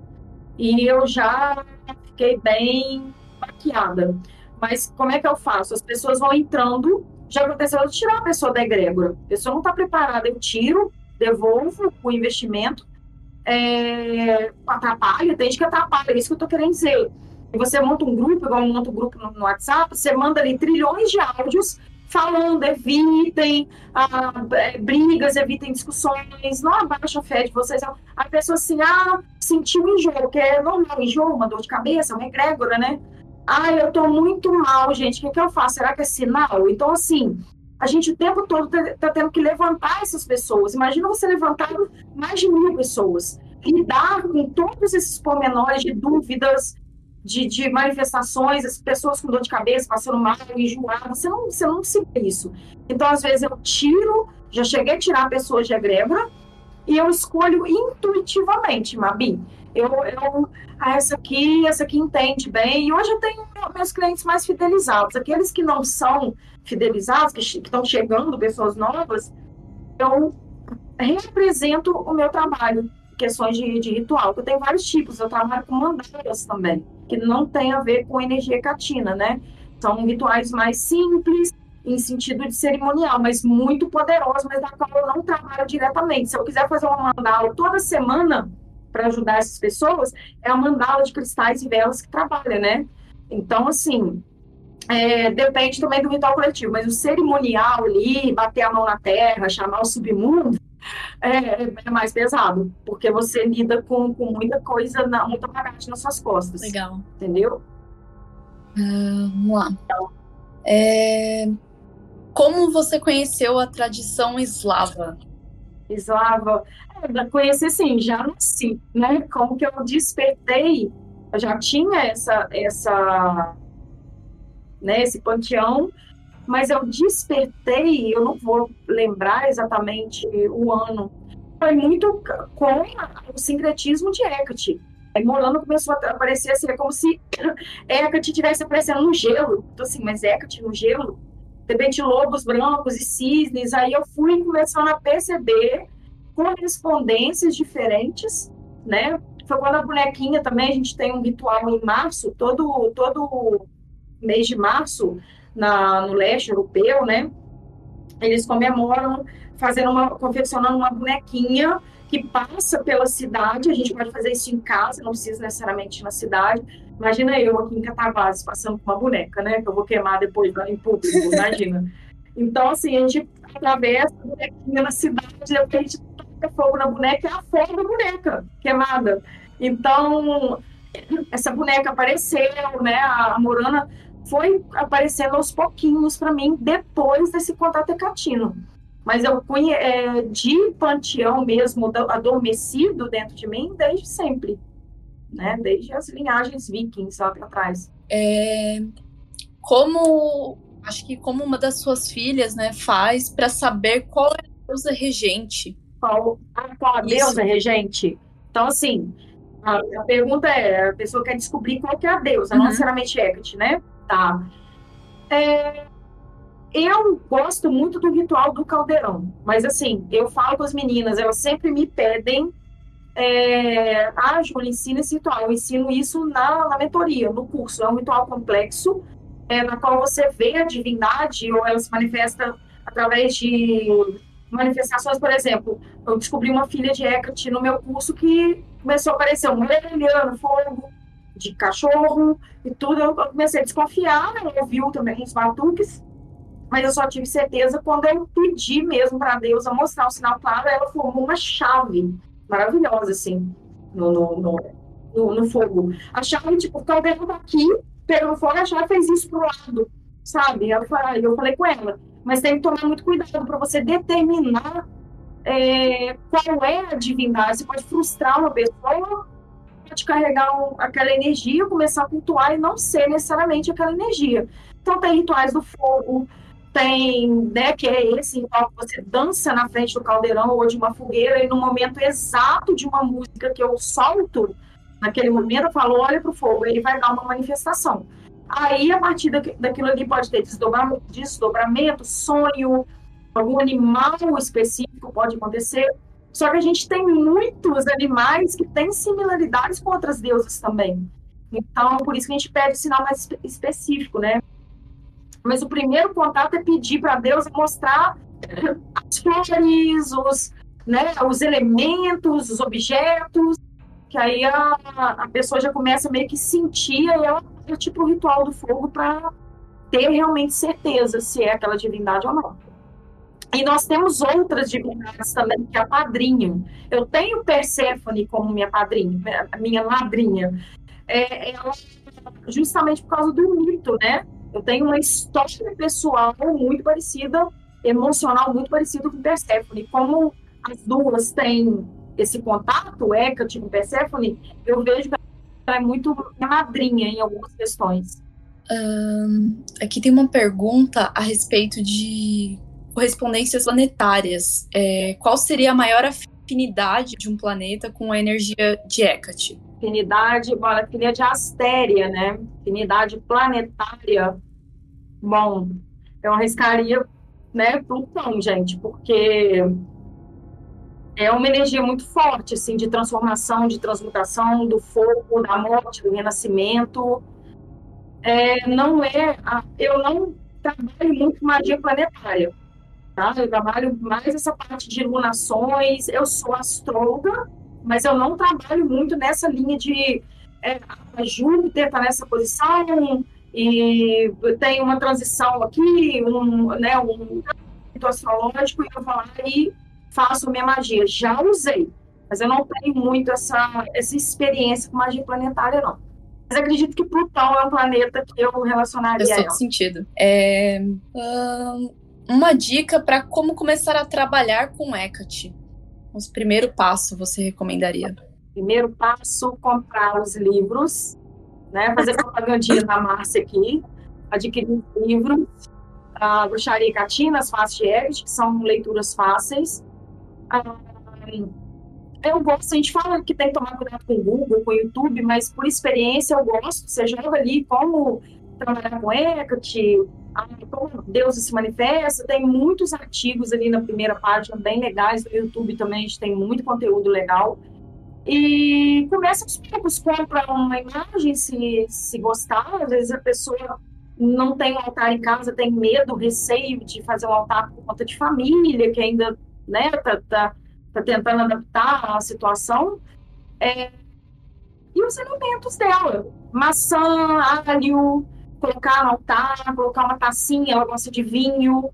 E eu já fiquei bem maquiada. Mas como é que eu faço? As pessoas vão entrando, já aconteceu de tirar a pessoa da egrégora. A pessoa não está preparada, eu tiro, devolvo o investimento, é, atrapalha, tem gente que atrapalha, é isso que eu estou querendo dizer e você monta um grupo, igual monta um grupo no, no WhatsApp, você manda ali trilhões de áudios falando, evitem ah, é, brigas, evitem discussões, não abaixa a fé de vocês. A pessoa assim, ah, sentiu enjoo, que é normal, enjoo, uma dor de cabeça, uma egrégora, né? Ah, eu tô muito mal, gente, o que, que eu faço? Será que é sinal? Então, assim, a gente o tempo todo tá, tá tendo que levantar essas pessoas. Imagina você levantar mais de mil pessoas, lidar com todos esses pormenores de dúvidas, de, de, manifestações, as pessoas com dor de cabeça, passando mal, enjoado, você não, você não se vê isso. Então, às vezes, eu tiro, já cheguei a tirar pessoas de egrégora, e eu escolho intuitivamente, Mabi. Eu, eu, ah, essa aqui, essa aqui entende bem. E hoje eu tenho meus clientes mais fidelizados. Aqueles que não são fidelizados, que estão chegando, pessoas novas, eu represento o meu trabalho questões de, de ritual, eu tenho vários tipos, eu trabalho com mandalas também, que não tem a ver com energia catina, né? São rituais mais simples, em sentido de cerimonial, mas muito poderosos, mas da qual eu não trabalho diretamente. Se eu quiser fazer uma mandala toda semana para ajudar essas pessoas, é a mandala de cristais e velas que trabalha, né? Então, assim, é, depende também do ritual coletivo, mas o cerimonial ali, bater a mão na terra, chamar o submundo, é, é, mais pesado, porque você lida com, com muita coisa, na, muita bagagem nas suas costas. Legal. Entendeu? Uh, vamos lá. É, como você conheceu a tradição eslava? Eslava? É, conheci sim, já nasci, né? Como que eu despertei, eu já tinha essa, essa, né, esse panteão, mas eu despertei, eu não vou lembrar exatamente o ano, foi muito com o sincretismo de Hecate. Aí Molano começou a aparecer assim, é como se Hecate estivesse aparecendo no gelo. Então, assim, mas Hecate no gelo? De repente, lobos brancos e cisnes. Aí eu fui começando a perceber correspondências diferentes, né? Foi quando a bonequinha também, a gente tem um ritual em março, todo, todo mês de março, na, no leste europeu, né? Eles comemoram fazendo uma, confeccionando uma bonequinha que passa pela cidade. A gente pode fazer isso em casa, não precisa necessariamente na cidade. Imagina eu aqui em Catavazes passando com uma boneca, né? Que eu vou queimar depois em público, imagina. Então, assim, a gente atravessa a bonequinha na cidade, depois a gente toca fogo na boneca e é a fogo da boneca queimada. Então, essa boneca apareceu, né? A Morana foi aparecendo aos pouquinhos para mim depois desse contato hecatino. Mas eu fui é, de panteão mesmo, adormecido dentro de mim desde sempre. Né? Desde as linhagens vikings lá para trás. É, como acho que como uma das suas filhas, né, faz para saber qual é a deusa regente? Qual, qual a deusa regente? Então, assim, a, a, pergunta é: a pessoa quer descobrir qual que é a deusa, uhum. não necessariamente Hecate, né? Tá. É, eu gosto muito do ritual do caldeirão, mas assim, eu falo com as meninas, elas sempre me pedem. É, ah, Júlia, ensina esse ritual. Eu ensino isso na, na mentoria, no curso. É um ritual complexo, é, na qual você vê a divindade, ou ela se manifesta através de manifestações, por exemplo, eu descobri uma filha de Hecate no meu curso que começou a aparecer um brilhando, fogo, de cachorro e tudo. Eu comecei a desconfiar, né? ouviu também os batuques, mas eu só tive certeza quando eu pedi mesmo para Deus a mostrar o sinal claro, ela formou uma chave maravilhosa, assim, no, no, no, no, fogo. A chave, tipo, o caldeirão daqui, pegou fogo, a chave fez isso pro lado, sabe? Eu falei, eu falei com ela, mas tem que tomar muito cuidado para você determinar é, qual é a divindade. Você pode frustrar uma pessoa, pode carregar um, aquela energia, começar a cultuar e não ser necessariamente aquela energia. Então, tem rituais do fogo, tem, né, que é esse ritual que você dança na frente do caldeirão ou de uma fogueira e no momento exato de uma música que eu solto, naquele momento eu falo, olha para o fogo, ele vai dar uma manifestação. Aí, a partir daquilo ali pode ter desdobramento, desdobramento, sonho, algum animal específico pode acontecer. Só que a gente tem muitos animais que têm similaridades com outras deusas também. Então, por isso que a gente pede sinal mais específico, né? Mas o primeiro contato é pedir para Deus mostrar as flores, os, né, os elementos, os objetos, que aí a, a pessoa já começa meio que sentir e ela é tipo o ritual do fogo para ter realmente certeza se é aquela divindade ou não. E nós temos outras divindades também, que é a padrinha. Eu tenho Perséfone como minha padrinha, minha madrinha. É, ela, justamente por causa do mito, né? Eu tenho uma história pessoal muito parecida, emocional muito parecida com Persephone. Como as duas têm esse contato, Hecate com Persephone, eu vejo que ela é muito minha madrinha em algumas questões. Um, aqui tem uma pergunta a respeito de correspondências planetárias. É, qual seria a maior afinidade de um planeta com a energia de Hecate? Afinidade, bom, afinidade de Astéria, né? Afinidade planetária Bom, eu arriscaria, né, Plutão, gente, porque é uma energia muito forte, assim, de transformação, de transmutação, do fogo, da morte, do renascimento. É, não é, eu não trabalho muito magia planetária, tá? Eu trabalho mais essa parte de iluminações, eu sou astróloga, mas eu não trabalho muito nessa linha de é, a Júpiter está nessa posição, e tem uma transição aqui, um, né, um astrológico, e eu vou lá e faço minha magia. Já usei, mas eu não tenho muito essa, essa experiência com magia planetária, não. Mas acredito que Plutão é um planeta que eu relacionaria Faz todo sentido. É, uma dica para como começar a trabalhar com Hecate. O primeiro passo você recomendaria? Primeiro passo, comprar os livros né? Fazer propagandinha da Márcia aqui, adquirir livros, a Bruxaria e Catina, as faces de Egg, que são leituras fáceis. Ah, eu gosto, a gente fala que tem que tomar cuidado com o Google, com o YouTube, mas por experiência eu gosto. Você joga ali como trabalhar com Hecate, como Deus se manifesta. Tem muitos artigos ali na primeira página, bem legais. No YouTube também a gente tem muito conteúdo legal. E começa aos poucos, compra uma imagem, se, se gostar. Às vezes a pessoa não tem um altar em casa, tem medo, receio de fazer um altar por conta de família, que ainda né, tá, tá, tá tentando adaptar a situação. É, e os elementos dela, maçã, alho, colocar no altar, colocar uma tacinha, ela gosta de vinho,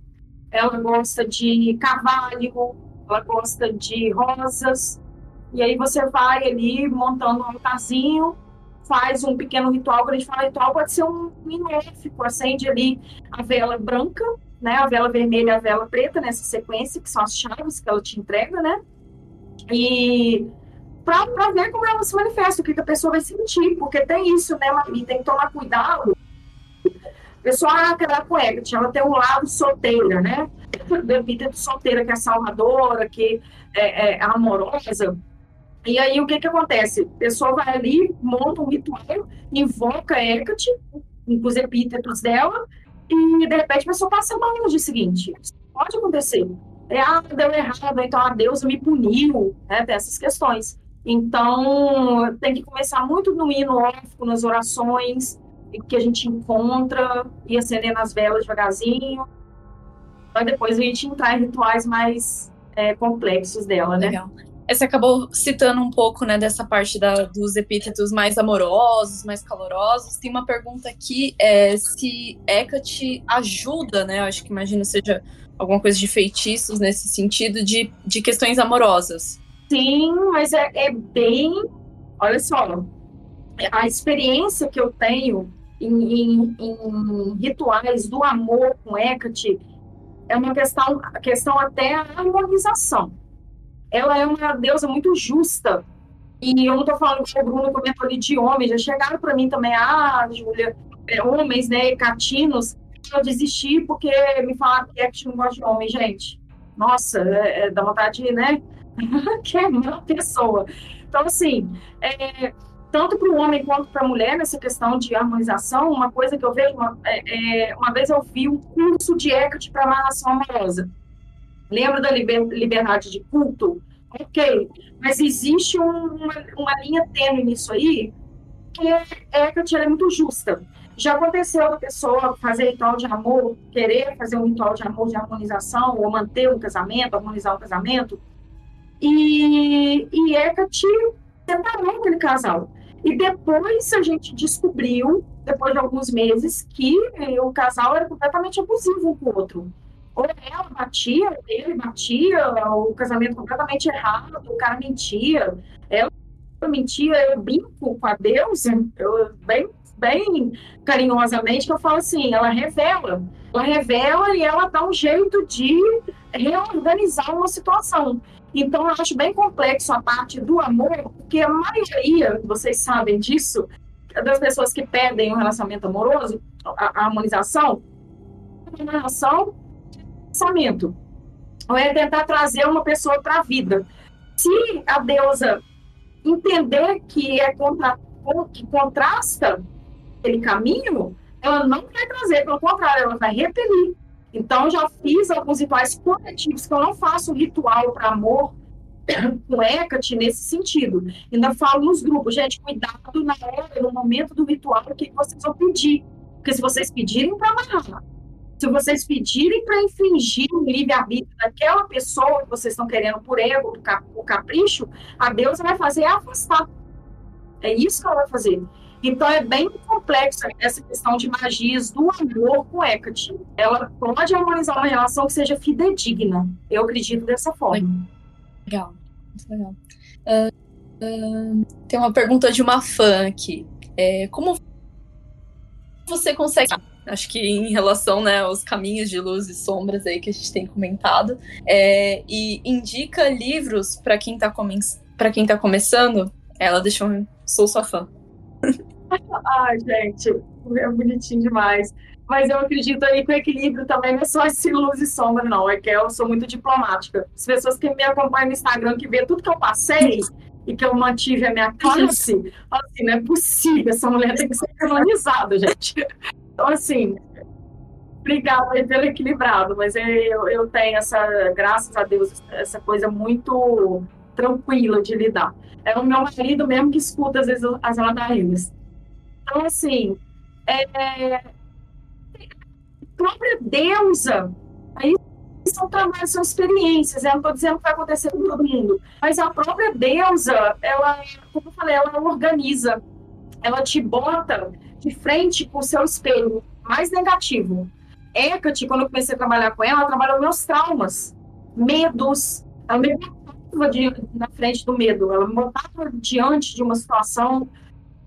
ela gosta de carvalho, ela gosta de rosas, e aí você vai ali montando um altarzinho, faz um pequeno ritual, quando a gente fala ritual, pode ser um minófico, acende ali a vela branca, né, a vela vermelha e a vela preta nessa sequência, que são as chaves que ela te entrega, né, e para ver como ela se manifesta, o que, que, a pessoa vai sentir, porque tem isso, né, Maria, tem que tomar cuidado. A pessoa, ah, aquela poeta, ela tem um lado solteira, né, da vida de solteira, que é salvadora, que é, é amorosa, e aí, o que que acontece? A pessoa vai ali, monta um ritual, invoca Hecate, com os epítetos dela, e de repente a pessoa passa mal no dia seguinte. Pode acontecer. É, ah, deu errado, então a Deus me puniu, né, dessas questões. Então, tem que começar muito no hino órfico, nas orações que a gente encontra, e acendendo as velas devagarzinho, para depois a gente entrar em rituais mais é, complexos dela, né? Legal. Você acabou citando um pouco, né, dessa parte da, dos epítetos mais amorosos, mais calorosos. Tem uma pergunta aqui, é, se Hecate ajuda, né, acho que imagino seja alguma coisa de feitiços nesse sentido, de, de questões amorosas. Sim, mas é, é bem... Olha só, a experiência que eu tenho em, em, em rituais do amor com Hecate é uma questão, questão até a harmonização ela é uma deusa muito justa. E eu não estou falando que o Bruno comentou ali de homens, já chegaram para mim também, ah, Júlia, é, homens, né, catinos, eu desisti porque me falaram que é que não gosta de homem, gente. Nossa, é, é, dá vontade, né, queimar a pessoa. Então, assim, é, tanto para o homem quanto para a mulher, nessa questão de harmonização, uma coisa que eu vejo, uma, é, é uma vez eu vi um curso de Hecate para amarração amorosa. Lembra da liber, liberdade de culto? Ok, mas existe um, uma, uma, linha tênue nisso aí, que é, é que é muito justa. Já aconteceu da pessoa fazer ritual de amor, querer fazer um ritual de amor de harmonização, ou manter um casamento, harmonizar um casamento, e, e Hecate separou aquele casal. E depois a gente descobriu, depois de alguns meses, que o casal era completamente abusivo um com o outro ou ela batia, ele batia, o casamento completamente errado, o cara mentia, ela mentia, eu brinco com a Deus, eu, bem, bem carinhosamente, que eu falo assim, ela revela, ela revela e ela dá um jeito de reorganizar uma situação. Então, eu acho bem complexo a parte do amor, porque a maioria, vocês sabem disso, das pessoas que pedem um relacionamento amoroso, a, a harmonização, uma relação pensamento. Ou é tentar trazer uma pessoa para a vida. Se a deusa entender que é contra, que contrasta aquele caminho, ela não vai trazer, pelo contrário, ela vai repelir. Então, já fiz alguns rituais coletivos, que eu não faço ritual para amor com Hecate nesse sentido. Ainda falo nos grupos, gente, cuidado na hora, no momento do ritual, o que vocês vão pedir. Porque se vocês pedirem para amarrar, se vocês pedirem para infringir o livre-arbítrio daquela pessoa que vocês estão querendo por ego, por capricho, a deusa vai fazer afastar. É isso que ela vai fazer. Então é bem complexa essa questão de magias do amor com Hecate. Ela pode harmonizar uma relação que seja fidedigna. Eu acredito dessa forma. Legal, muito legal. Uh, uh, tem uma pergunta de uma fã aqui. É, como você consegue acho que em relação né, aos caminhos de luz e sombras aí que a gente tem comentado, é, e indica livros para quem está para quem tá começando. Ela deixou sou sua fã. Ai, gente, é bonitinho demais. Mas eu acredito aí que o equilíbrio também não é só esse luz e sombra, não. É que eu sou muito diplomática. As pessoas que me acompanham no Instagram, que vê tudo que eu passei e que eu mantive a minha classe, assim, não é possível. Essa mulher tem que ser canonizada, gente. Então, assim, obrigada aí pelo equilibrado, mas eu, eu tenho essa, graças a Deus, essa coisa muito tranquila de lidar. É o meu marido mesmo que escuta, às vezes, as ladainhas. Então, assim, é, a própria deusa, aí são trabalhos, são experiências, eu não estou dizendo que vai acontecer com todo mundo, mas a própria deusa, ela, como eu falei, ela organiza, ela te bota de frente com o seu espelho mais negativo. Hecate, quando eu comecei a trabalhar com ela, ela trabalhou meus traumas, medos, ela me botava de, na frente do medo, ela me botava diante de uma situação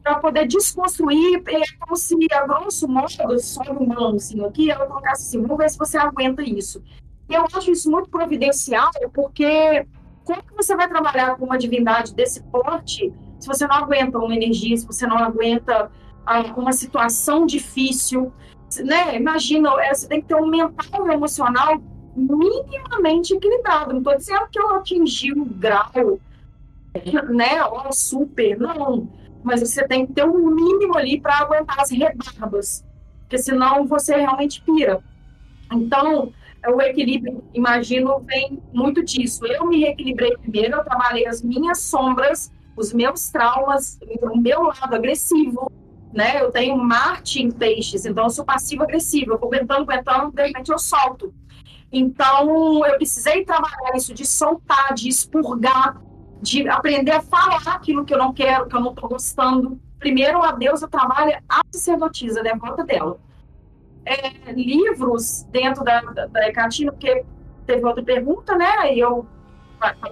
para poder desconstruir, é como se, a grosso modo, só humano, assim, aqui, ela colocasse assim, vamos ver se você aguenta isso. E eu acho isso muito providencial, porque como que você vai trabalhar com uma divindade desse porte se você não aguenta uma energia, se você não aguenta ah, uma situação difícil, né? Imagina, é, você tem que ter um mental e um emocional minimamente equilibrado. Não estou dizendo que eu atingi um grau, né? Ou super, não mas você tem que ter um mínimo ali para aguentar as rebarbas, porque senão você realmente pira. Então, o equilíbrio, imagino, vem muito disso. Eu me reequilibrei primeiro, eu trabalhei as minhas sombras, os meus traumas, o meu lado agressivo, né? Eu tenho Marte em peixes, então eu sou passivo-agressivo, eu vou aguentando, aguentando, de repente eu solto. Então, eu precisei trabalhar isso de soltar, de expurgar, de aprender a falar aquilo que eu não quero, que eu não estou gostando. Primeiro, a deusa trabalha a sacerdotisa, devota dela. É, livros dentro da, da, da Hecatina, porque teve outra pergunta, né? Aí eu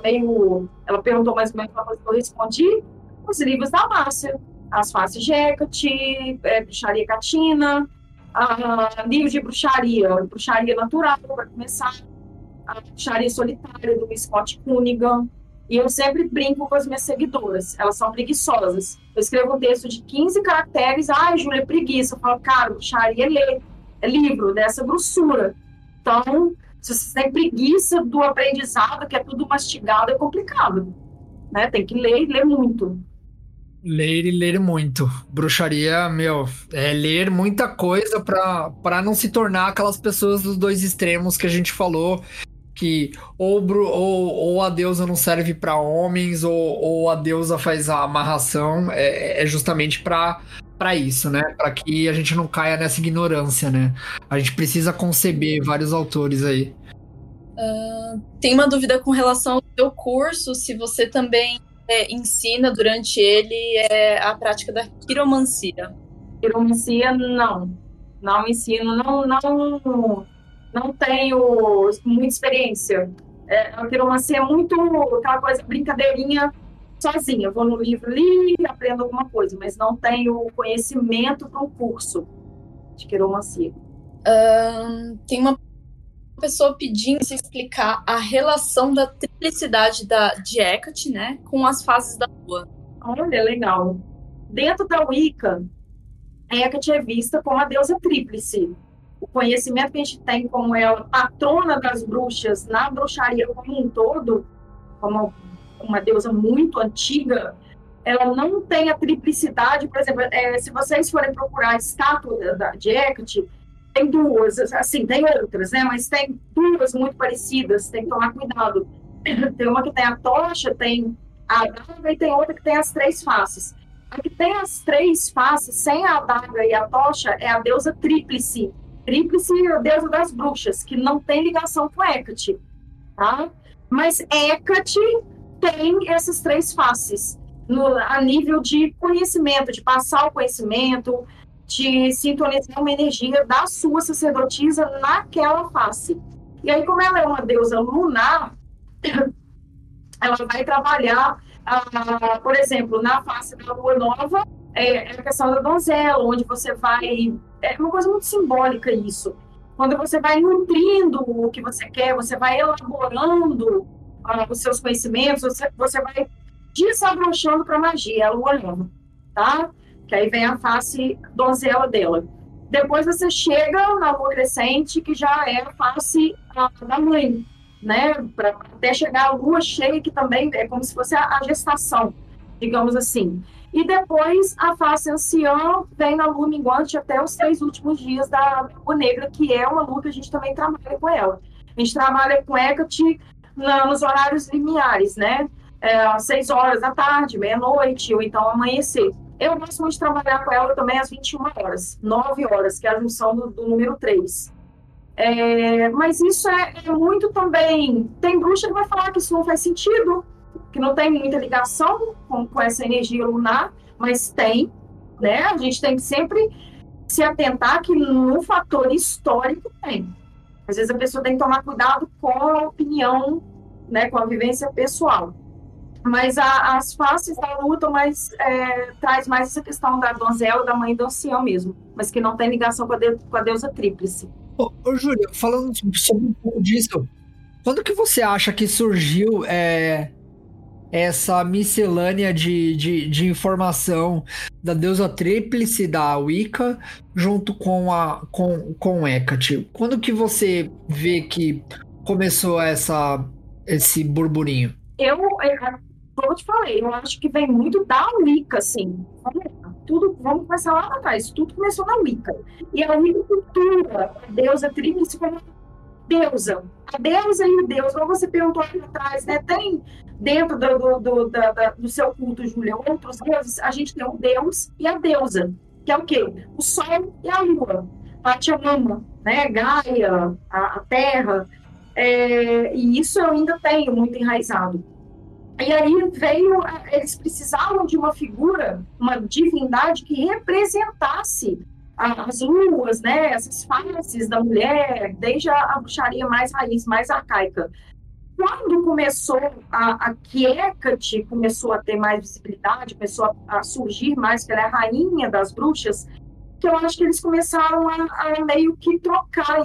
meio. Ela perguntou mais ou menos uma coisa que eu respondi. Os livros da Márcia, As Faces de Hecate, é, Catina, a, livro de bruxaria, bruxaria natural, para começar, a bruxaria solitária do Scott Cunningham. E eu sempre brinco com as minhas seguidoras, elas são preguiçosas. Eu escrevo um texto de 15 caracteres, ai, Júlia, é preguiça. Eu falo, cara, bruxaria é ler, é livro dessa grossura. Então, se você tem preguiça do aprendizado, que é tudo mastigado, é complicado. Né? Tem que ler e ler muito. Ler e ler muito. Bruxaria, meu, é ler muita coisa para não se tornar aquelas pessoas dos dois extremos que a gente falou, que ou, ou, ou a deusa não serve para homens, ou, ou a deusa faz a amarração, é, é justamente para para isso, né? Para que a gente não caia nessa ignorância, né? A gente precisa conceber vários autores aí. Uh, tem uma dúvida com relação ao seu curso, se você também é, ensina durante ele é, a prática da quiromancia. Quiromancia, não. Não ensino, não, não não tenho muita experiência. É, a quiromancia é muito aquela coisa, brincadeirinha sozinha. Eu vou no livro ali e aprendo alguma coisa, mas não tenho conhecimento para um curso de quiromancia. Um, tem uma pessoa pedindo se explicar a relação da triplicidade da, de Hecate, né, com as fases da Lua. Olha, legal. Dentro da Wicca, Hecate é vista como a deusa tríplice o conhecimento que a gente tem como ela, patrona das bruxas na bruxaria como um todo, como uma deusa muito antiga, ela não tem a triplicidade, por exemplo, é, se vocês forem procurar a estátua da, de Hecate, tem duas, assim, tem outras, né, mas tem duas muito parecidas, tem que tomar cuidado. Tem uma que tem a tocha, tem a adaga e tem outra que tem as três faces. A que tem as três faces, sem a adaga e a tocha, é a deusa tríplice, Tríplice é a deusa das bruxas, que não tem ligação com Hecate, tá? Mas Hecate tem essas três faces, no, a nível de conhecimento, de passar o conhecimento, de sintonizar uma energia da sua sacerdotisa naquela face. E aí, como ela é uma deusa lunar, ela vai trabalhar, ah, por exemplo, na face da lua nova, é, é a questão da donzela, onde você vai é uma coisa muito simbólica isso. Quando você vai nutrindo o que você quer, você vai elaborando uh, os seus conhecimentos, você, você vai desabrochando para a magia, a lua leva, tá? Que aí vem a face donzela dela. Depois você chega na lua crescente, que já é a face da mãe, né? Pra, até chegar a lua cheia, que também é como se fosse a, a gestação, digamos assim. E depois a face anciã vem na lua minguante até os três últimos dias da lua negra, que é uma lua que a gente também trabalha com ela. A gente trabalha com Hecate nos horários limiares, né? É, às seis horas da tarde, meia-noite, ou então amanhecer. Eu gosto muito de trabalhar com ela também às 21 horas, 9 horas, que é a junção do, do número 3. É, mas isso é, é, muito também. Tem bruxa que vai falar que isso não faz sentido, que não tem muita ligação com, com essa energia lunar, mas tem, né? A gente tem que sempre se atentar que no fator histórico tem. Às vezes a pessoa tem que tomar cuidado com a opinião, né, com a vivência pessoal. Mas a, as faces da luta mais, é, traz mais essa questão da donzela, da mãe do ancião mesmo, mas que não tem ligação com a, de, com a deusa tríplice. Ô, ô Júlia, falando sobre um pouco disso, quando que você acha que surgiu é, essa miscelânea de, de, de, informação da deusa tríplice da Wicca junto com a com, com Hecate? Quando que você vê que começou essa, esse burburinho? Eu, como eu te falei, eu acho que vem muito da Wicca, assim. Tudo, vamos começar lá atrás. Tudo começou na Wicca. E a Wicca cultura, a deusa tríplice como deusa. A deusa e o deus, como você perguntou aqui atrás, né? Tem dentro do, do, do, da, do seu culto, Júlia, outros deuses. A gente tem o deus e a deusa, que é o quê? O sol e a lua. Pachamama, né? Gaia, a, a terra. É, e isso eu ainda tenho muito enraizado. E aí veio, eles precisavam de uma figura, uma divindade que representasse as luas, né, essas faces da mulher, desde a, bruxaria mais raiz, mais arcaica. Quando começou a, a que começou a ter mais visibilidade, começou a, a, surgir mais, que ela é a rainha das bruxas, que eu acho que eles começaram a, a meio que trocar,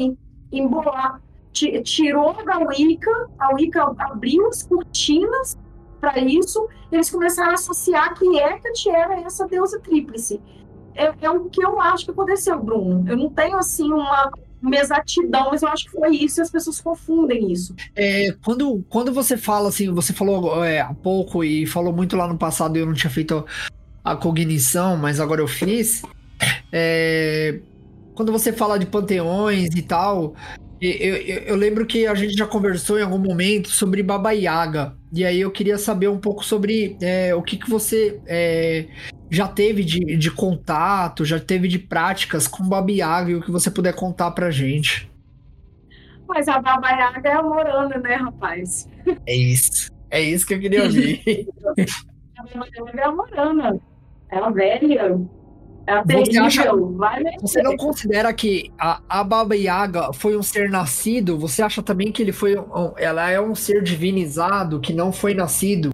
embolar. Tirou da Wicca, a Wicca abriu as cortinas para isso, eles começaram a associar que Hecate era essa deusa tríplice. É, é, o que eu acho que aconteceu, Bruno. Eu não tenho, assim, uma, uma exatidão, mas eu acho que foi isso e as pessoas confundem isso. É, quando, quando você fala, assim, você falou é, há pouco e falou muito lá no passado e eu não tinha feito a cognição, mas agora eu fiz. É, quando você fala de panteões e tal, eu, eu, eu, lembro que a gente já conversou em algum momento sobre Baba Yaga. E aí eu queria saber um pouco sobre é, o que, que você é, já teve de, de contato, já teve de práticas com Baba Yaga e o que você puder contar pra gente. Mas a Baba Yaga é a morana, né, rapaz? É isso. É isso que eu queria ouvir. a Baba Yaga é a morana. É a velha você, acha, você não considera que a, a Baba Yaga foi um ser nascido? Você acha também que ele foi um, ela é um ser divinizado que não foi nascido?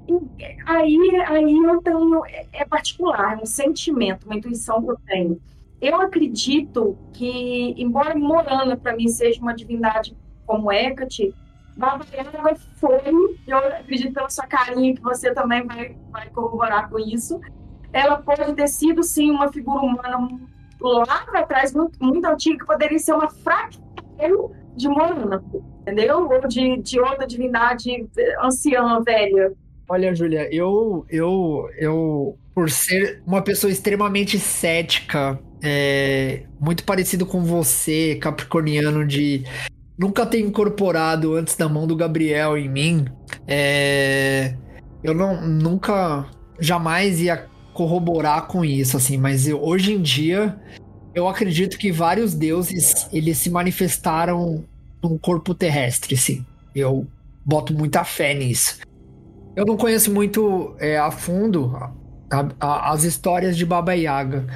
Aí, aí eu tenho é, é particular, é um sentimento, uma intuição que eu tenho. Eu acredito que, embora Morana para mim seja uma divindade como Hecate, Baba Yaga foi, eu acredito pela sua carinha que você também vai, vai corroborar com isso ela pode ter sido, sim, uma figura humana lá para trás, muito, muito antiga, que poderia ser uma fractal de Moana, entendeu? Ou de, de outra divindade anciã, velha. Olha, Júlia, eu, eu, eu, por ser uma pessoa extremamente cética, é, muito parecido com você, capricorniano, de nunca ter incorporado antes da mão do Gabriel em mim, é, eu não, nunca, jamais ia corroborar com isso, assim, mas eu, hoje em dia eu acredito que vários deuses eles se manifestaram num corpo terrestre, sim. Eu boto muita fé nisso. Eu não conheço muito é, a fundo a, a, as histórias de Baba Yaga,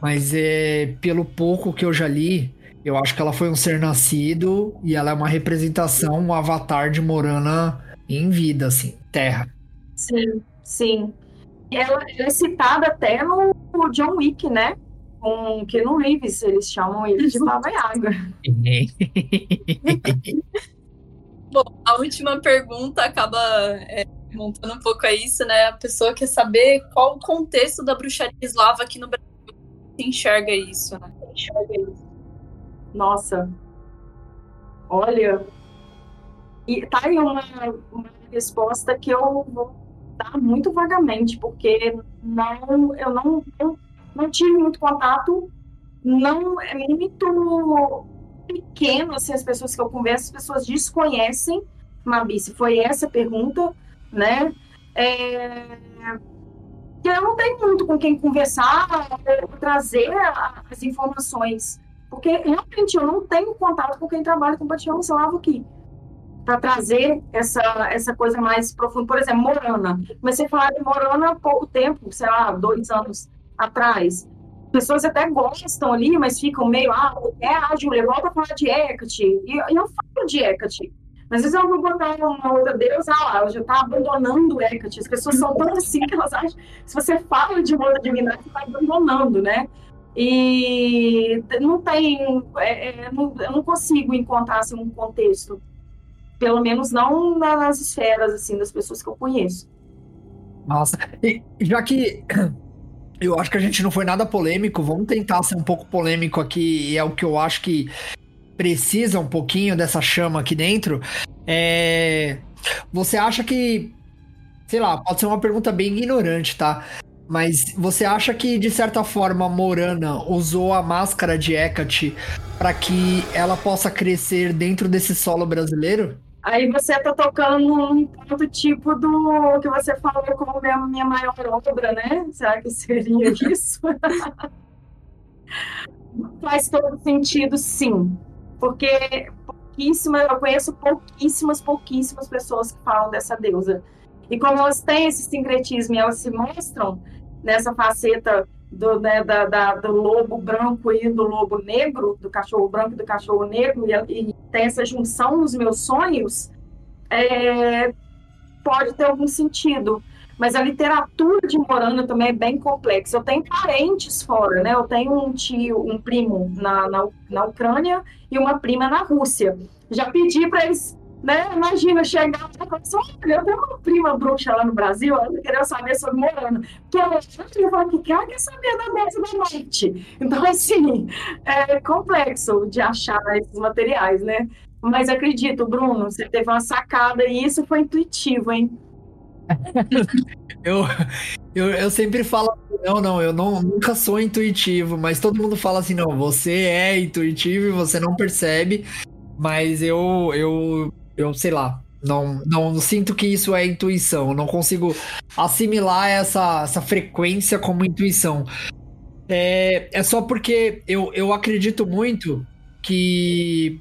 mas é, pelo pouco que eu já li, eu acho que ela foi um ser nascido e ela é uma representação, um avatar de Morana em vida, assim, terra. Sim, sim ela, é citada até no, John Wick, né? Com Keanu Reeves, eles chamam ele de Baba Yaga. Bom, a última pergunta acaba é, montando um pouco a isso, né? A pessoa quer saber qual o contexto da bruxaria eslava aqui no Brasil. Se enxerga isso, né? Enxerga isso. Nossa. Olha. E tá aí uma, uma resposta que eu vou dar muito vagamente, porque não, eu não, não, não tive muito contato, não é muito pequeno, assim, as pessoas que eu converso, as pessoas desconhecem, Mabi, se foi essa a pergunta, né? É, eu não tenho muito com quem conversar, trazer as informações, porque realmente eu não tenho contato com quem trabalha com paixão slavo aqui para trazer essa, essa coisa mais profunda. Por exemplo, Morana. Comecei a falar de Morana há pouco tempo, sei lá, dois anos atrás. Pessoas até gostam ali, mas ficam meio, ah, é a Júlia, volta a falar de Hecate. E eu falo de Hecate. Mas às vezes eu vou botar uma outra deusa, ah ela já está abandonando Hecate. As pessoas são tão assim que elas acham se você fala de uma outra divindade, você está abandonando, né? E não tem, é, é, não, eu não consigo encontrar assim, um contexto pelo menos não nas esferas assim das pessoas que eu conheço. Nossa, e já que eu acho que a gente não foi nada polêmico, vamos tentar ser um pouco polêmico aqui, e é o que eu acho que precisa um pouquinho dessa chama aqui dentro. É... Você acha que, sei lá, pode ser uma pergunta bem ignorante, tá? Mas você acha que, de certa forma, Morana usou a máscara de Hecate para que ela possa crescer dentro desse solo brasileiro? Aí você está tocando num ponto tipo do que você falou como minha, minha maior obra, né? Será que seria isso? Faz todo sentido, sim. Porque pouquíssimas, eu conheço pouquíssimas, pouquíssimas pessoas que falam dessa deusa. E como elas têm esse sincretismo e elas se mostram nessa faceta do, né, da, da, do lobo branco e do lobo negro, do cachorro branco e do cachorro negro, e, e tem essa junção nos meus sonhos, é, pode ter algum sentido. Mas a literatura de Morano também é bem complexa. Eu tenho parentes fora, né? Eu tenho um tio, um primo na, na, na Ucrânia e uma prima na Rússia. Já pedi para eles né? Imagina chegar e falar assim, olha, eu tenho uma prima bruxa lá no Brasil, ela queria saber sobre Morana. Que ela ia falar que ela quer saber da dança da noite. Então, assim, é complexo de achar esses materiais, né? Mas acredito, Bruno, você teve uma sacada e isso foi intuitivo, hein? eu, eu, eu sempre falo, não, não, eu não, nunca sou intuitivo, mas todo mundo fala assim, não, você é intuitivo e você não percebe, mas eu, eu eu sei lá, não, não sinto que isso é intuição. não consigo assimilar essa, essa frequência como intuição. É, é só porque eu, eu acredito muito que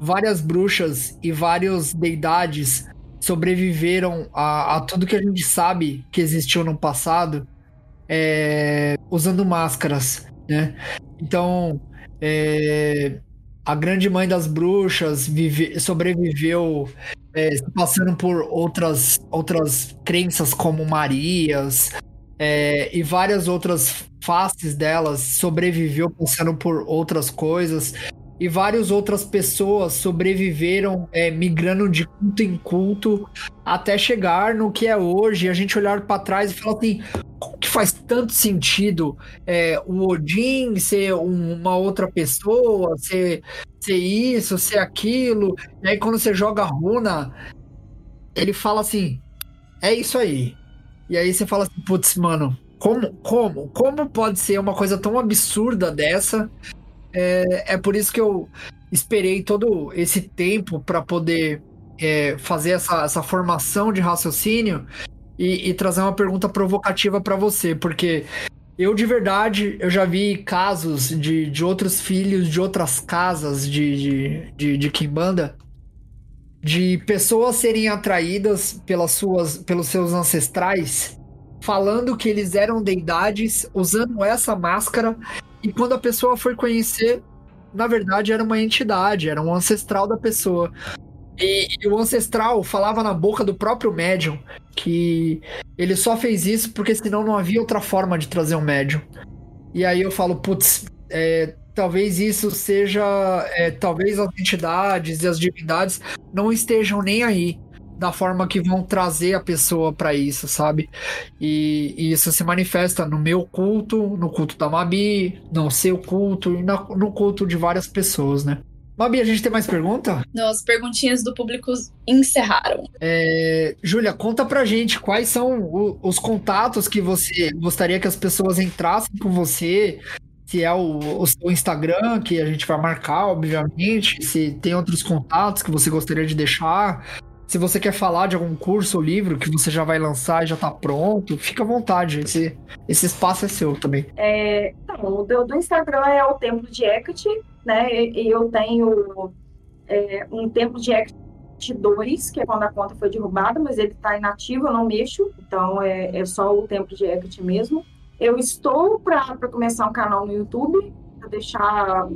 várias bruxas e várias deidades sobreviveram a, a tudo que a gente sabe que existiu no passado é, usando máscaras, né? Então, é, a grande mãe das bruxas vive, sobreviveu é, passando por outras, outras crenças como Marias é, e várias outras faces delas sobreviveu passando por outras coisas e várias outras pessoas sobreviveram é, migrando de culto em culto até chegar no que é hoje. A gente olhar para trás e falar assim: faz tanto sentido é, o Odin ser um, uma outra pessoa, ser, ser isso, ser aquilo? E aí quando você joga a runa, ele fala assim: é isso aí. E aí você fala assim: putz, mano, como, como, como pode ser uma coisa tão absurda dessa? É, é por isso que eu esperei todo esse tempo para poder é, fazer essa, essa formação de raciocínio e, e trazer uma pergunta provocativa para você, porque eu de verdade eu já vi casos de, de outros filhos de outras casas de, de, de, de Kimbanda de pessoas serem atraídas pelas suas, pelos seus ancestrais, falando que eles eram deidades, usando essa máscara e quando a pessoa foi conhecer, na verdade era uma entidade, era um ancestral da pessoa. E, e, o ancestral falava na boca do próprio médium que ele só fez isso porque senão não havia outra forma de trazer um médium. E aí eu falo, putz, é, talvez isso seja. É, talvez as entidades e as divindades não estejam nem aí da forma que vão trazer a pessoa para isso, sabe? E, e, isso se manifesta no meu culto, no culto da Mabi, no seu culto e no culto de várias pessoas, né? Mabi, a gente tem mais pergunta? Não, as perguntinhas do público encerraram. É, Júlia, conta pra gente quais são o, os contatos que você gostaria que as pessoas entrassem com você, se é o, o, seu Instagram, que a gente vai marcar, obviamente, se tem outros contatos que você gostaria de deixar, se você quer falar de algum curso ou livro que você já vai lançar e já tá pronto, fica à vontade, esse, esse espaço é seu também. É, então, o do, do Instagram é o Templo de Hecate, né? E eu tenho é, um tempo de Act 2, que é quando a conta foi derrubada, mas ele está inativo, eu não mexo, então é, é só o tempo de Act mesmo. Eu estou para começar um canal no YouTube, para deixar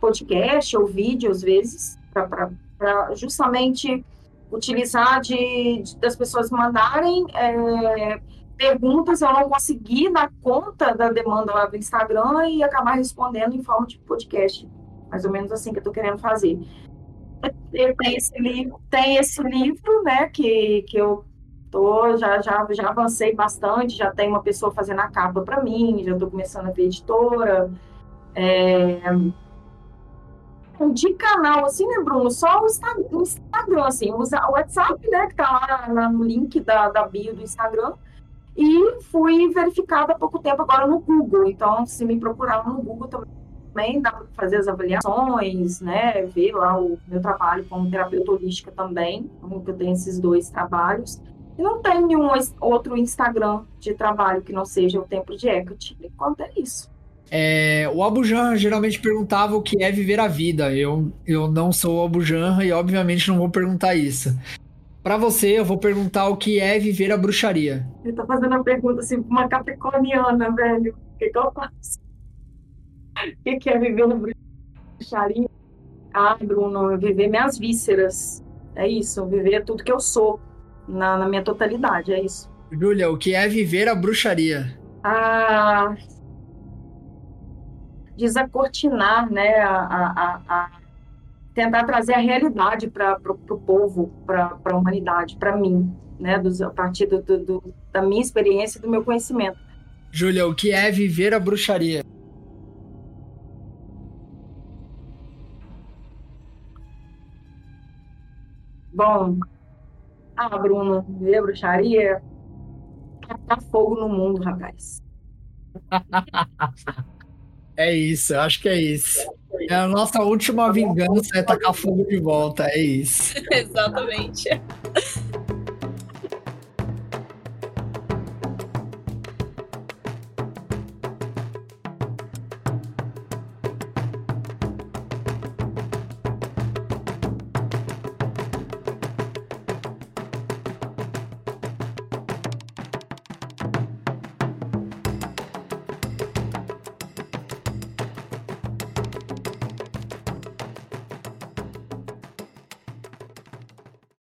podcast ou vídeo às vezes, para justamente utilizar de, de, das pessoas mandarem é, perguntas, eu não consegui dar conta da demanda lá do Instagram e acabar respondendo em forma de podcast mais ou menos assim que eu estou querendo fazer. Tem esse livro, tem esse livro, né, que, que eu tô, já, já, já avancei bastante, já tem uma pessoa fazendo a capa para mim, já estou começando a ver editora. É... De canal, assim, né, Bruno? Só o Instagram, assim, o WhatsApp, né, que tá lá no link da, da bio do Instagram. E fui verificada há pouco tempo agora no Google. Então, se me procurar no Google também também dá para fazer as avaliações, né? Ver lá o meu trabalho como terapeuta holística também, que eu tenho esses dois trabalhos. E não tem nenhum outro Instagram de trabalho que não seja o Templo de Hecate. Enquanto é isso. É, o Abujan geralmente perguntava o que é viver a vida. Eu, eu não sou o Abujan e, obviamente, não vou perguntar isso. Para você, eu vou perguntar o que é viver a bruxaria. Ele tá fazendo uma pergunta assim, uma capricorniana, velho. O que, que eu faço? O que é viver no bruxaria? Ah, Bruno, viver minhas vísceras. É isso, viver tudo que eu sou na, na minha totalidade, é isso. Júlia, o que é viver a bruxaria? Ah, desacortinar, né, a, a, a tentar trazer a realidade para o povo, para a humanidade, para mim, né, dos, a partir do, do, da minha experiência e do meu conhecimento. Júlia, o que é viver a bruxaria? Bom, ah, Bruno, ver bruxaria tacar fogo no mundo, rapaz. É isso, acho que é isso. É a nossa última vingança é tacar fogo de volta, é isso. Exatamente.